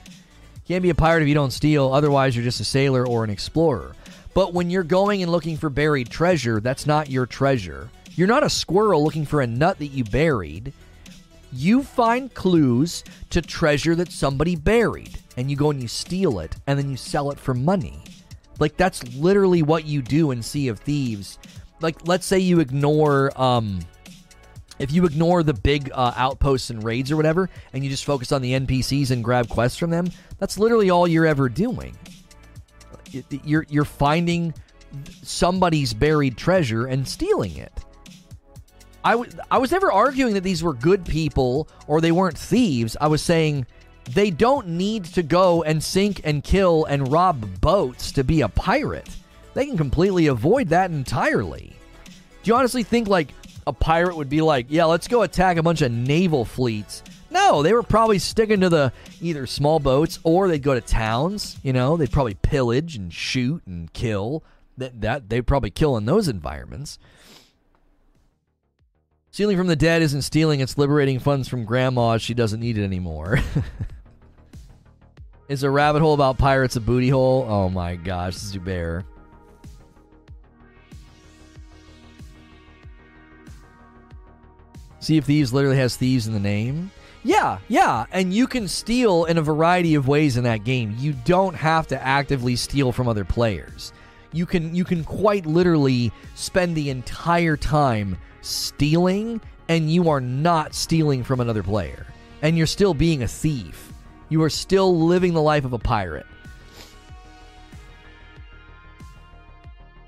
Can't be a pirate if you don't steal, otherwise, you're just a sailor or an explorer. But when you're going and looking for buried treasure, that's not your treasure. You're not a squirrel looking for a nut that you buried. You find clues to treasure that somebody buried, and you go and you steal it, and then you sell it for money. Like, that's literally what you do in Sea of Thieves. Like, let's say you ignore, um, if you ignore the big uh, outposts and raids or whatever, and you just focus on the NPCs and grab quests from them, that's literally all you're ever doing. You're you're finding somebody's buried treasure and stealing it. I, w- I was never arguing that these were good people or they weren't thieves. I was saying they don't need to go and sink and kill and rob boats to be a pirate. They can completely avoid that entirely. Do you honestly think like a pirate would be like, yeah, let's go attack a bunch of naval fleets. No, they were probably sticking to the either small boats or they'd go to towns. You know, they'd probably pillage and shoot and kill. That that they'd probably kill in those environments. Stealing from the dead isn't stealing; it's liberating funds from grandma. She doesn't need it anymore. Is a rabbit hole about pirates a booty hole? Oh my gosh, Zubair. Sea of Thieves literally has thieves in the name. Yeah, yeah, and you can steal in a variety of ways in that game. You don't have to actively steal from other players. You can you can quite literally spend the entire time stealing and you are not stealing from another player. And you're still being a thief. You are still living the life of a pirate.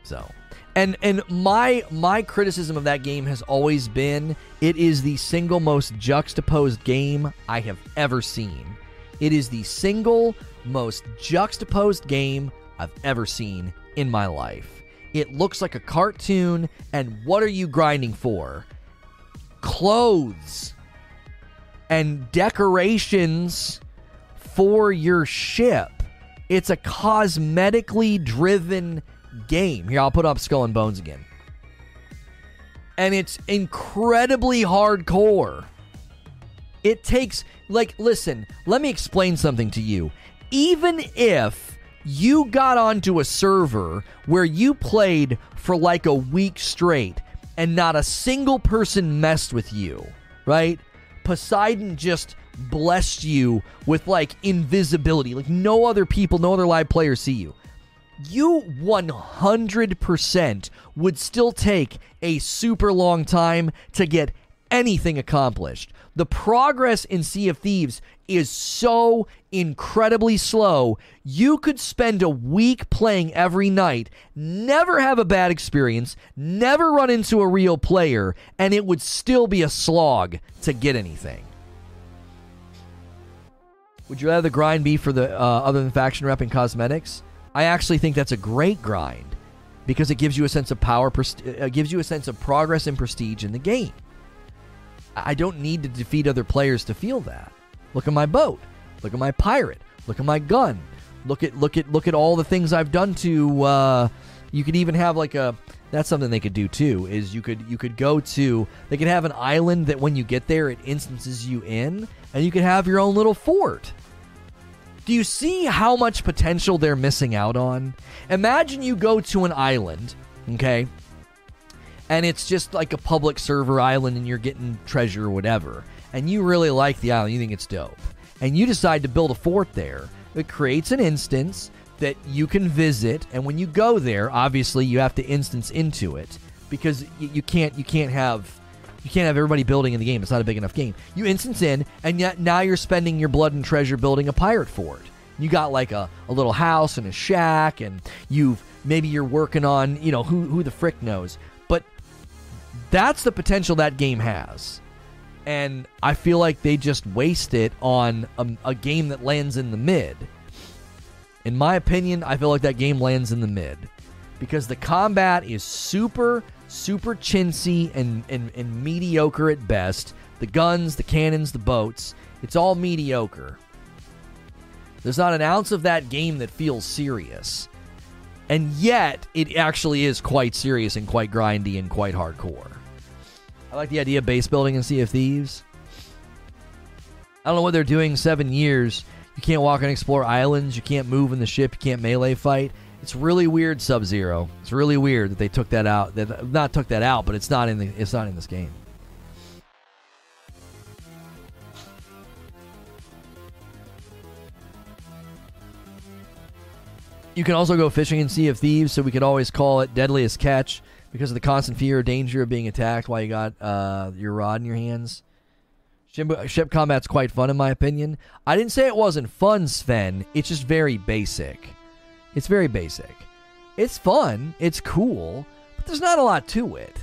So, and and my my criticism of that game has always been it is the single most juxtaposed game I have ever seen. It is the single most juxtaposed game I've ever seen in my life. It looks like a cartoon, and what are you grinding for? Clothes and decorations for your ship. It's a cosmetically driven game. Here, I'll put up Skull and Bones again. And it's incredibly hardcore. It takes, like, listen, let me explain something to you. Even if you got onto a server where you played for like a week straight and not a single person messed with you, right? Poseidon just blessed you with like invisibility. Like no other people, no other live players see you. You 100% would still take a super long time to get anything accomplished. The progress in Sea of Thieves is so incredibly slow. You could spend a week playing every night, never have a bad experience, never run into a real player, and it would still be a slog to get anything. Would you rather the grind be for the uh, other than faction rep and cosmetics? I actually think that's a great grind because it gives you a sense of power, uh, gives you a sense of progress and prestige in the game. I don't need to defeat other players to feel that. Look at my boat. Look at my pirate. Look at my gun. Look at look at look at all the things I've done to. Uh, you could even have like a. That's something they could do too. Is you could you could go to. They could have an island that when you get there it instances you in, and you could have your own little fort. Do you see how much potential they're missing out on? Imagine you go to an island, okay, and it's just like a public server island and you're getting treasure or whatever, and you really like the island, you think it's dope, and you decide to build a fort there, it creates an instance that you can visit, and when you go there, obviously you have to instance into it because you, can't you can't have you can't have everybody building in the game. It's not a big enough game. You instance in, and yet now you're spending your blood and treasure building a pirate fort. You got like a, a little house and a shack, and you've maybe you're working on you know who who the frick knows. But that's the potential that game has. And I feel like they just waste it on a, a game that lands in the mid. In my opinion, I feel like that game lands in the mid because the combat is super, super chintzy and, and, and mediocre at best. The guns, the cannons, the boats, it's all mediocre. There's not an ounce of that game that feels serious. And yet, it actually is quite serious and quite grindy and quite hardcore. I like the idea of base building in Sea of Thieves. I don't know what they're doing seven years. You can't walk and explore islands. You can't move in the ship. You can't melee fight. It's really weird, Sub Zero. It's really weird that they took that out. That not took that out, but it's not in the. It's not in this game. You can also go fishing in Sea of Thieves, so we could always call it Deadliest Catch because of the constant fear or danger of being attacked while you got uh, your rod in your hands. Ship, ship combat's quite fun, in my opinion. I didn't say it wasn't fun, Sven. It's just very basic. It's very basic. It's fun. It's cool, but there's not a lot to it.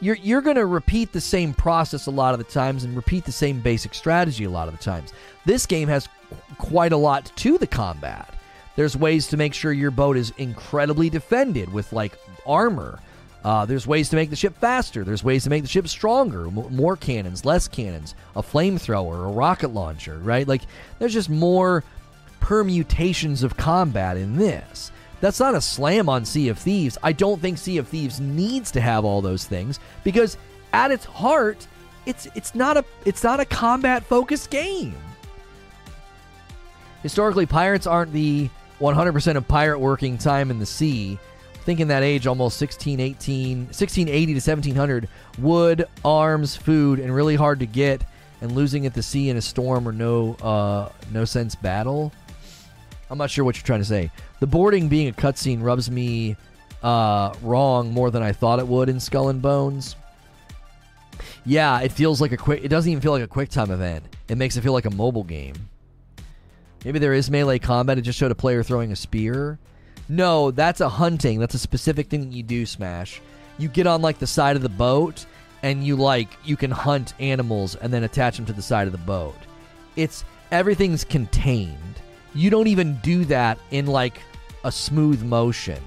You're you're gonna repeat the same process a lot of the times and repeat the same basic strategy a lot of the times. This game has quite a lot to the combat. There's ways to make sure your boat is incredibly defended with like armor uh, there's ways to make the ship faster. There's ways to make the ship stronger. M- more cannons, less cannons, a flamethrower, a rocket launcher, right? Like, there's just more permutations of combat in this. That's not a slam on Sea of Thieves. I don't think Sea of Thieves needs to have all those things because at its heart, it's it's not a it's not a combat focused game. Historically, pirates aren't the 100% of pirate working time in the sea think in that age, almost 16, 18, 1680 to 1700, wood, arms, food, and really hard to get, and losing at the sea in a storm or no, uh, no sense battle. I'm not sure what you're trying to say. The boarding being a cutscene rubs me uh, wrong more than I thought it would in Skull and Bones. Yeah, it feels like a quick. It doesn't even feel like a quick time event. It makes it feel like a mobile game. Maybe there is melee combat. It just showed a player throwing a spear. No, that's a hunting. That's a specific thing that you do, Smash. You get on like the side of the boat and you like you can hunt animals and then attach them to the side of the boat. It's everything's contained. You don't even do that in like a smooth motion.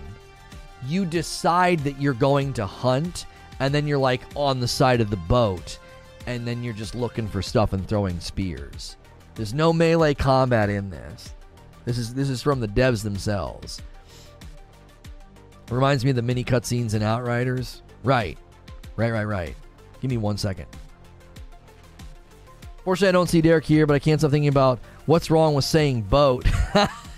You decide that you're going to hunt and then you're like on the side of the boat and then you're just looking for stuff and throwing spears. There's no melee combat in this. This is this is from the devs themselves. Reminds me of the mini cutscenes in Outriders. Right. Right, right, right. Give me one second. Fortunately, I don't see Derek here, but I can't stop thinking about what's wrong with saying boat.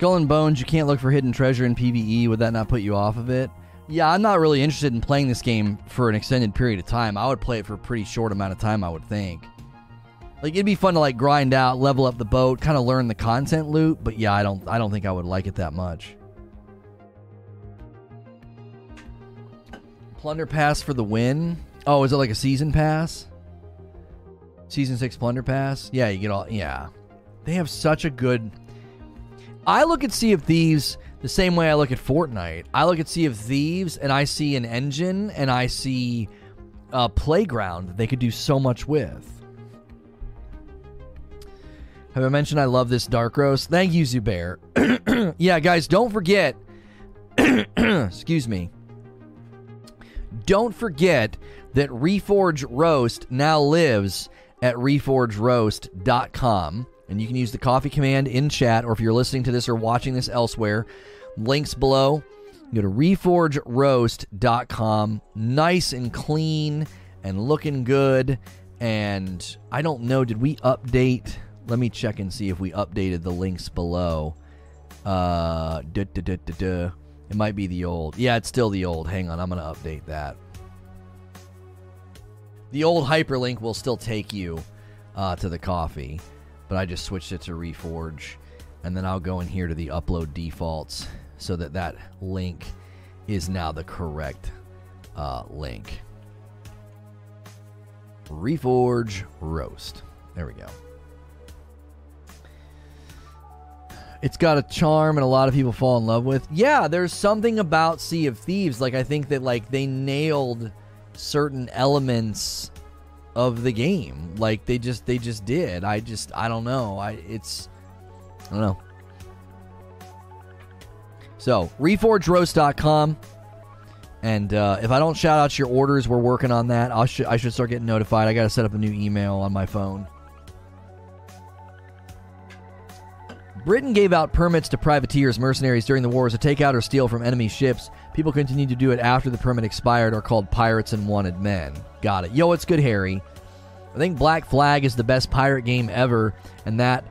Skull and Bones, you can't look for hidden treasure in PvE. Would that not put you off of it? Yeah, I'm not really interested in playing this game for an extended period of time. I would play it for a pretty short amount of time, I would think. Like it'd be fun to like grind out, level up the boat, kind of learn the content loop, but yeah, I don't I don't think I would like it that much. Plunder Pass for the win. Oh, is it like a season pass? Season 6 Plunder Pass? Yeah, you get all yeah. They have such a good. I look at Sea of Thieves the same way I look at Fortnite. I look at Sea of Thieves and I see an engine and I see a playground that they could do so much with. Have I mentioned I love this dark roast? Thank you, Zubair. yeah, guys, don't forget. excuse me. Don't forget that Reforge Roast now lives at reforgeroast.com. And you can use the coffee command in chat, or if you're listening to this or watching this elsewhere, links below. Go to reforgeroast.com. Nice and clean and looking good. And I don't know, did we update? Let me check and see if we updated the links below. Uh, duh, duh, duh. It might be the old. Yeah, it's still the old. Hang on, I'm going to update that. The old hyperlink will still take you uh, to the coffee but I just switched it to Reforge. And then I'll go in here to the upload defaults so that that link is now the correct uh, link. Reforge Roast. There we go. It's got a charm and a lot of people fall in love with. Yeah, there's something about Sea of Thieves. Like I think that like they nailed certain elements of the game. Like they just they just did. I just I don't know. I it's I don't know. So reforgeroast.com. And uh, if I don't shout out your orders, we're working on that. I should I should start getting notified. I got to set up a new email on my phone. Britain gave out permits to privateers, mercenaries during the wars to take out or steal from enemy ships. People continued to do it after the permit expired, are called pirates and wanted men. Got it. Yo, it's good, Harry. I think Black Flag is the best pirate game ever, and that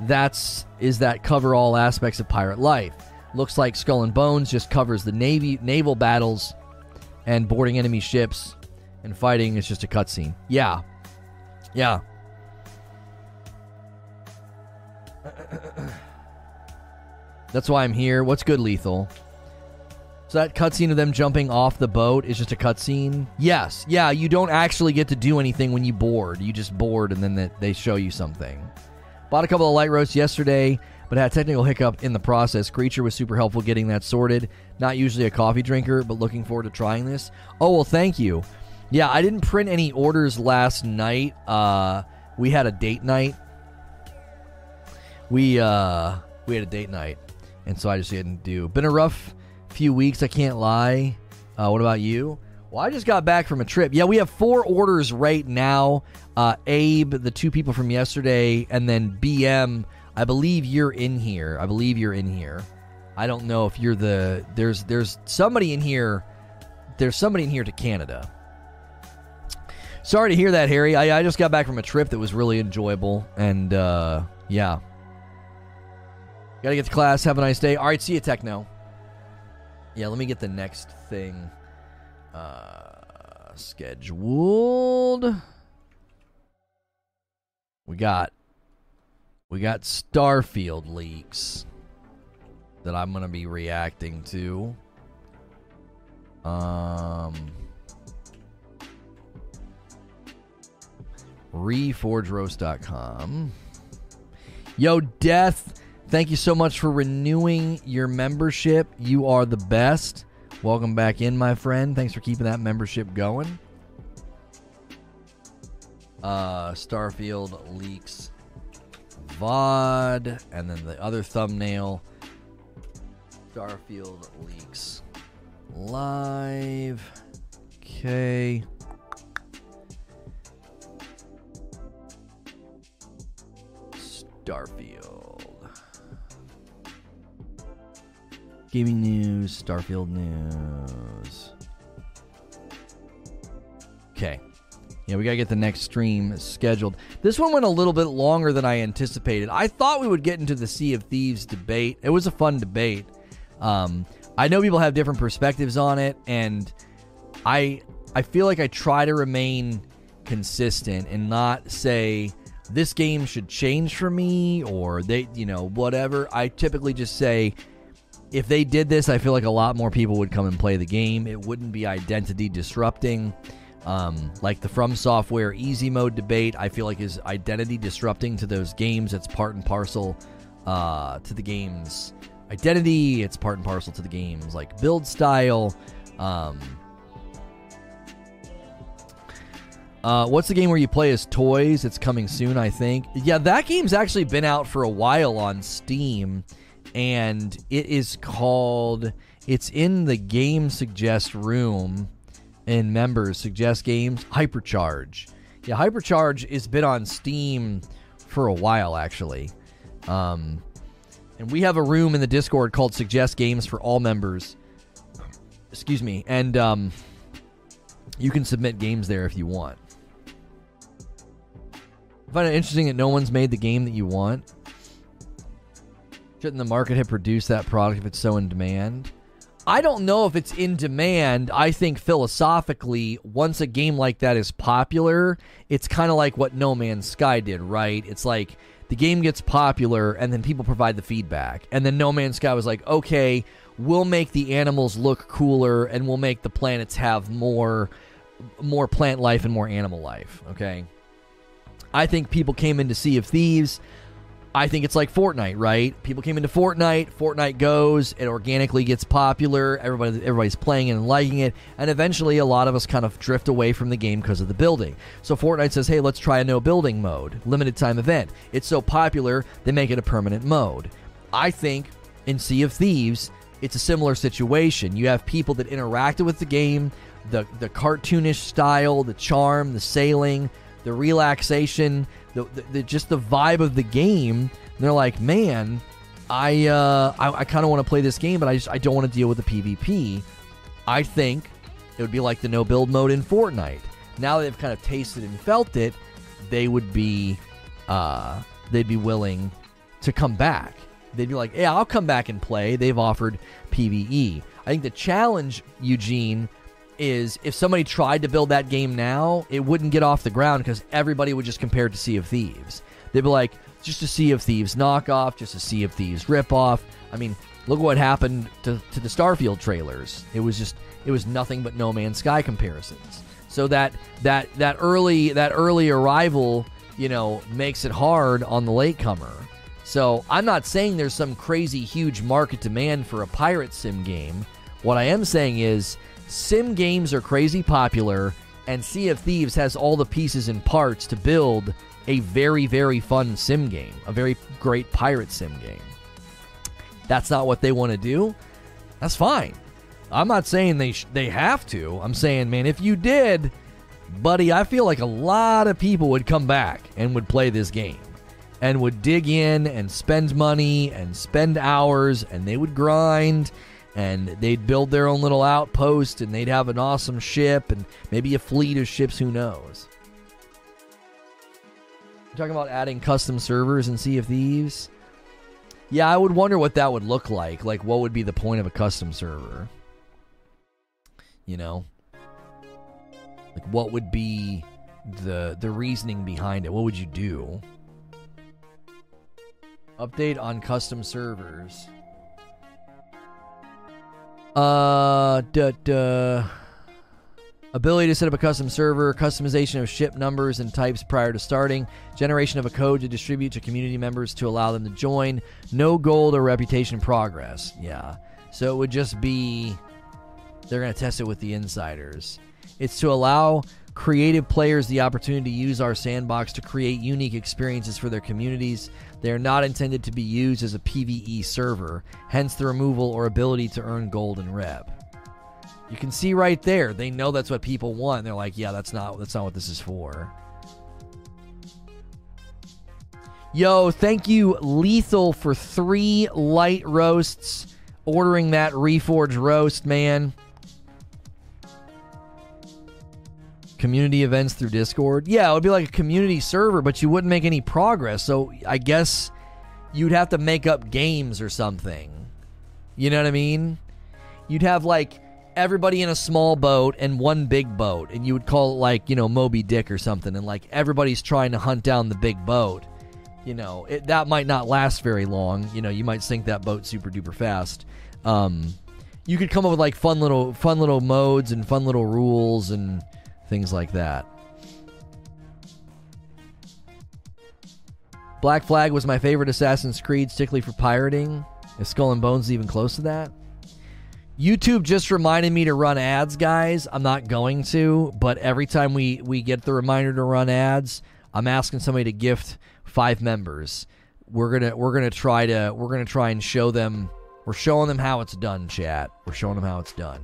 that's is that cover all aspects of pirate life. Looks like Skull and Bones just covers the navy naval battles and boarding enemy ships and fighting is just a cutscene. Yeah. Yeah. That's why I'm here. What's good, Lethal? So that cutscene of them jumping off the boat is just a cutscene. Yes, yeah. You don't actually get to do anything when you board. You just board, and then they show you something. Bought a couple of light roasts yesterday, but had a technical hiccup in the process. Creature was super helpful getting that sorted. Not usually a coffee drinker, but looking forward to trying this. Oh well, thank you. Yeah, I didn't print any orders last night. Uh, we had a date night. We uh, we had a date night, and so I just didn't do. Been a rough few weeks. I can't lie. Uh, what about you? Well, I just got back from a trip. Yeah, we have four orders right now. Uh, Abe, the two people from yesterday, and then BM. I believe you're in here. I believe you're in here. I don't know if you're the. There's there's somebody in here. There's somebody in here to Canada. Sorry to hear that, Harry. I, I just got back from a trip that was really enjoyable, and uh, yeah. Gotta get to class. Have a nice day. All right, see you, Techno. Yeah, let me get the next thing uh, scheduled. We got we got Starfield leaks that I'm gonna be reacting to. Um. reforgeroast.com. Yo, Death, thank you so much for renewing your membership. You are the best. Welcome back in, my friend. Thanks for keeping that membership going. Uh, Starfield leaks VOD, and then the other thumbnail Starfield leaks live. Okay. Starfield. Gaming news, Starfield news. Okay. Yeah, we got to get the next stream scheduled. This one went a little bit longer than I anticipated. I thought we would get into the Sea of Thieves debate. It was a fun debate. Um, I know people have different perspectives on it, and I I feel like I try to remain consistent and not say this game should change for me or they, you know, whatever. I typically just say if they did this, I feel like a lot more people would come and play the game. It wouldn't be identity disrupting. Um, like the From Software easy mode debate, I feel like is identity disrupting to those games. It's part and parcel uh, to the game's identity. It's part and parcel to the game's like build style. Um, uh, what's the game where you play as toys? It's coming soon, I think. Yeah, that game's actually been out for a while on Steam, and it is called. It's in the game suggest room, in members suggest games. Hypercharge. Yeah, Hypercharge has been on Steam for a while, actually. Um, and we have a room in the Discord called Suggest Games for all members. Excuse me, and um, you can submit games there if you want. I find it interesting that no one's made the game that you want. Shouldn't the market have produced that product if it's so in demand? I don't know if it's in demand. I think philosophically, once a game like that is popular, it's kind of like what No Man's Sky did, right? It's like the game gets popular and then people provide the feedback. And then No Man's Sky was like, okay, we'll make the animals look cooler and we'll make the planets have more more plant life and more animal life, okay? I think people came in to Sea of Thieves. I think it's like Fortnite, right? People came into Fortnite. Fortnite goes, it organically gets popular. Everybody, everybody's playing it and liking it, and eventually, a lot of us kind of drift away from the game because of the building. So Fortnite says, "Hey, let's try a no building mode, limited time event." It's so popular, they make it a permanent mode. I think in Sea of Thieves, it's a similar situation. You have people that interacted with the game, the the cartoonish style, the charm, the sailing, the relaxation, the, the, the just the vibe of the game. They're like, man, I uh, I, I kind of want to play this game, but I just I don't want to deal with the PvP. I think it would be like the no build mode in Fortnite. Now that they've kind of tasted and felt it, they would be uh, they'd be willing to come back. They'd be like, "Yeah, I'll come back and play." They've offered PVE. I think the challenge, Eugene, is if somebody tried to build that game now, it wouldn't get off the ground because everybody would just compare it to Sea of Thieves. They'd be like, just a Sea of Thieves knockoff, just a Sea of Thieves ripoff. I mean, look what happened to, to the Starfield trailers. It was just it was nothing but No Man's Sky comparisons. So that that that early that early arrival, you know, makes it hard on the latecomer. So I'm not saying there's some crazy huge market demand for a pirate sim game. What I am saying is sim games are crazy popular and Sea of Thieves has all the pieces and parts to build a very very fun sim game, a very great pirate sim game. That's not what they want to do. That's fine. I'm not saying they sh- they have to. I'm saying, man, if you did, buddy, I feel like a lot of people would come back and would play this game and would dig in and spend money and spend hours and they would grind and they'd build their own little outpost and they'd have an awesome ship and maybe a fleet of ships, who knows. Talking about adding custom servers and Sea of Thieves? Yeah, I would wonder what that would look like. Like, what would be the point of a custom server? You know, like what would be the the reasoning behind it? What would you do? Update on custom servers. Uh, duh, duh. Ability to set up a custom server, customization of ship numbers and types prior to starting, generation of a code to distribute to community members to allow them to join, no gold or reputation progress. Yeah. So it would just be they're going to test it with the insiders. It's to allow creative players the opportunity to use our sandbox to create unique experiences for their communities. They are not intended to be used as a PvE server, hence the removal or ability to earn gold and rep. You can see right there, they know that's what people want. They're like, yeah, that's not that's not what this is for. Yo, thank you, Lethal, for three light roasts. Ordering that Reforge roast, man. Community events through Discord. Yeah, it would be like a community server, but you wouldn't make any progress. So I guess you'd have to make up games or something. You know what I mean? You'd have like everybody in a small boat and one big boat, and you would call it like, you know, Moby Dick or something, and like everybody's trying to hunt down the big boat. You know, it, that might not last very long. You know, you might sink that boat super duper fast. Um, you could come up with like fun little fun little modes and fun little rules and things like that. Black Flag was my favorite Assassin's Creed, strictly for pirating. Is Skull and Bones even close to that? YouTube just reminded me to run ads, guys. I'm not going to, but every time we we get the reminder to run ads, I'm asking somebody to gift five members. We're gonna we're gonna try to we're gonna try and show them. We're showing them how it's done, chat. We're showing them how it's done.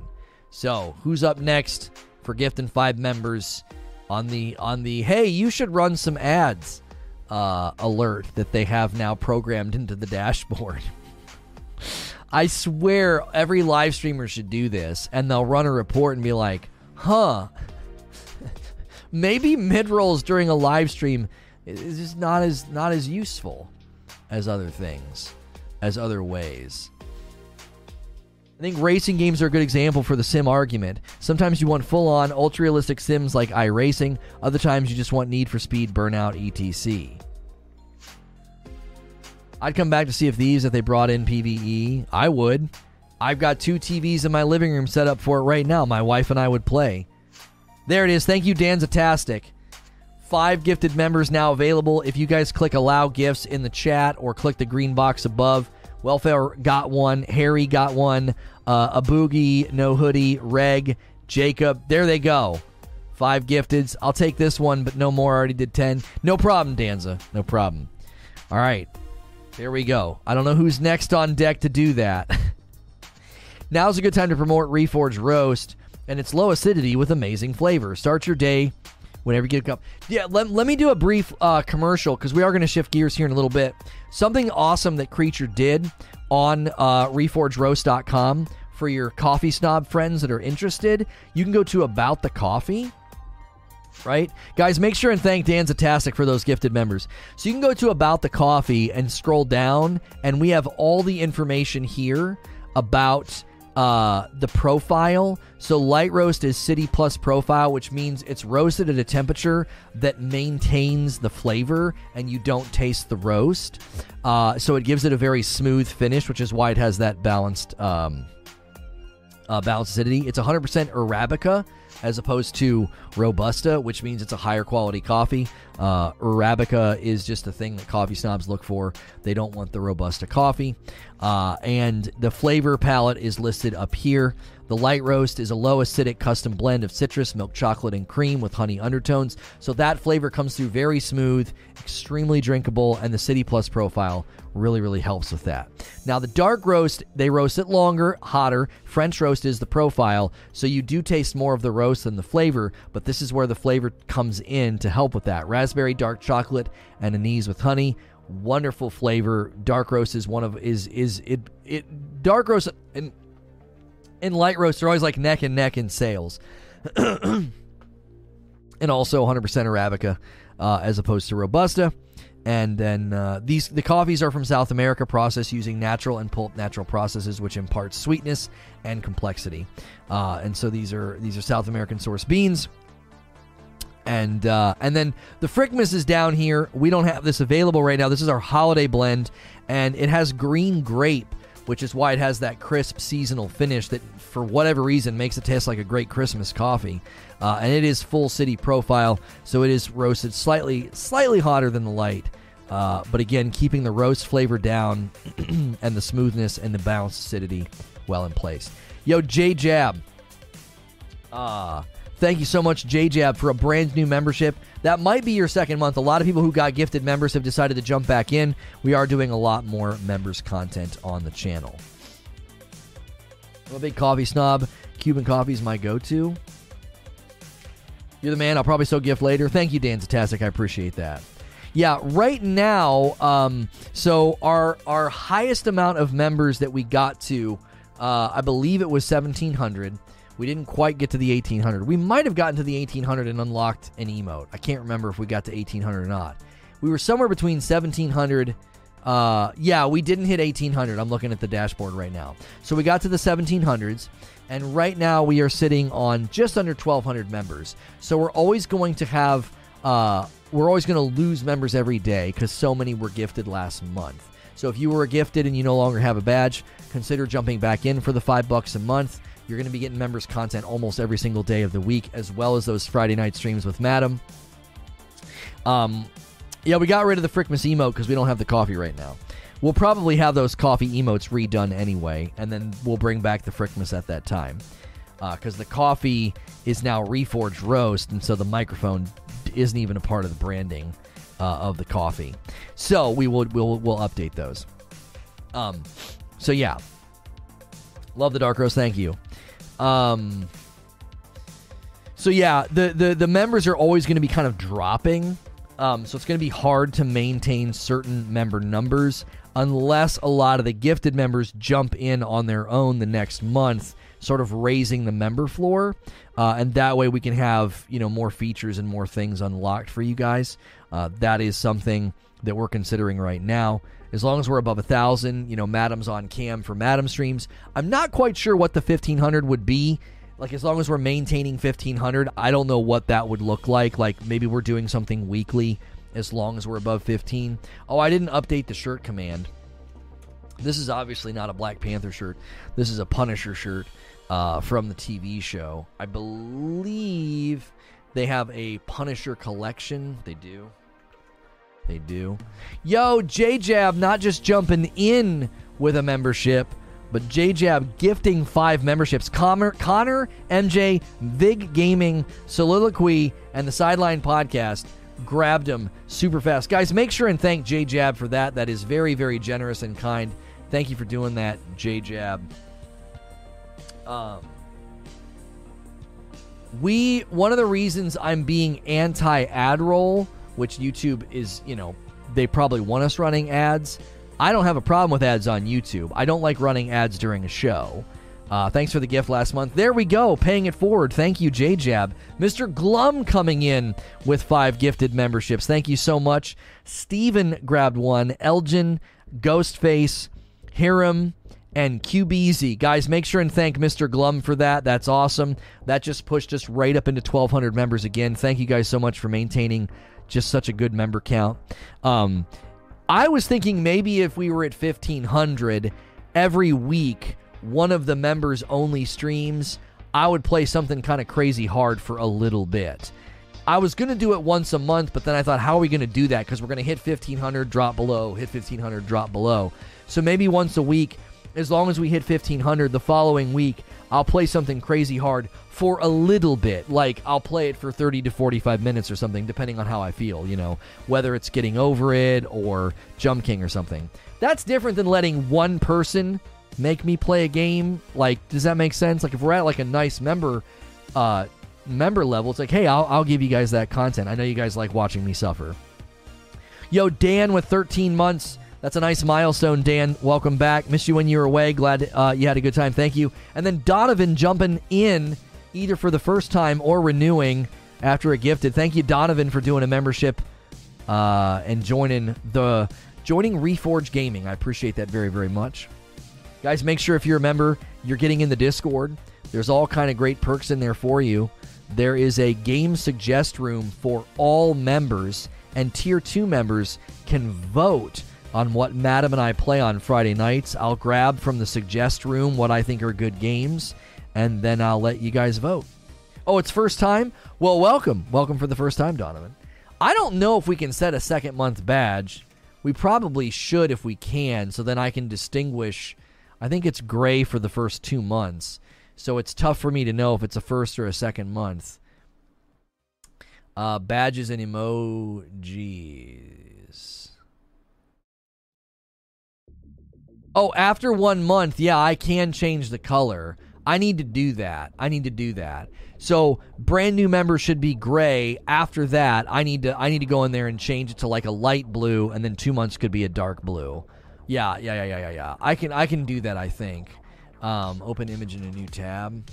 So who's up next? For gifting five members on the on the hey you should run some ads uh, alert that they have now programmed into the dashboard. I swear every live streamer should do this, and they'll run a report and be like, "Huh, maybe mid rolls during a live stream is just not as not as useful as other things, as other ways." I think racing games are a good example for the sim argument. Sometimes you want full on, ultra realistic sims like iRacing, other times you just want Need for Speed, Burnout, etc. I'd come back to see if these, if they brought in PvE. I would. I've got two TVs in my living room set up for it right now. My wife and I would play. There it is. Thank you, Danzatastic. Five gifted members now available. If you guys click allow gifts in the chat or click the green box above, Welfare got one. Harry got one. Uh, a boogie, no hoodie, Reg, Jacob. There they go. Five gifteds. I'll take this one, but no more. I already did 10. No problem, Danza. No problem. All right. There we go. I don't know who's next on deck to do that. Now's a good time to promote Reforge Roast and its low acidity with amazing flavor. Start your day whenever you get a cup. Yeah, let, let me do a brief uh, commercial because we are going to shift gears here in a little bit. Something awesome that Creature did on uh, reforgeroast.com for your coffee snob friends that are interested. You can go to About the Coffee. right? Guys, make sure and thank Danzatastic for those gifted members. So you can go to About the Coffee and scroll down, and we have all the information here about uh, the profile. So light roast is city plus profile, which means it's roasted at a temperature that maintains the flavor and you don't taste the roast. Uh, so it gives it a very smooth finish, which is why it has that balanced um, uh, balanced acidity. It's 100% Arabica as opposed to Robusta, which means it's a higher quality coffee. Uh, Arabica is just a thing that coffee snobs look for. They don't want the Robusta coffee. Uh, and the flavor palette is listed up here. The light roast is a low acidic custom blend of citrus, milk chocolate, and cream with honey undertones. So that flavor comes through very smooth, extremely drinkable, and the City Plus profile really, really helps with that. Now, the dark roast, they roast it longer, hotter. French roast is the profile, so you do taste more of the roast than the flavor, but this is where the flavor comes in to help with that. Raspberry dark chocolate and anise with honey. Wonderful flavor. Dark roast is one of is is it it dark roast and and light roast are always like neck and neck in sales. and also 100% Arabica uh, as opposed to Robusta. And then uh, these the coffees are from South America, processed using natural and pulp natural processes, which impart sweetness and complexity. Uh, and so these are these are South American source beans. And uh, and then the Frickmas is down here. We don't have this available right now. This is our holiday blend, and it has green grape which is why it has that crisp seasonal finish that, for whatever reason, makes it taste like a great Christmas coffee. Uh, and it is full city profile, so it is roasted slightly, slightly hotter than the light. Uh, but again, keeping the roast flavor down and the smoothness and the balanced acidity well in place. Yo, JJab. Ah. Uh, Thank you so much, JJab, for a brand new membership. That might be your second month. A lot of people who got gifted members have decided to jump back in. We are doing a lot more members content on the channel. I'm a big coffee snob. Cuban coffee is my go-to. You're the man. I'll probably still gift later. Thank you, Danzatastic. I appreciate that. Yeah, right now, um, so our our highest amount of members that we got to, uh, I believe it was 1,700. We didn't quite get to the 1800. We might have gotten to the 1800 and unlocked an emote. I can't remember if we got to 1800 or not. We were somewhere between 1700. Uh, yeah, we didn't hit 1800. I'm looking at the dashboard right now. So we got to the 1700s, and right now we are sitting on just under 1200 members. So we're always going to have, uh, we're always going to lose members every day because so many were gifted last month. So if you were gifted and you no longer have a badge, consider jumping back in for the five bucks a month. You're going to be getting members content almost every single day of the week, as well as those Friday night streams with Madam. Um, yeah, we got rid of the Frickmas emote because we don't have the coffee right now. We'll probably have those coffee emotes redone anyway, and then we'll bring back the Frickmas at that time. Because uh, the coffee is now reforged roast, and so the microphone isn't even a part of the branding uh, of the coffee. So we will we'll we'll update those. Um, so yeah, love the dark roast. Thank you. Um, so yeah, the, the the members are always going to be kind of dropping. Um, so it's going to be hard to maintain certain member numbers unless a lot of the gifted members jump in on their own the next month, sort of raising the member floor, uh, and that way we can have you know more features and more things unlocked for you guys. Uh, that is something that we're considering right now. As long as we're above a thousand, you know, Madam's on cam for Madam streams. I'm not quite sure what the 1500 would be. Like as long as we're maintaining 1500, I don't know what that would look like. Like maybe we're doing something weekly as long as we're above 15. Oh, I didn't update the shirt command. This is obviously not a Black Panther shirt. This is a Punisher shirt uh, from the TV show. I believe they have a Punisher collection. They do. They do. Yo, JJab not just jumping in with a membership, but JJab gifting five memberships. Connor, Connor, MJ, Vig Gaming, Soliloquy, and the Sideline Podcast grabbed them super fast. Guys, make sure and thank JJab for that. That is very, very generous and kind. Thank you for doing that, JJab. Um, we one of the reasons I'm being anti ad roll which YouTube is, you know, they probably want us running ads. I don't have a problem with ads on YouTube. I don't like running ads during a show. Uh, thanks for the gift last month. There we go, paying it forward. Thank you, JJab. Mr. Glum coming in with five gifted memberships. Thank you so much. Steven grabbed one. Elgin, Ghostface, Hiram, and QBZ. Guys, make sure and thank Mr. Glum for that. That's awesome. That just pushed us right up into 1,200 members again. Thank you guys so much for maintaining just such a good member count. Um, I was thinking maybe if we were at 1,500 every week one of the members only streams, I would play something kind of crazy hard for a little bit. I was going to do it once a month, but then I thought, how are we going to do that? Because we're going to hit 1500, drop below, hit 1500, drop below. So maybe once a week, as long as we hit 1500 the following week, I'll play something crazy hard for a little bit. Like I'll play it for 30 to 45 minutes or something, depending on how I feel, you know, whether it's getting over it or Jump King or something. That's different than letting one person make me play a game. Like, does that make sense? Like, if we're at like a nice member, uh, member level, it's like, hey, I'll, I'll give you guys that content. I know you guys like watching me suffer. Yo, Dan with 13 months. That's a nice milestone, Dan. Welcome back. Missed you when you were away. Glad uh, you had a good time. Thank you. And then Donovan jumping in either for the first time or renewing after a gifted. Thank you, Donovan, for doing a membership uh, and joining the joining Reforge Gaming. I appreciate that very, very much. Guys, make sure if you're a member, you're getting in the Discord. There's all kind of great perks in there for you. There is a game suggest room for all members, and tier 2 members can vote on what Madam and I play on Friday nights. I'll grab from the suggest room what I think are good games, and then I'll let you guys vote. Oh, it's first time? Well, welcome. Welcome for the first time, Donovan. I don't know if we can set a second month badge. We probably should if we can, so then I can distinguish I think it's gray for the first two months. So it's tough for me to know if it's a first or a second month. Uh, badges and emojis. Oh, after one month, yeah, I can change the color. I need to do that. I need to do that. So brand new members should be gray. After that, I need to I need to go in there and change it to like a light blue, and then two months could be a dark blue. Yeah, yeah, yeah, yeah, yeah, yeah. I can I can do that. I think. Um, open image in a new tab.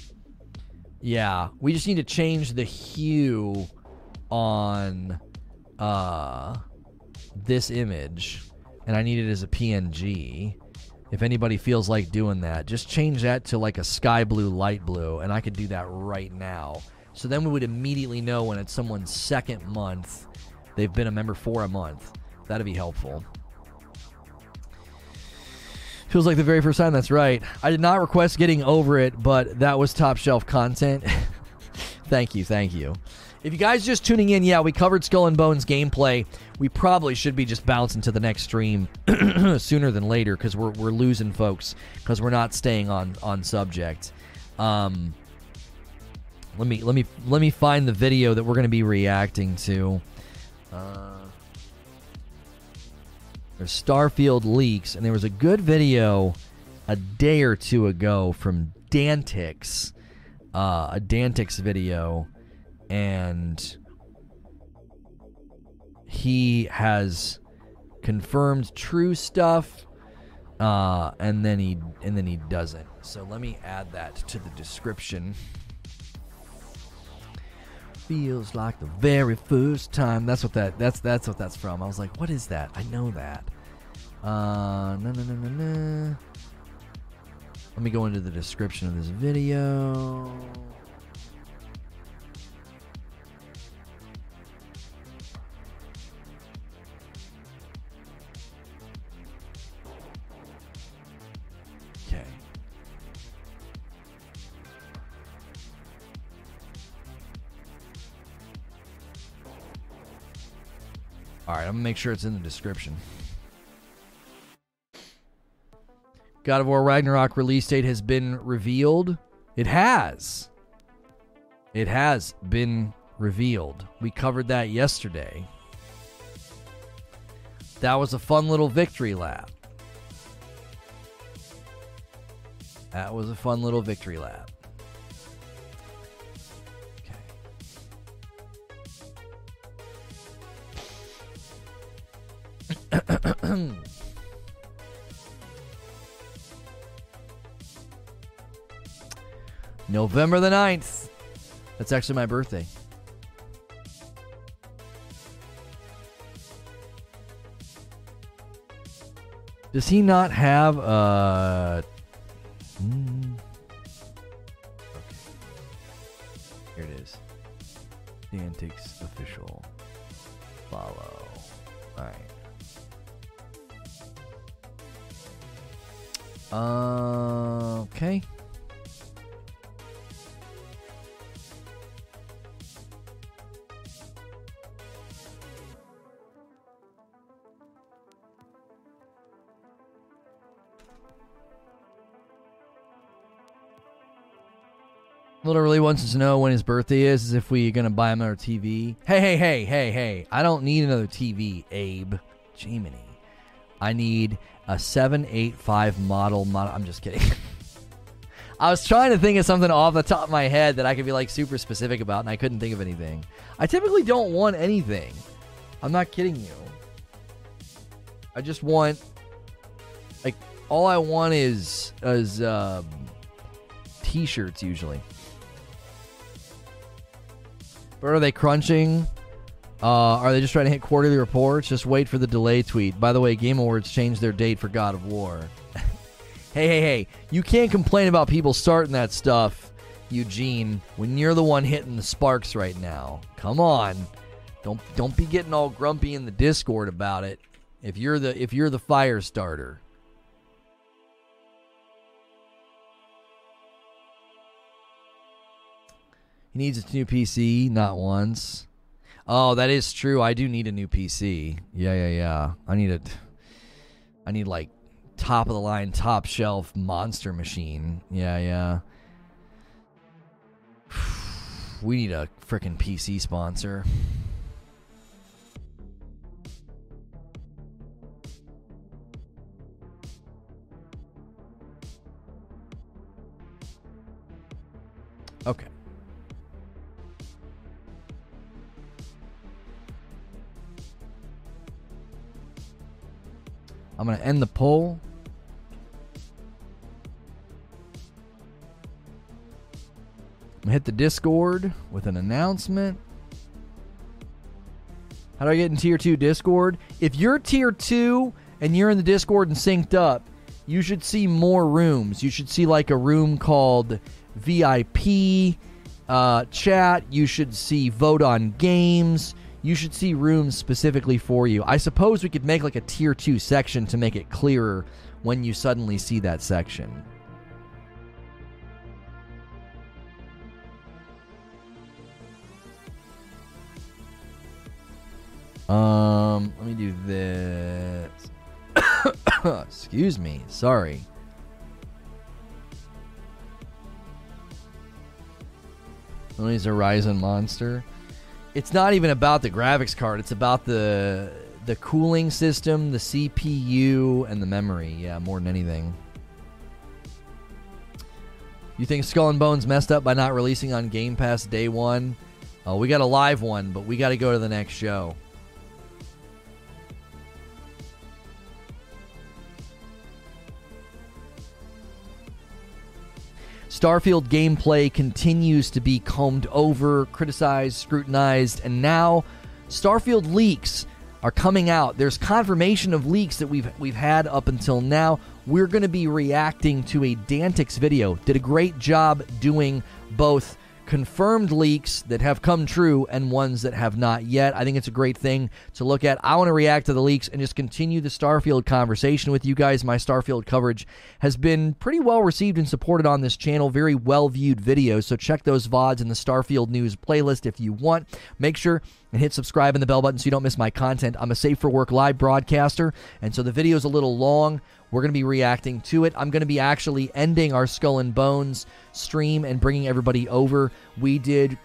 Yeah, we just need to change the hue on uh this image, and I need it as a PNG. If anybody feels like doing that, just change that to like a sky blue, light blue, and I could do that right now. So then we would immediately know when it's someone's second month, they've been a member for a month. That'd be helpful. Feels like the very first time. That's right. I did not request getting over it, but that was top shelf content. thank you, thank you. If you guys just tuning in, yeah, we covered Skull and Bones gameplay. We probably should be just bouncing to the next stream sooner than later because we're, we're losing folks because we're not staying on on subject. Um, let me let me let me find the video that we're going to be reacting to. Uh, there's Starfield leaks, and there was a good video a day or two ago from Dantix, uh, a Dantix video, and he has confirmed true stuff, uh, and then he and then he doesn't. So let me add that to the description feels like the very first time. That's what that that's that's what that's from. I was like, what is that? I know that. Uh, no, no, no, no. Let me go into the description of this video. All right, I'm gonna make sure it's in the description. God of War Ragnarok release date has been revealed. It has. It has been revealed. We covered that yesterday. That was a fun little victory lap. That was a fun little victory lap. November the 9th. That's actually my birthday. Does he not have a. Wants to know when his birthday is, as if we're gonna buy him another TV. Hey, hey, hey, hey, hey! I don't need another TV, Abe. Jiminy. I need a seven eight five model. I'm just kidding. I was trying to think of something off the top of my head that I could be like super specific about, and I couldn't think of anything. I typically don't want anything. I'm not kidding you. I just want like all I want is is um, t-shirts usually. But are they crunching? Uh, are they just trying to hit quarterly reports? Just wait for the delay tweet. By the way, Game Awards changed their date for God of War. hey, hey, hey. You can't complain about people starting that stuff, Eugene, when you're the one hitting the sparks right now. Come on. Don't don't be getting all grumpy in the Discord about it. If you're the if you're the fire starter. He needs a new PC, not once. Oh, that is true. I do need a new PC. Yeah, yeah, yeah. I need a. I need like top of the line, top shelf monster machine. Yeah, yeah. We need a freaking PC sponsor. Okay. I'm going to end the poll. hit the Discord with an announcement. How do I get in tier 2 Discord? If you're tier 2 and you're in the Discord and synced up, you should see more rooms. You should see like a room called VIP uh, chat. You should see vote on games you should see rooms specifically for you. I suppose we could make like a tier 2 section to make it clearer when you suddenly see that section. Um, let me do this. Excuse me. Sorry. Oh, He's a Ryzen monster it's not even about the graphics card. It's about the the cooling system, the CPU, and the memory. Yeah, more than anything. You think Skull and Bones messed up by not releasing on Game Pass day one? Oh, we got a live one, but we got to go to the next show. Starfield gameplay continues to be combed over, criticized, scrutinized, and now Starfield leaks are coming out. There's confirmation of leaks that we've we've had up until now. We're going to be reacting to a Dantix video. Did a great job doing both confirmed leaks that have come true and ones that have not yet. I think it's a great thing to look at. I want to react to the leaks and just continue the Starfield conversation with you guys. My Starfield coverage has been pretty well received and supported on this channel. Very well viewed videos. So check those VODs in the Starfield News playlist if you want. Make sure and hit subscribe and the bell button so you don't miss my content. I'm a safe for work live broadcaster, and so the video is a little long. We're going to be reacting to it. I'm going to be actually ending our Skull and Bones stream and bringing everybody over. We did.